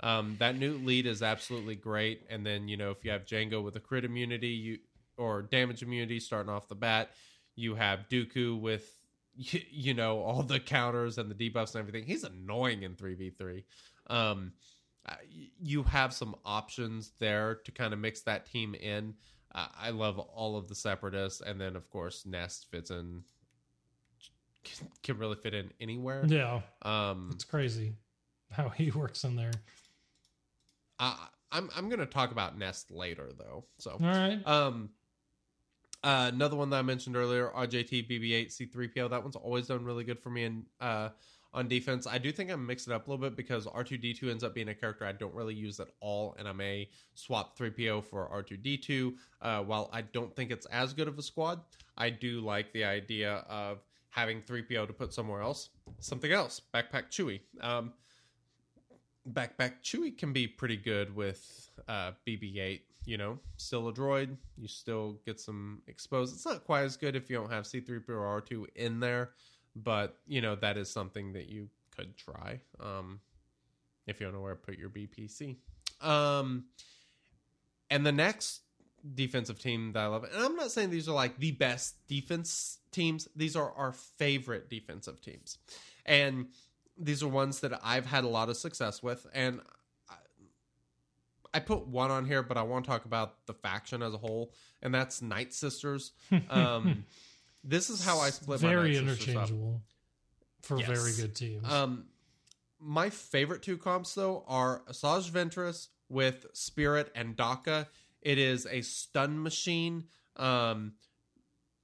um, that Nute lead is absolutely great. And then you know if you have Django with a crit immunity, you or damage immunity starting off the bat, you have Dooku with you, you know all the counters and the debuffs and everything. He's annoying in three v three. Uh, you have some options there to kind of mix that team in. Uh, I love all of the separatists, and then of course Nest fits in. Can, can really fit in anywhere. Yeah. Um, It's crazy how he works in there. I, I'm I'm gonna talk about Nest later though. So All right. Um, uh, another one that I mentioned earlier, RJT BB8 C3PO. That one's always done really good for me and uh, on defense. I do think I'm mixing it up a little bit because R2D2 ends up being a character I don't really use at all, and I may swap 3PO for R2D2. Uh, while I don't think it's as good of a squad, I do like the idea of having 3PO to put somewhere else, something else. Backpack Chewie. Um, Backpack Chewie can be pretty good with uh, BB-8. You know, still a droid. You still get some exposed. It's not quite as good if you don't have C3PO or R2 in there, but you know that is something that you could try um, if you don't know where to put your BPC. Um, and the next defensive team that I love. And I'm not saying these are like the best defense teams. These are our favorite defensive teams. And these are ones that I've had a lot of success with. And I, I put one on here, but I want to talk about the faction as a whole, and that's Night Sisters. Um, this is how I split my very up. interchangeable for Yes. very good teams. Um, my favorite two comps though are Asajj Ventress with Spirit and Daka. It is a stun machine. Um,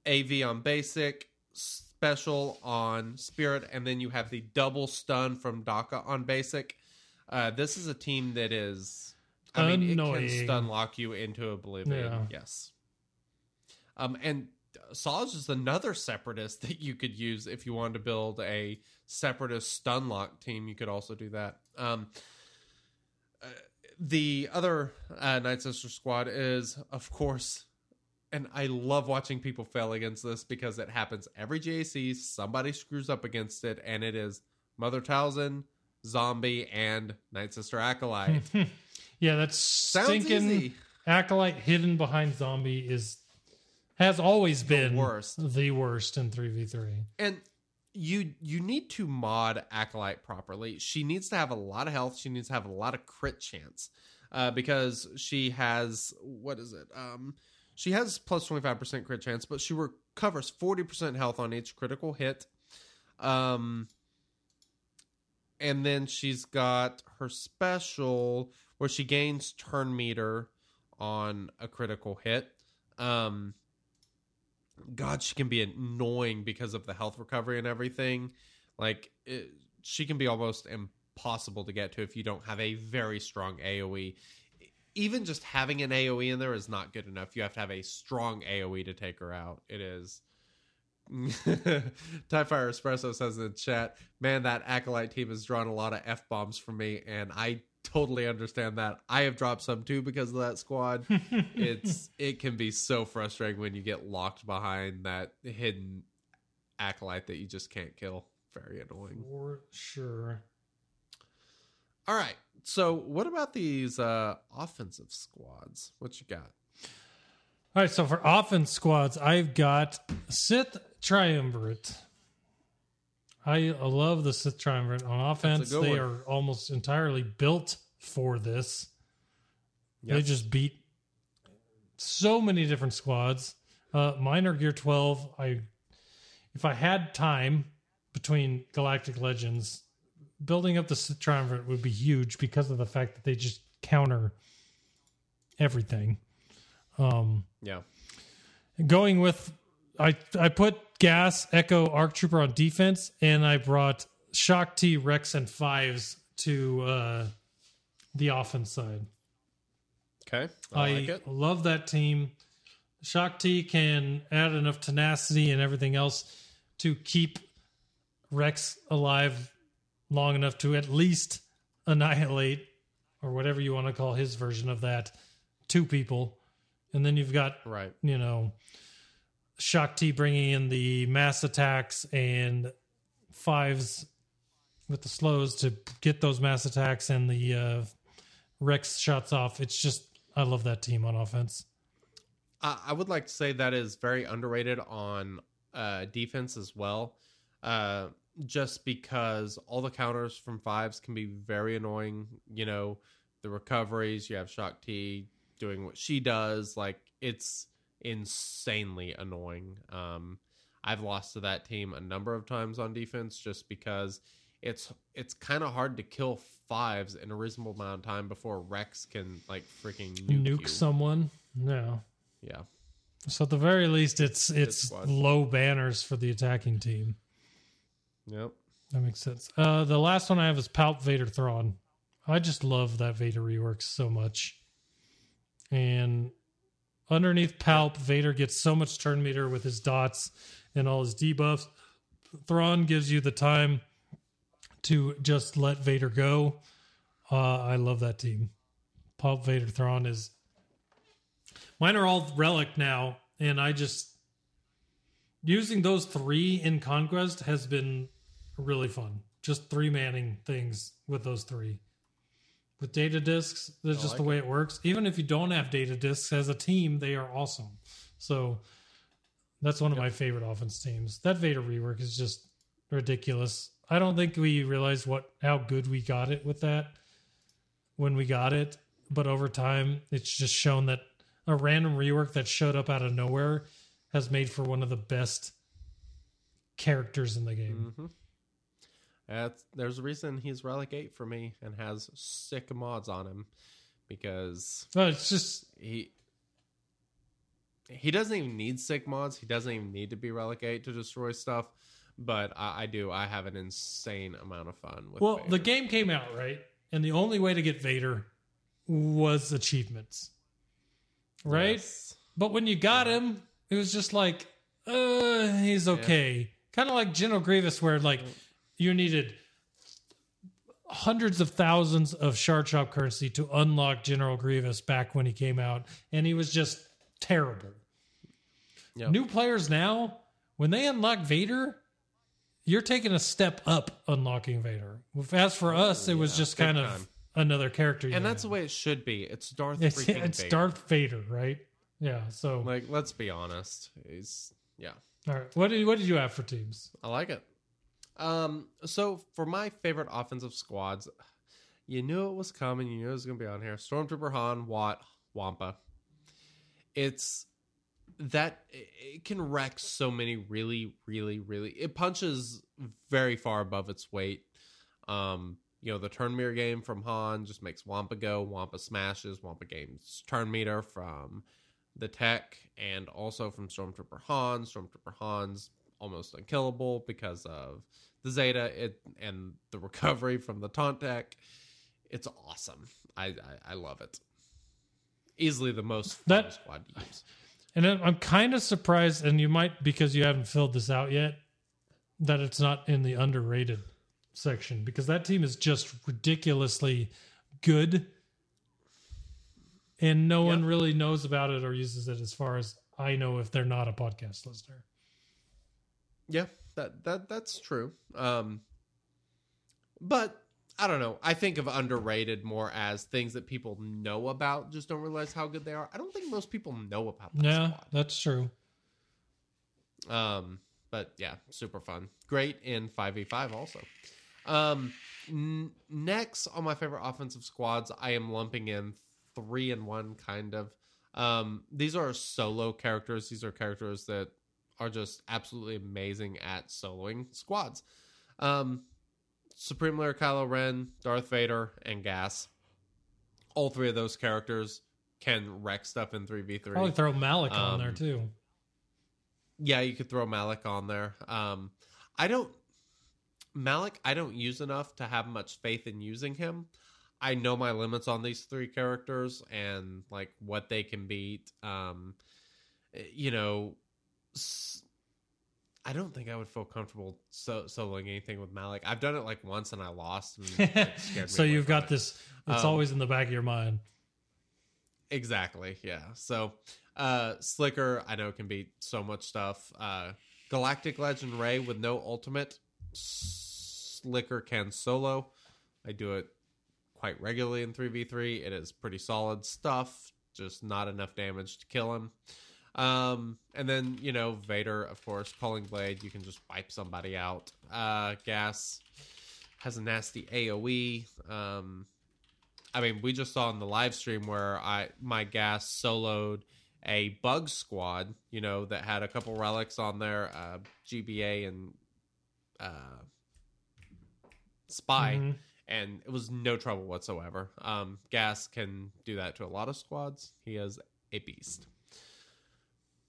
AV on basic, special on Spirit, and then you have the double stun from Daka on basic. Uh, this is a team that is, I mean, it can stun lock you into oblivion. Yeah. Yes. Um, and Saj is another separatist that you could use if you wanted to build a separatist stun lock team. You could also do that. Um, uh, the other uh, Night Sister squad is, of course, and I love watching people fail against this because it happens every GAC. Somebody screws up against it, and it is Mother Talzin, Zombie, and Night Sister Acolyte. yeah, that's Sounds stinking easy. acolyte hidden behind zombie is has always been worst. the worst in three v three. and you you need to mod acolyte properly. She needs to have a lot of health. She needs to have a lot of crit chance uh, because she has what is it? Um she has plus 25% crit chance but she recovers 40% health on each critical hit. Um and then she's got her special where she gains turn meter on a critical hit. Um God, she can be annoying because of the health recovery and everything. Like, it, she can be almost impossible to get to if you don't have a very strong AoE. Even just having an AoE in there is not good enough. You have to have a strong AoE to take her out. It is. Tie Espresso says in the chat, man, that Acolyte team has drawn a lot of F bombs from me, and I totally understand that. I have dropped some too because of that squad. it's it can be so frustrating when you get locked behind that hidden acolyte that you just can't kill. Very annoying. For sure. All right. So what about these uh offensive squads? What you got? All right, so for offense squads, I've got Sith Triumvirate. I love the Sith Triumvirate on offense. They one. are almost entirely built for this. They just beat so many different squads. Uh, mine are Gear 12. I, if I had time between Galactic Legends, building up the Sith Triumvirate would be huge because of the fact that they just counter everything. Um, Yeah. going with I I put Gas, Echo, Arc Trooper on defense, and I brought Shaak Ti, Rex, and Fives to uh, the offense side. Okay. I, I, like it. love that team. Shaak Ti can add enough tenacity and everything else to keep Rex alive long enough to at least annihilate or whatever you want to call his version of that two people. And then you've got Right. you know, Shaak Ti bringing in the mass attacks and fives with the slows to get those mass attacks and the uh, Rex shots off. It's just, I love that team on offense. I, would like to say that is very underrated on uh, defense as well. Uh, just because all the counters from fives can be very annoying. You know, the recoveries, you have Shaak Ti doing what she does. Like, it's insanely annoying. Um, I've lost to that team a number of times on defense just because it's it's kind of hard to kill fives in a reasonable amount of time before Rex can like freaking nuke, Nuke someone. No. Yeah. So at the very least, it's it's low banners for the attacking team. Yep. That makes sense. Uh, the last one I have is Palp Vader Thrawn. I just love that Vader rework so much. And underneath Palp, Vader gets so much turn meter with his dots and all his debuffs. Thrawn gives you the time to just let Vader go. Uh, I love that team. Palp Vader Thrawn is. Mine are all relic now, and I just using those three in conquest has been really fun just three manning things with those three with data discs. That's just the way it works. Even if you don't have data discs as a team, they are awesome. So that's one of my favorite offense teams. That Vader rework is just ridiculous. I don't think we realized what how good we got it with that when we got it, but over time it's just shown that a random rework that showed up out of nowhere has made for one of the best characters in the game. Mm-hmm. That's, there's a reason he's Relic 8 for me and has sick mods on him because No, it's just he he doesn't even need sick mods. He doesn't even need to be Relic 8 to destroy stuff. But I, I do. I have an insane amount of fun with well, Vader. the game came out right, and the only way to get Vader was achievements, right? Yes. But when you got him, it was just like, uh, he's okay. Kind of like General Grievous, where like you needed hundreds of thousands of shard shop currency to unlock General Grievous back when he came out, and he was just terrible. Yep. New players now, when they unlock Vader, you're taking a step up unlocking Vader. As for us, it was just kind of another character. and that's the way it should be. It's Darth it's, it's Vader. Darth Vader, right? Yeah. So, Like, let's be honest. He's yeah. all right. What did what did you have for teams? I like it. Um, so for my favorite offensive squads, you knew it was coming. You knew it was going to be on here. Stormtrooper Han, Wat, Wampa. It's that it can wreck so many really, really, really. It punches very far above its weight. Um, you know, the turn meter game from Han just makes Wampa go. Wampa smashes. Wampa gains turn meter from the tech and also from Stormtrooper Han. Stormtrooper Han's almost unkillable because of the Zeta it, and the recovery from the taunt tech. It's awesome. I, I, I love it. Easily the most fun That- squad to use. And I'm kind of surprised, and you might because you haven't filled this out yet, that it's not in the underrated section because that team is just ridiculously good, and no one really knows about it or uses it. As far as I know, if they're not a podcast listener, Yeah, that that that's true. Um, but I don't know. I think of underrated more as things that people know about, just don't realize how good they are. I don't think most people know about that yeah, squad. that's true. Um, but yeah, super fun. Great in 5v5 also. Um, n- next on my favorite offensive squads, I am lumping in three and one kind of. Um, these are solo characters. These are characters that are just absolutely amazing at soloing squads. Um, Supreme Leader Kylo Ren, Darth Vader, and Gas. All three of those characters can wreck stuff in 3v3. Probably throw Malak on Um, there too. Yeah, you could throw Malak on there. Um, I don't Malak. I don't use enough to have much faith in using him. I know my limits on these three characters and like what they can beat. Um, you know, I don't think I would feel comfortable so- soloing anything with Malak. I've done it like once and I lost. And so you've got it. this. It's Um, always in the back of your mind. Exactly. Yeah. So, uh, Slicker, I know can beat so much stuff. Uh, Galactic Legend Rey with no ultimate. Slicker can solo. I do it quite regularly in 3v3. It is pretty solid stuff, just not enough damage to kill him. Um, and then, you know, Vader, of course, Culling Blade, you can just wipe somebody out. Uh, Gas has a nasty AoE. Um, I mean, we just saw in the live stream where I my gas soloed a bug squad, you know, that had a couple relics on there, uh, GBA and uh, Spy, Mhm. and it was no trouble whatsoever. Um, gas can do that to a lot of squads. He is a beast.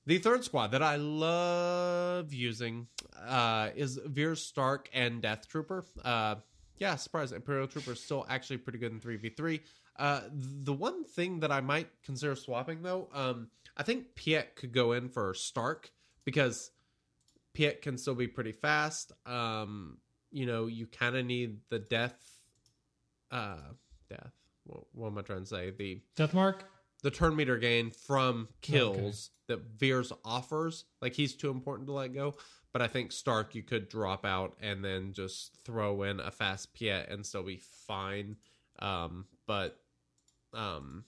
The third squad that I love using uh, is Veers Starck and Death Trooper. Uh, yeah, surprise. Imperial Trooper is still actually pretty good in 3v3. Uh, the one thing that I might consider swapping, though, um, I think Piett could go in for Starck because Piett can still be pretty fast. Um, you know, you kind of need the death. Uh, death. What, what am I trying to say? The Death mark. The turn meter gain from kills that Veers offers. Like he's too important to let go. But I think Starck you could drop out and then just throw in a fast Piett and still be fine. Um, but um,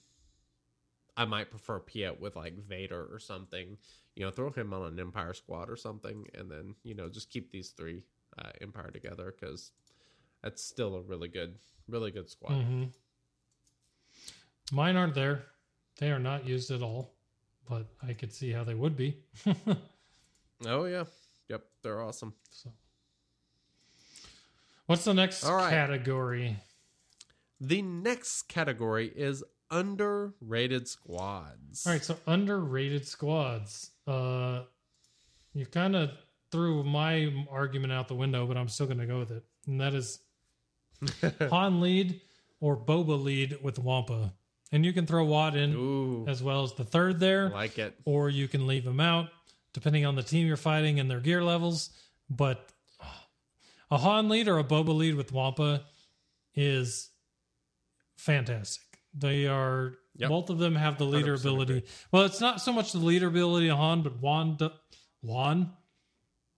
I might prefer Piett with like Vader or something. You know, throw him on an Empire squad or something, and then you know just keep these three uh, Empire together because that's still a really good, really good squad. hmm Mine aren't there. They are not used at all, but I could see how they would be. Oh yeah, yep, they're awesome. so, what's the next right. category? The next category is underrated squads. All right, so underrated squads. Uh, you kind of threw my argument out the window, but I'm still going to go with it, and that is Han lead or Boba lead with Wampa, and you can throw Wat in Ooh, as well as the third there, like it. or you can leave him out depending on the team you're fighting and their gear levels. But a Han lead or a Boba lead with Wampa is fantastic. They are Yep. both of them have the leader ability. agree. Well, it's not so much the leader ability of Han, but Wanda, Wan,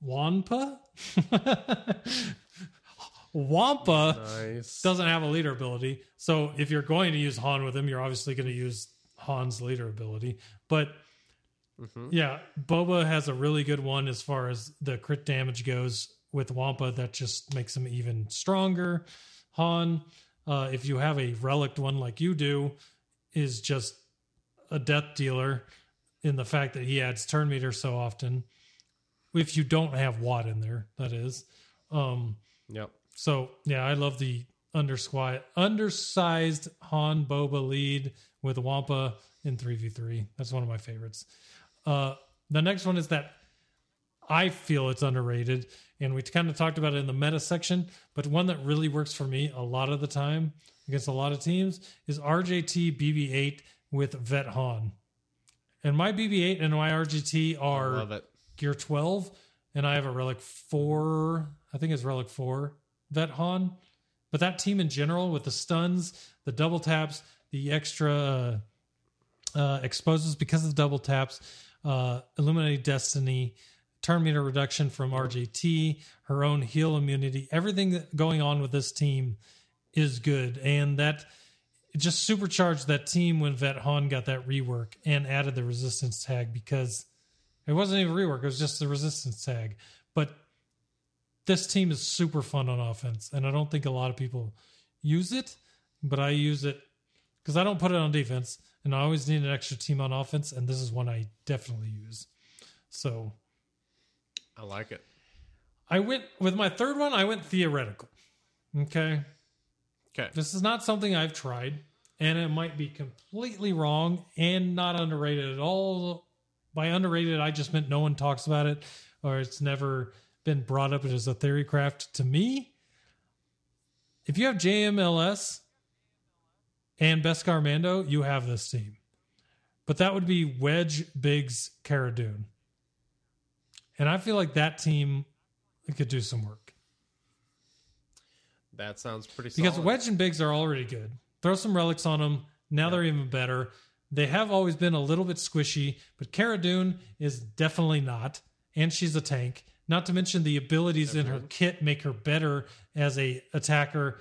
Wampa, Wampa Nice. doesn't have a leader ability. So if you're going to use Han with him, you're obviously going to use Han's leader ability. But Mhm. yeah, Boba has a really good one as far as the crit damage goes with Wampa. That just makes him even stronger. Han, uh, if you have a relic one like you do, is just a death dealer in the fact that he adds turn meter so often. If you don't have Wat in there, that is. Um, Yep. So yeah, I love the undersquat, undersized Han Boba lead with Wampa in three v three. That's one of my favorites. Uh, the next one is that I feel it's underrated, and we kind of talked about it in the meta section. But one that really works for me a lot of the time against a lot of teams is RJT BB8 with Vet Han. And my BB8 and my RJT are. Gear 12, and I have a Relic 4. I think it's Relic 4 Vet Han. But that team in general, with the stuns, the double taps, the extra uh, uh, exposes because of the double taps, uh, Illuminated Destiny, turn meter reduction from RJT, her own heal immunity, everything that going on with this team is good. And that just supercharged that team when Vet Han got that rework and added the resistance tag because it wasn't even rework, it was just the resistance tag. But this team is super fun on offense, and I don't think a lot of people use it, but I use it because I don't put it on defense, and I always need an extra team on offense, and this is one I definitely use. So I like it. I went with my third one, I went theoretical. Okay. Okay. This is not something I've tried, and it might be completely wrong and not underrated at all. By underrated, I just meant no one talks about it or it's never been brought up as a theory craft to me. If you have JMLS and Beskar Mando, you have this team. But that would be Wedge, Biggs, Cara Dune. And I feel like that team could do some work. That sounds pretty Because. Wedge and Biggs are already good. Throw some relics on them. Now they're even better. They have always been a little bit squishy, but Cara Dune is definitely not. And she's a tank. Not to mention the abilities in her kit make her better as a attacker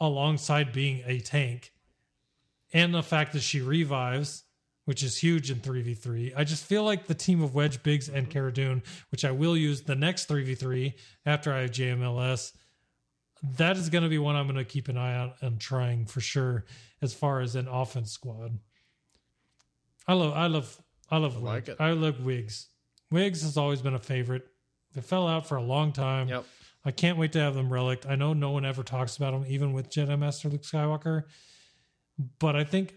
alongside being a tank. And the fact that she revives, which is huge in 3v3. I just feel like the team of Wedge, Biggs, and mm-hmm. Cara Dune, which I will use the next 3v3 after I have JMLS, that is going to be one I'm going to keep an eye out and trying for sure as far as an offense squad. I love, I love, I love, I Wig. like it. I love Wigs. Wigs has always been a favorite. They fell out for a long time. Yep. I can't wait to have them relic. I know no one ever talks about them, even with Jedi Master Luke Skywalker. But I think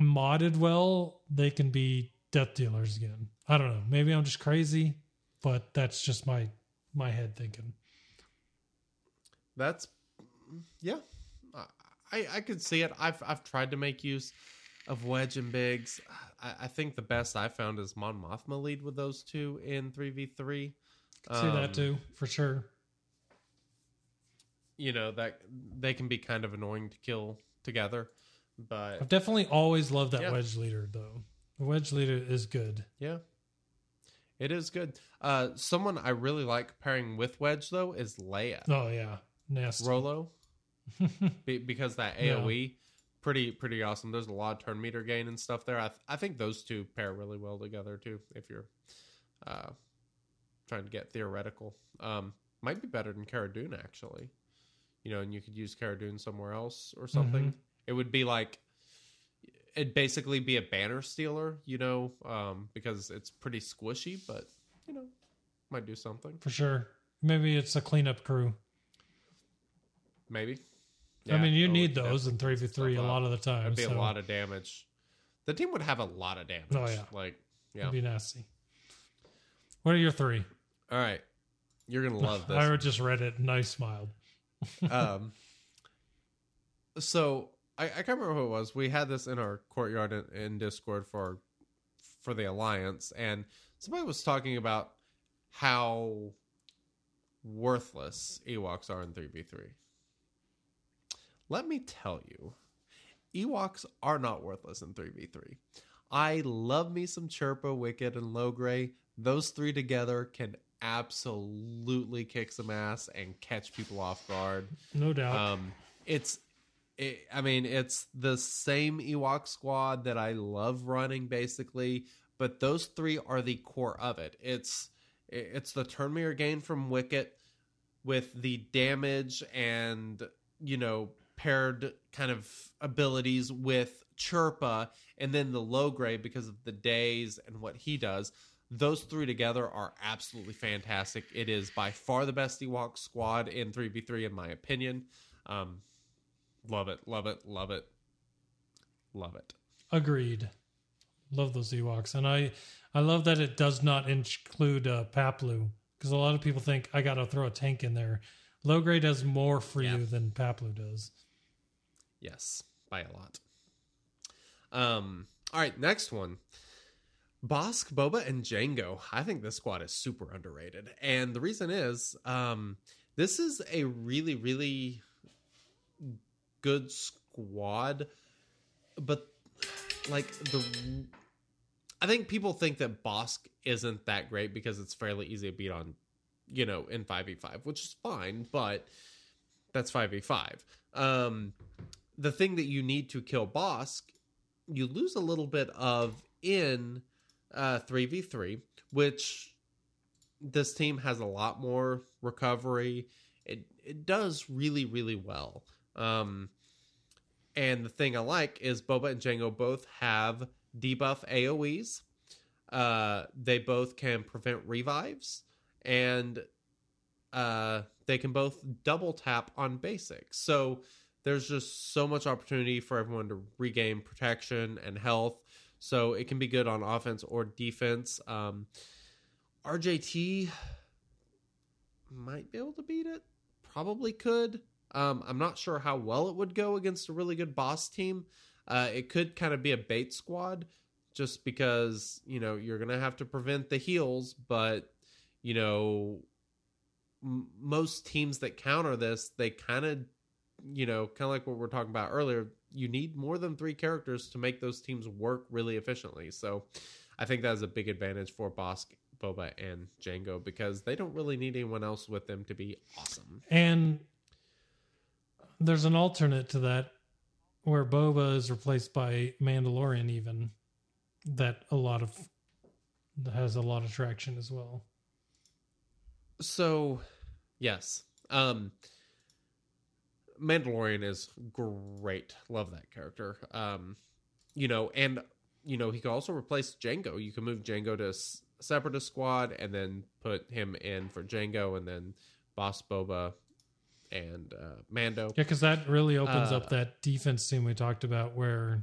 modded well, they can be death dealers again. I don't know. Maybe I'm just crazy, but that's just my my head thinking. That's yeah. I I could see it. I've I've tried to make use of Wedge and Biggs. I, I think the best I found is Mon Mothma lead with those two in three v three. See that too, for sure. You know that they can be kind of annoying to kill together, but I've definitely always loved that Yeah. wedge leader though. The wedge leader is good. Yeah. It is good. Uh someone I really like pairing with Wedge though is Leia. Oh yeah, nasty. Rolo. Be, because that Yeah. AOE, pretty pretty awesome. There's a lot of turn meter gain and stuff there. I th- I think those two pair really well together too. If you're uh, trying to get theoretical, um, might be better than Cara Dune actually. You know, and you could use Cara Dune somewhere else or something. It would be like it'd basically be a banner stealer, you know, um, because it's pretty squishy, but you know, might do something. for sure. Maybe it's a cleanup crew. Maybe. I mean, you need those in three v three a lot of the time. That'd be so a lot of damage. The team would have a lot of damage. Oh, yeah. Like, yeah. It'd be nasty. What are your three? All right. You're gonna love this. I just read it and I smiled. um, so I, I can't remember who it was. We had this in our courtyard in, in Discord for for the alliance, and somebody was talking about how worthless Ewoks are in three v three. Let me tell you, Ewoks are not worthless in three v three. I love me some Chirpa, Wicket, and Logray. Those three together can absolutely kick some ass and catch people off guard. No doubt. Um, it's, it, I mean, it's the same Ewok squad that I love running, basically. But those three are the core of it. It's it's the turn meter gain from Wicket with the damage and you know paired kind of abilities with Chirpa, and then the Logray because of the days and what he does. Those three together are absolutely fantastic. It is by far the best Ewok squad in 3v3, in my opinion. Um, love it, love it, love it, love it. Agreed. Love those Ewoks, and I I love that it does not include uh, Paploo because a lot of people think I got to throw a tank in there. Logray does more for Yeah. you than Paploo does. Yes, by a lot. Um, all right, next one. Bossk, Boba, and Django. I think this squad is super underrated. And the reason is, um, this is a really, really good squad, but like the I think people think that Bossk isn't that great because it's fairly easy to beat on, you know, in 5v5, which is fine, but that's 5v5. Um, the thing that you need to kill Bossk, you lose a little bit of in uh, 3v3, which this team has a lot more recovery. It it does really really well. Um, and the thing I like is Boba and Django both have debuff AoEs. Uh, they both can prevent revives, and uh, they can both double tap on basics. So there's just so much opportunity for everyone to regain protection and health. So it can be good on offense or defense. Um, RJT might be able to beat it. Probably could. Um, I'm not sure how well it would go against a really good Bossk team. Uh, it could kind of be a bait squad just because, you know, you're going to have to prevent the heals, but, you know, m- most teams that counter this, they kind of, you know, kind of like what we are talking about earlier, you need more than three characters to make those teams work really efficiently. So I think that is a big advantage for Bossk, Boba, and Django because they don't really need anyone else with them to be awesome. And there's an alternate to that where Boba is replaced by Mandalorian, even that a lot of has a lot of traction as well. So, yes. Um Mandalorian is great. Love that character. Um you know, and you know, he can also replace Django. You can move Django to S- Separatist Squad and then put him in for Django and then Bossk Boba and uh Mando. Yeah, because that really opens Uh, up that defense team we talked about where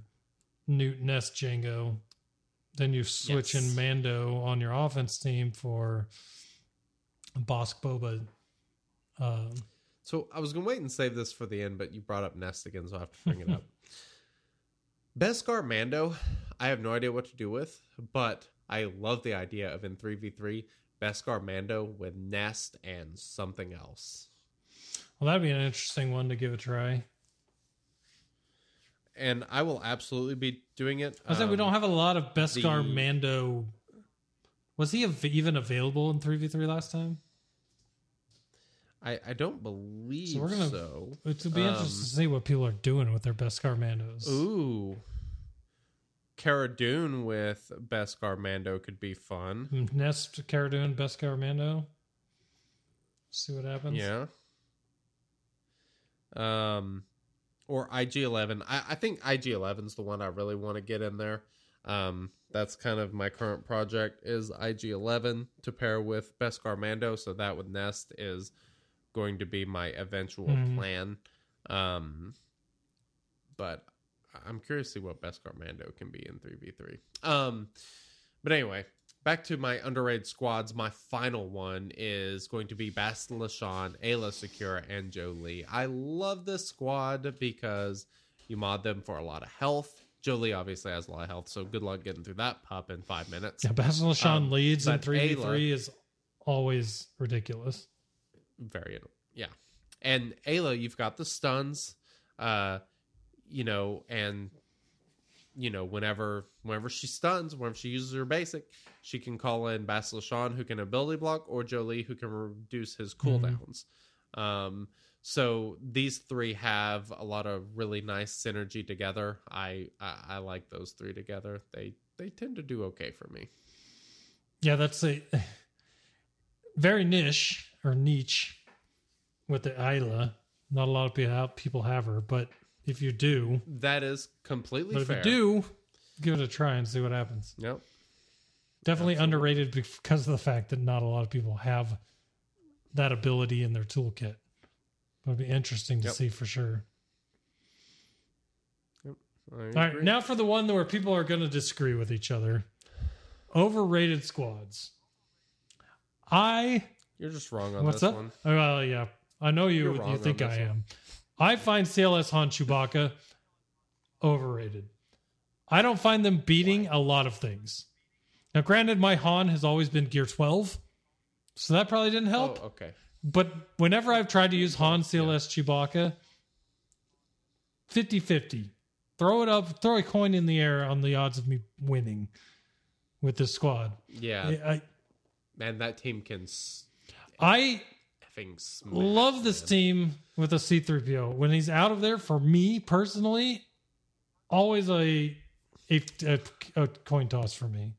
Nute Nest Django. Then you switch Yes. in Mando on your offense team for Bossk Boba. Um, So I was gonna wait and save this for the end, but you brought up Nest again, so I have to bring it up. Beskar Mando, I have no idea what to do with, but I love the idea of in three v three Beskar Mando with Nest and something else. well, that'd be an interesting one to give a try. And I will absolutely be doing it. I said we Um, don't have a lot of Beskar the- Mando. Was he av- even available in three v three last time? I, I don't believe So we're gonna. so. It would be interesting Um, to see what people are doing with their Beskar Mandos. Ooh. Cara Dune with Beskar Mando could be fun. Nest Cara Dune Beskar Mando. See what happens. Yeah. Um, or IG Eleven. I, I think IG 11's the one I really want to get in there. Um, that's kind of my current project is IG Eleven to pair with Beskar Mando. So that with Nest is going to be my eventual Mhm. plan. Um, but I'm curious to see what Beskar Mando can be in three v three. Um, but anyway, back to my underrated squads. My final one is going to be Bastila Shan, Aayla Secura, and Jolee. I love this squad because you mod them for a lot of health. Jolee obviously has a lot of health, so good luck getting through that pup in five minutes. Yeah, Basil LaShawn Um, leads in three v three Aayla- is always ridiculous. Very yeah. And Aayla you've got the stuns uh you know and you know whenever whenever she stuns whenever she uses her basic she can call in basil Sean who can ability block or Jolee who can reduce his cooldowns. Um so these three have a lot of really nice synergy together. I, I i like those three together. They they tend to do okay for me. Yeah, that's a very niche or niche with the Isla. Not a lot of people have, people have her, but if you do, that is completely but if you do, give it a try and see what happens. yep Definitely underrated because of the fact that not a lot of people have that ability in their toolkit. It'll be interesting to Yep. see for sure. I All right, now for the one where people are going to disagree with each other. Overrated squads. I You're just wrong on what's this up? one. Oh, well, yeah, I know you. You're wrong You on think this I one. am. I find CLS Han Chewbacca overrated. I don't find them beating a lot of things. Now, granted, my Han has always been Gear 12, so that probably didn't oh, help. Oh, okay. But whenever I've tried to use Han CLS Chewbacca, 50 50. Throw it up, throw a coin in the air on the odds of me winning with this squad. Yeah, I, man, that team can s- I love this team with a C3PO. When he's out of there, for me personally, always a, a, a, a coin toss for me.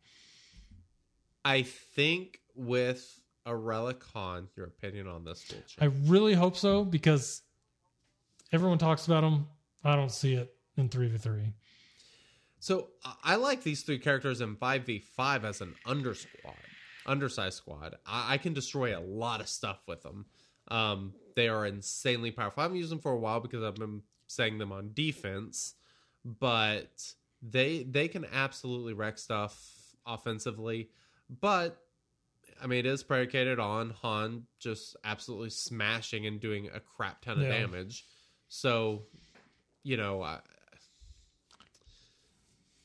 I think with a relic Han, your opinion on this will change. I really hope so because everyone talks about him. I don't see it in 3v3. So I- like these three characters in five v five as an under squad, undersized squad. I, I can destroy a lot of stuff with them. Um, they are insanely powerful. I haven't used them for a while because I've been saying them on defense, but they they can absolutely wreck stuff offensively. But I mean, it is predicated on Han just absolutely smashing and doing a crap ton of Yeah. damage. So, you know, I,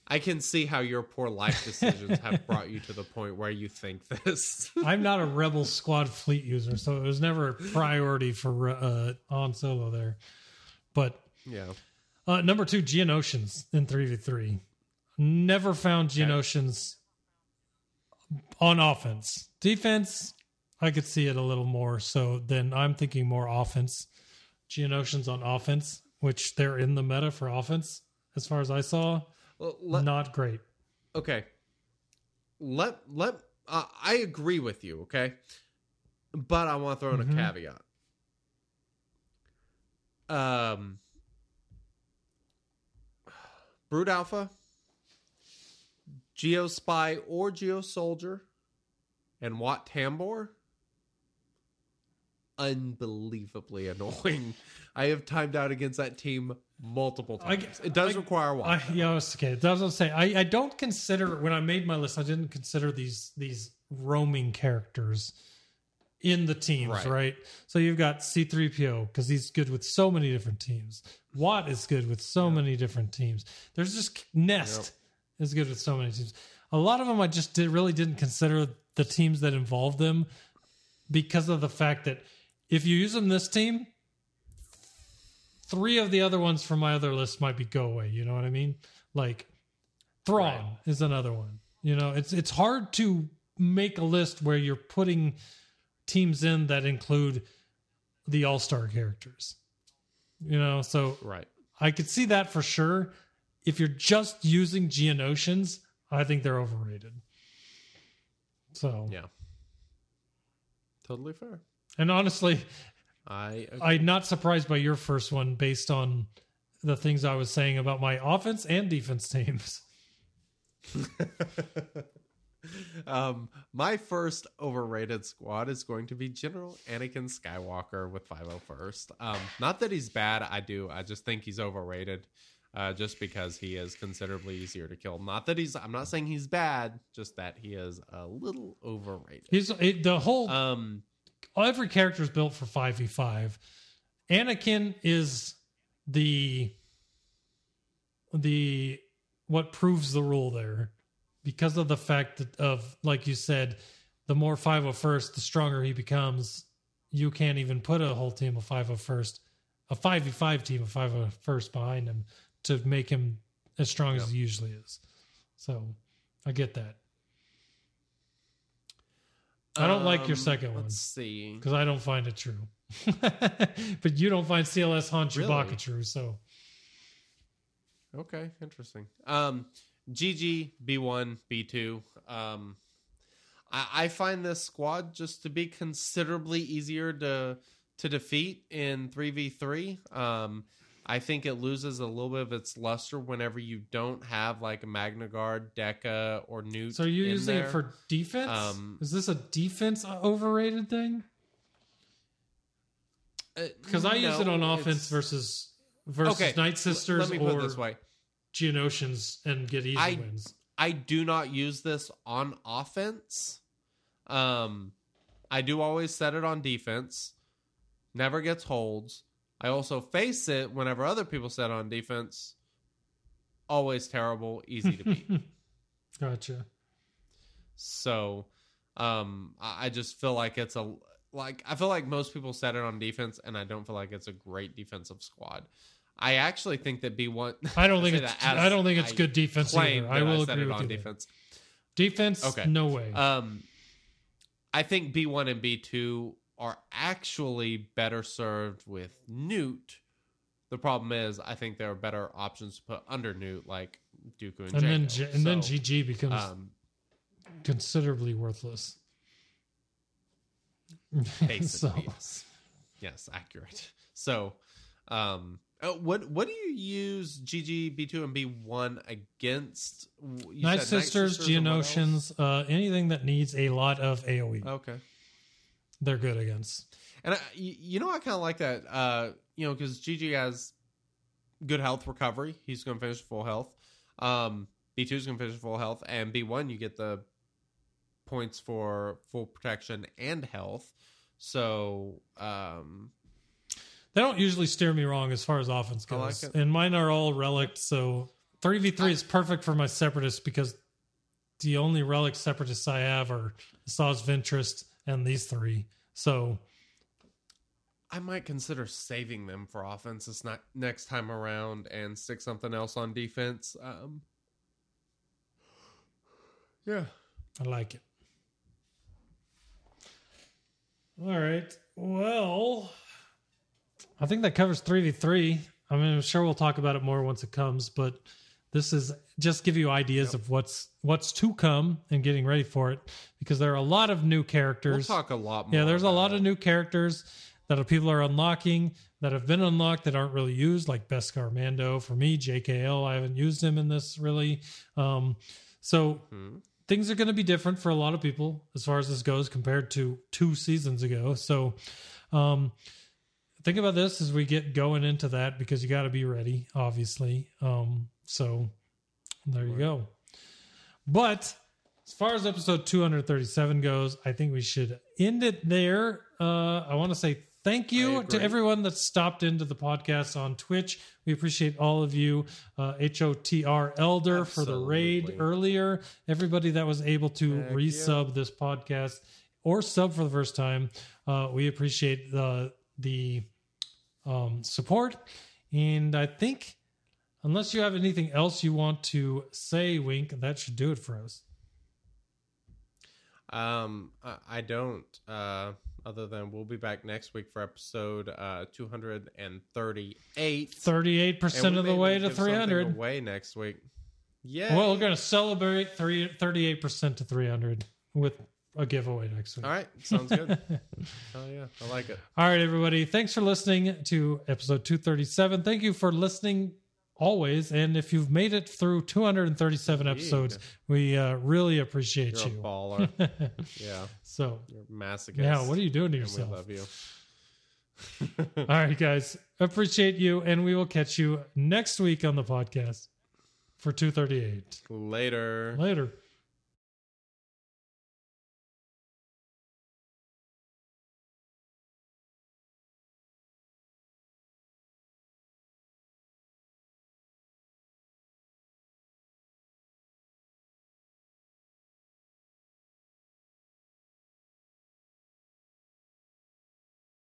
I can see how your poor life decisions have brought you to the point where you think this. I'm not a Rebel Squad fleet user, so it was never a priority for uh, on solo there. But yeah. uh, number two, Geonosians in 3v3. Never found Geonosians on offense. Defense, I could see it a little more. So then I'm thinking more offense. Geonosians on offense, which they're in the meta for offense, as far as I saw. Well, let, Not great. okay. Let let uh, I agree with you. Okay, but I want to throw in Mhm. a caveat. Um, Brood Alpha, Geo Spy or Geo Soldier, and Wat Tambor. Unbelievably annoying. I have timed out against that team multiple times. I- it does I- require Wat. I, yeah, okay. That's what I'm saying. I, I don't consider when I made my list. I didn't consider these these roaming characters in the teams, Right. right? So you've got C3PO because he's good with so many different teams. Wat is good with so many different teams. There's just Nest is good with so many teams. A lot of them I just did, really didn't consider the teams that involve them because of the fact that if you use them this team, three of the other ones from my other list might be go away. You know what I mean? Like Thrawn Right. is another one. You know, it's it's hard to make a list where you're putting teams in that include the all star characters. You know, so Right. I could see that for sure. If you're just using Geonosians, I think they're overrated. So, Yeah. Totally fair. and honestly, I agree. I'm not surprised by your first one based on the things I was saying about my offense and defense teams. um, my first overrated squad is going to be General Anakin Skywalker with 501st. Um, not that he's bad, I do. I just think he's overrated. Uh, just because he is considerably easier to kill. Not that he's. I'm not saying he's bad. Just that he is a little overrated. He's it, the whole Um, every character is built for 5v5 anakin is the the what proves the rule there. Because of the fact that of like you said the more 501st the stronger he becomes. You can't even put a whole team of 501st a 5v5 team of 501st behind him to make him as strong as he usually is. So i get that i don't like your um, second one Let's see. because I don't find it true. but you don't find CLS Han Chewbacca Really? true, so Okay, interesting. Um, GG B1 B2. Um, I, I find this squad just to be considerably easier to to defeat in three v three. Um, I think it loses a little bit of its luster whenever you don't have like a Magna Guard, Daka, or Nute. so you're in using it for defense. Um, Is this a defense overrated thing? Because I use it Uh, on offense versus versus Night Sisters Let me put or this way: Geonosians and get easy I- wins. I do not use this on offense. Um, I do always set it on defense. Never gets holds. I also face it whenever other people set on defense. Always terrible, easy to beat. Gotcha. so, um, I, I just feel like it's a like I feel like most people set it on defense, and I don't feel like it's a great defensive squad. I actually think that B one. I don't think it's I don't think it's good defense either. I will set agree it with on defense. Defense, Okay. no way. Um, I think B one and B two are actually better served with Nute. The problem is, I think there are better options to put under Nute, like Dooku and, and then. G- and then GG becomes um, considerably worthless. basically, so yes, yes, accurate. So, um, uh, what what do you use GG B two and B one against? Night Sisters, what else? Geonosians, uh, anything that needs a lot of AOE, Okay. They're good against. And I, you know, I kind of like that. Uh, you know, because GG has good health recovery. He's going to finish full health. Um, B two is going to finish full health, and B one you get the points for full protection and health. So, um, They don't usually steer me wrong as far as offense I like goes, and mine are all relic. So three v three is perfect for my separatists because the only relic separatists I have are Asajj Ventress and these three. So I might consider saving them for offense this not next time around and stick something else on defense. Um, yeah. I like it. All right. Well, I think that covers 3v3. I mean, I'm sure we'll talk about it more once it comes, but this is just give you ideas of what's what's to come and getting ready for it because there are a lot of new We'll characters. talk a lot more. yeah, there's a lot of new characters that people are unlocking that have been unlocked that aren't really used, like Beskar Mando. For me, JKL, I haven't used him in this really. Um, so things are going to be different for a lot of people as far as this goes compared to two seasons ago. So um, think about this as we get going into that because you got to be ready, obviously. Um, so there you go. But as far as episode 237 goes, I think we should end it there. Uh, I want to say thank you to everyone that stopped into the podcast on Twitch. We appreciate all of you. Uh, HOTR Elder for the raid earlier. Everybody that was able to Heck resub this podcast or sub for the first time. Uh, we appreciate the the um, support. And I think, unless you have anything else you want to say, Wink, that should do it for us. Um, I, don't. Uh, other than we'll be back next week for episode uh, 238. 38% of the way to 300. Away next week. Yeah. Well, we're going to celebrate three, 38% to 300 with a giveaway next week. All right. Sounds good. oh, yeah. I like it. All right, everybody. Thanks for listening to episode 237. Thank you for listening always. And if you've made it through 237 episodes, we uh, really appreciate You're a you. baller. yeah. So, You're masochist. now, what are you doing to yourself? We love you. All right, guys. Appreciate you. And we will catch you next week on the podcast for 238. Later. Later.